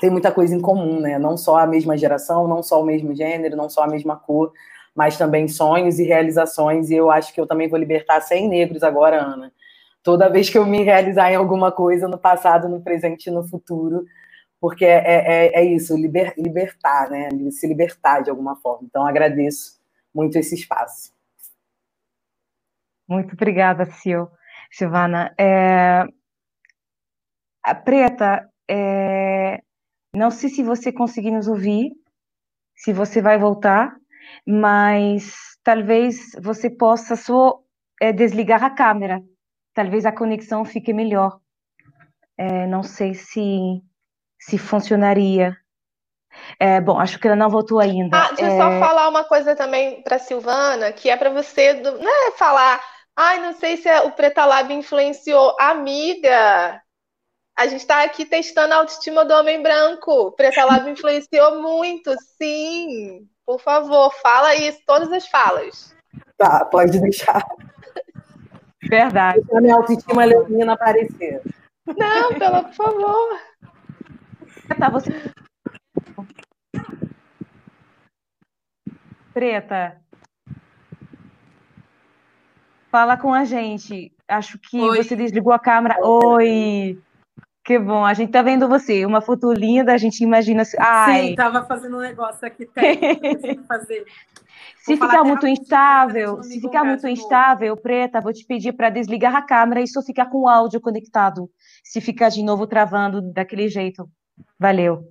tem muita coisa em comum, né? Não só a mesma geração, não só o mesmo gênero, não só a mesma cor, mas também sonhos e realizações. E eu acho que eu também vou libertar 100 negros agora, Ana toda vez que eu me realizar em alguma coisa no passado, no presente e no futuro, porque é, é, é isso, liber, libertar, né? Se libertar de alguma forma. Então, agradeço muito esse espaço. Muito obrigada, Sil. Silvana. É... A Preta, é... não sei se você conseguir nos ouvir, se você vai voltar, mas talvez você possa só é, desligar a câmera talvez a conexão fique melhor. É, não sei se, se funcionaria. É, bom, acho que ela não voltou ainda. Ah, deixa eu só é, falar uma coisa também para Silvana, que é para você não é falar, ai, não sei se o Preta Lab influenciou. Amiga, a gente está aqui testando a autoestima do homem branco. Preta Lab influenciou muito, sim. Por favor, fala isso, todas as falas. Tá, pode deixar. Verdade. Deixa a minha autoestima leonina aparecer. Não, pelo por favor. Tá, você. Preta. Fala com a gente. Acho que Oi. você desligou a câmera. Oi. Que bom, a gente tá vendo você, uma foto linda, a gente imagina. Ai. Sim, tava fazendo um negócio aqui técnico fazer. Se ficar muito instável, se ficar muito instável, Preta, vou te pedir para desligar a câmera e só ficar com o áudio conectado. Se ficar de novo travando daquele jeito. Valeu.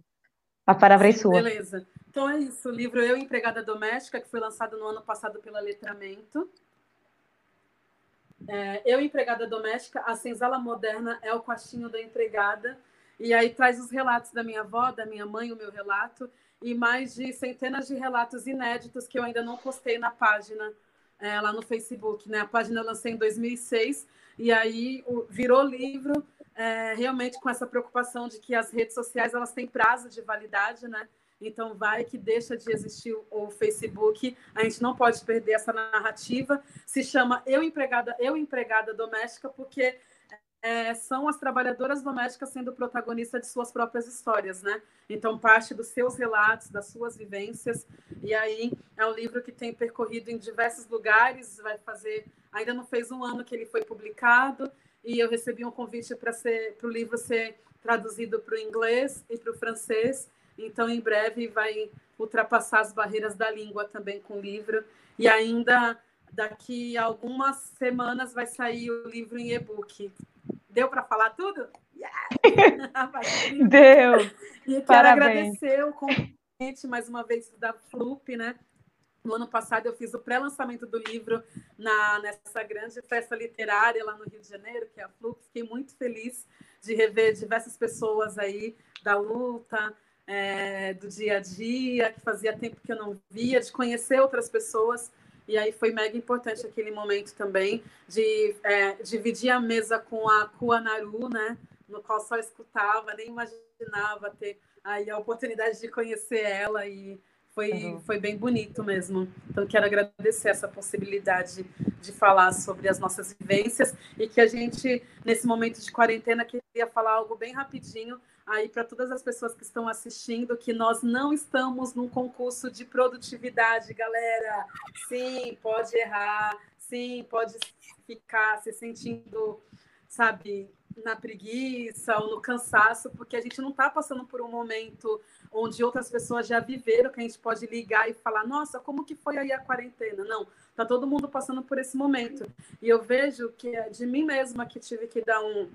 A palavra é sua. Beleza. Então é isso, o livro Eu Empregada Doméstica, que foi lançado no ano passado pela Letramento. É, Eu Empregada Doméstica, a senzala moderna é o quartinho da empregada. E aí traz os relatos da minha avó, da minha mãe, o meu relato e mais de centenas de relatos inéditos que eu ainda não postei na página é, lá no Facebook. Né? A página eu lancei em 2006 e aí virou livro é, realmente com essa preocupação de que as redes sociais elas têm prazo de validade, né? Então vai que deixa de existir o Facebook, a gente não pode perder essa narrativa. Se chama Eu empregada, eu empregada doméstica porque é, são as trabalhadoras domésticas sendo protagonistas de suas próprias histórias, né? Então, parte dos seus relatos, das suas vivências. E aí, é um livro que tem percorrido em diversos lugares, vai fazer. Ainda não fez um ano que ele foi publicado, e eu recebi um convite para o livro ser traduzido para o inglês e para o francês. Então, em breve, vai ultrapassar as barreiras da língua também com o livro. E ainda daqui a algumas semanas vai sair o livro em e-book. Deu para falar tudo? Yeah! Deu! E quero agradecer o convite mais uma vez da Flup, né? No ano passado eu fiz o pré-lançamento do livro na, nessa grande festa literária lá no Rio de Janeiro, que é a Flup. Fiquei muito feliz de rever diversas pessoas aí da luta, é, do dia a dia, que fazia tempo que eu não via, de conhecer outras pessoas e aí foi mega importante aquele momento também de é, dividir a mesa com a Kua Naru, né? No qual só escutava, nem imaginava ter aí a oportunidade de conhecer ela e foi, uhum. foi bem bonito mesmo. Então, quero agradecer essa possibilidade de falar sobre as nossas vivências e que a gente, nesse momento de quarentena, queria falar algo bem rapidinho aí para todas as pessoas que estão assistindo que nós não estamos num concurso de produtividade, galera. Sim, pode errar, sim, pode ficar se sentindo, sabe, na preguiça ou no cansaço, porque a gente não está passando por um momento onde outras pessoas já viveram, que a gente pode ligar e falar, nossa, como que foi aí a quarentena? Não, tá todo mundo passando por esse momento. E eu vejo que é de mim mesma que tive que dar um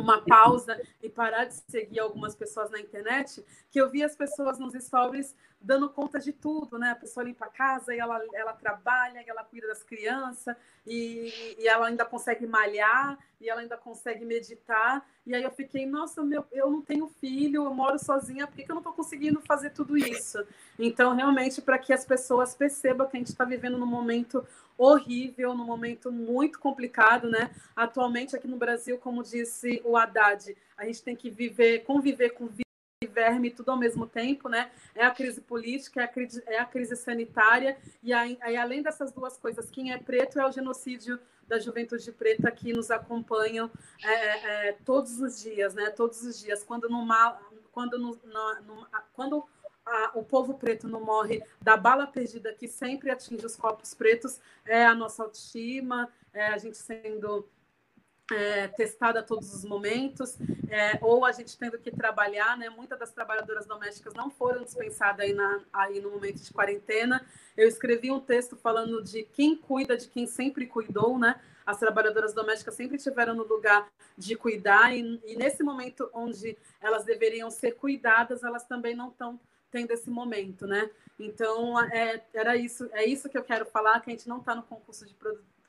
uma pausa e parar de seguir algumas pessoas na internet, que eu vi as pessoas nos stories dando conta de tudo, né? A pessoa limpa a casa e ela, ela trabalha, e ela cuida das crianças, e, e ela ainda consegue malhar, e ela ainda consegue meditar. E aí eu fiquei, nossa, meu, eu não tenho filho, eu moro sozinha, por que, que eu não estou conseguindo fazer tudo isso? Então, realmente, para que as pessoas percebam que a gente está vivendo num momento horrível, num momento muito complicado, né? Atualmente, aqui no Brasil, como disse Haddad, a gente tem que viver, conviver com verme tudo ao mesmo tempo, né? É a crise política, é a crise, é a crise sanitária, e aí, além dessas duas coisas, quem é preto é o genocídio da juventude preta que nos acompanham é, é, é todos os dias, né? Todos os dias. Quando, numa, quando, no, no, quando a, o povo preto não morre da bala perdida que sempre atinge os corpos pretos, é a nossa autoestima, é a gente sendo é, testada a todos os momentos, é, ou a gente tendo que trabalhar, né? Muitas das trabalhadoras domésticas não foram dispensadas aí, na, aí no momento de quarentena. Eu escrevi um texto falando de quem cuida de quem sempre cuidou, né? As trabalhadoras domésticas sempre tiveram no lugar de cuidar, e, e nesse momento onde elas deveriam ser cuidadas, elas também não estão tendo esse momento, né? Então, é, era isso, é isso que eu quero falar, que a gente não está no concurso de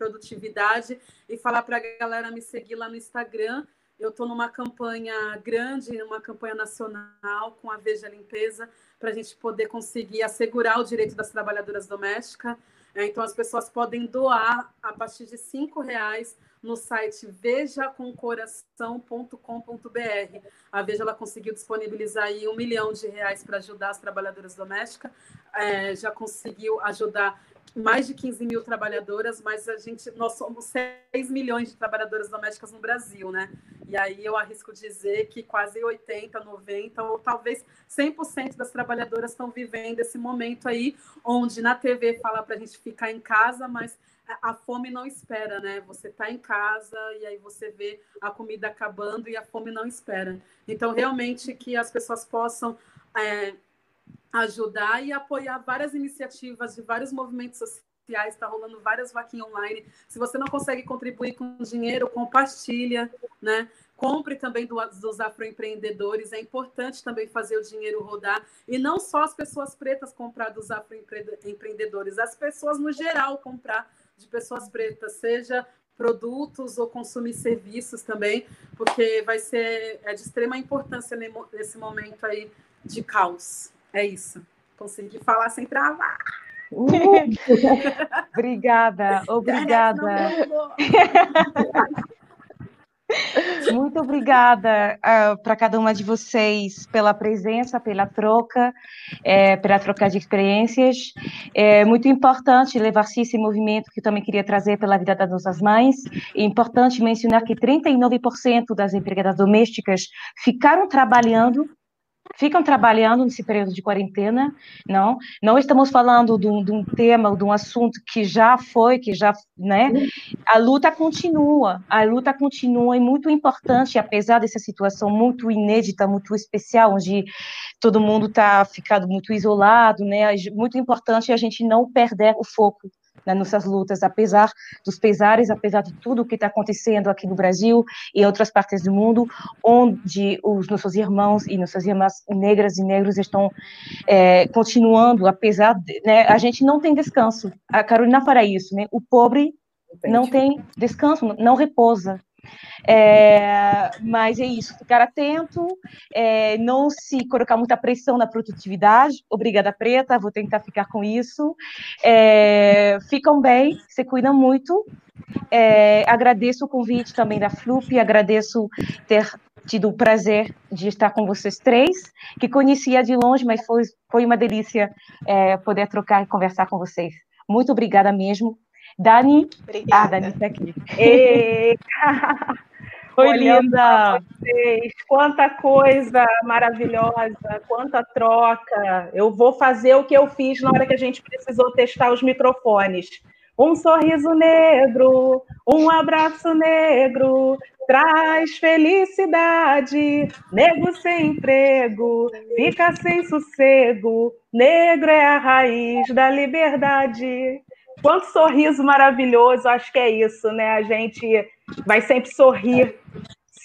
produtividade e falar para a galera me seguir lá no Instagram. Eu estou numa campanha grande, numa campanha nacional com a Veja Limpeza, para a gente poder conseguir assegurar o direito das trabalhadoras domésticas. É, então, as pessoas podem doar a partir de R$ reais no site vejacomcoração.com.br. A Veja ela conseguiu disponibilizar aí um milhão de reais para ajudar as trabalhadoras domésticas, é, já conseguiu ajudar mais de 15 mil trabalhadoras, mas a gente, nós somos 6 milhões de trabalhadoras domésticas no Brasil, né? E aí eu arrisco dizer que quase 80, 90 ou talvez 100% das trabalhadoras estão vivendo esse momento aí, onde na TV fala para a gente ficar em casa, mas a fome não espera, né? Você está em casa e aí você vê a comida acabando e a fome não espera. Então, realmente, que as pessoas possam é, ajudar e apoiar várias iniciativas de vários movimentos sociais, está rolando várias vaquinhas online. Se você não consegue contribuir com dinheiro, compartilha, né? Compre também do, dos afroempreendedores. É importante também fazer o dinheiro rodar. E não só as pessoas pretas comprar dos afroempreendedores, as pessoas no geral comprar de pessoas pretas, seja produtos ou consumir serviços também, porque vai ser é de extrema importância nesse momento aí de caos. É isso. Consegui falar sem travar. Uh, obrigada, obrigada. Muito obrigada uh, para cada uma de vocês pela presença, pela troca, é, pela troca de experiências. É muito importante levar-se esse movimento que eu também queria trazer pela vida das nossas mães. É importante mencionar que 39% das empregadas domésticas ficaram trabalhando ficam trabalhando nesse período de quarentena, não? Não estamos falando de um, de um, tema, de um assunto que já foi, que já, né? A luta continua, a luta continua e muito importante, apesar dessa situação muito inédita, muito especial, onde todo mundo está ficado muito isolado, né? Muito importante a gente não perder o foco nas nossas lutas, apesar dos pesares, apesar de tudo o que está acontecendo aqui no Brasil e outras partes do mundo, onde os nossos irmãos e nossas irmãs negras e negros estão é, continuando, apesar de, né, a gente não tem descanso. A Carolina fala isso, né? O pobre Entendi. não tem descanso, não repousa. É, mas é isso, ficar atento, é, não se colocar muita pressão na produtividade. Obrigada, Preta, vou tentar ficar com isso. É, ficam bem, se cuidam muito. É, agradeço o convite também da Flup, agradeço ter tido o prazer de estar com vocês três, que conhecia de longe, mas foi, foi uma delícia é, poder trocar e conversar com vocês. Muito obrigada mesmo. Dani. Obrigada. Ah, Dani está aqui. Oi, linda! Vocês, quanta coisa maravilhosa, quanta troca. Eu vou fazer o que eu fiz na hora que a gente precisou testar os microfones. Um sorriso negro, um abraço negro, traz felicidade. Negro sem emprego, fica sem sossego. Negro é a raiz da liberdade. Quanto sorriso maravilhoso, acho que é isso, né? A gente vai sempre sorrir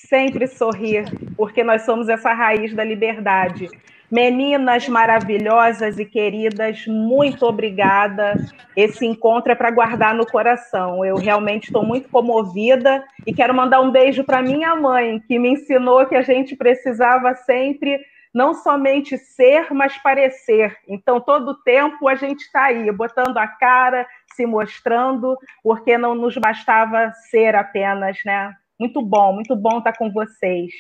sempre sorrir, porque nós somos essa raiz da liberdade. Meninas maravilhosas e queridas, muito obrigada. Esse encontro é para guardar no coração. Eu realmente estou muito comovida e quero mandar um beijo para minha mãe, que me ensinou que a gente precisava sempre não somente ser, mas parecer. Então, todo tempo a gente está aí, botando a cara, se mostrando, porque não nos bastava ser apenas, né? Muito bom, muito bom estar com vocês.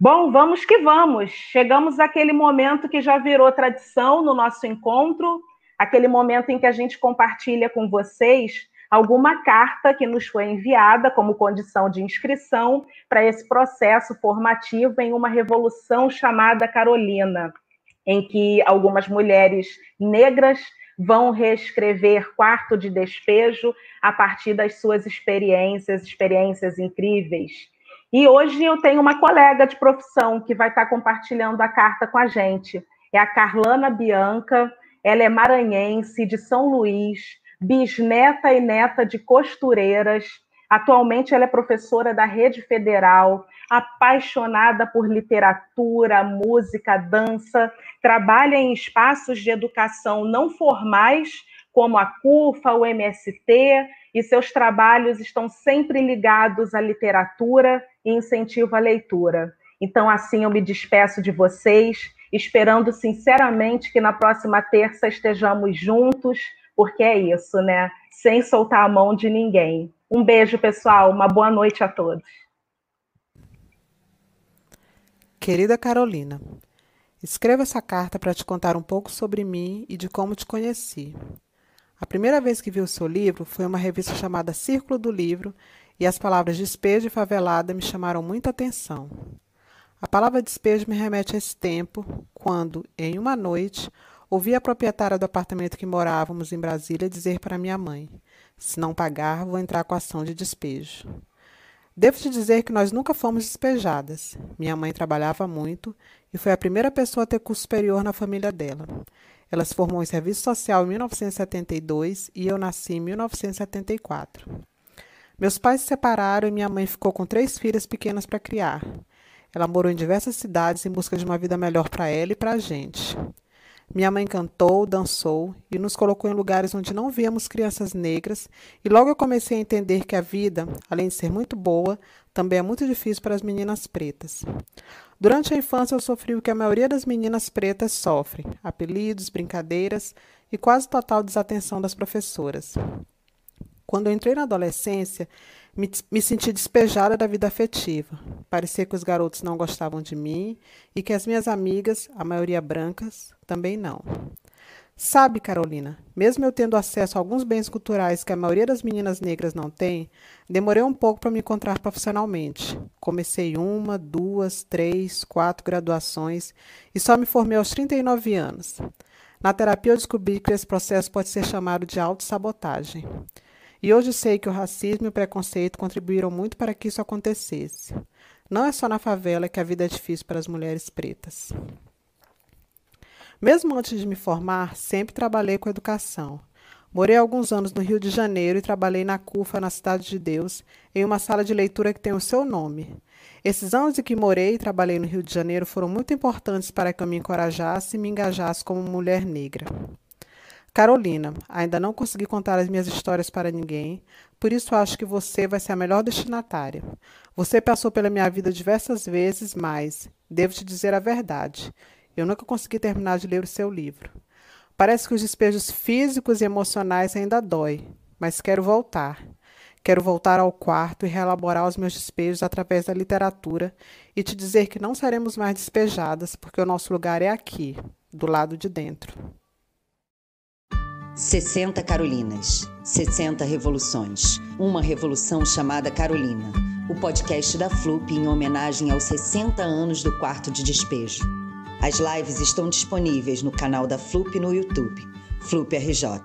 Bom, vamos que vamos. Chegamos àquele momento que já virou tradição no nosso encontro, aquele momento em que a gente compartilha com vocês alguma carta que nos foi enviada como condição de inscrição para esse processo formativo em uma revolução chamada Carolina, em que algumas mulheres negras vão reescrever Quarto de Despejo a partir das suas experiências, experiências incríveis. E hoje eu tenho uma colega de profissão que vai estar compartilhando a carta com a gente. É a Carlana Bianca, ela é maranhense, de São Luís, bisneta e neta de costureiras. Atualmente ela é professora da Rede Federal, apaixonada por literatura, música, dança, trabalha em espaços de educação não formais, como a CUFA, o MST, e seus trabalhos estão sempre ligados à literatura e incentivo à leitura. Então, assim, eu me despeço de vocês, esperando sinceramente que na próxima terça estejamos juntos porque é isso, né? Sem soltar a mão de ninguém. Um beijo, pessoal. Uma boa noite a todos. Querida Carolina, escrevo essa carta para te contar um pouco sobre mim e de como te conheci. A primeira vez que vi o seu livro foi uma revista chamada Círculo do Livro e as palavras despejo e favelada me chamaram muita atenção. A palavra despejo me remete a esse tempo, quando, em uma noite, Ouvi a proprietária do apartamento que morávamos em Brasília dizer para minha mãe: se não pagar, vou entrar com ação de despejo. Devo te dizer que nós nunca fomos despejadas. Minha mãe trabalhava muito e foi a primeira pessoa a ter curso superior na família dela. Ela se formou em serviço social em 1972 e eu nasci em 1974. Meus pais se separaram e minha mãe ficou com três filhas pequenas para criar. Ela morou em diversas cidades em busca de uma vida melhor para ela e para a gente. Minha mãe cantou, dançou e nos colocou em lugares onde não víamos crianças negras, e logo eu comecei a entender que a vida, além de ser muito boa, também é muito difícil para as meninas pretas. Durante a infância eu sofri o que a maioria das meninas pretas sofre: apelidos, brincadeiras e quase total desatenção das professoras. Quando eu entrei na adolescência, me, me senti despejada da vida afetiva. Parecia que os garotos não gostavam de mim e que as minhas amigas, a maioria brancas, também não. Sabe, Carolina, mesmo eu tendo acesso a alguns bens culturais que a maioria das meninas negras não tem, demorei um pouco para me encontrar profissionalmente. Comecei uma, duas, três, quatro graduações e só me formei aos 39 anos. Na terapia eu descobri que esse processo pode ser chamado de autossabotagem. E hoje sei que o racismo e o preconceito contribuíram muito para que isso acontecesse. Não é só na favela que a vida é difícil para as mulheres pretas. Mesmo antes de me formar, sempre trabalhei com educação. Morei alguns anos no Rio de Janeiro e trabalhei na CUFA, na Cidade de Deus, em uma sala de leitura que tem o seu nome. Esses anos em que morei e trabalhei no Rio de Janeiro foram muito importantes para que eu me encorajasse e me engajasse como mulher negra. Carolina, ainda não consegui contar as minhas histórias para ninguém, por isso acho que você vai ser a melhor destinatária. Você passou pela minha vida diversas vezes, mas, devo te dizer a verdade, eu nunca consegui terminar de ler o seu livro. Parece que os despejos físicos e emocionais ainda dói, mas quero voltar. Quero voltar ao quarto e reelaborar os meus despejos através da literatura e te dizer que não seremos mais despejadas, porque o nosso lugar é aqui, do lado de dentro. 60 Carolinas, 60 Revoluções. Uma revolução chamada Carolina. O podcast da FLUP em homenagem aos 60 anos do quarto de despejo. As lives estão disponíveis no canal da FLUP no YouTube, FLUP RJ.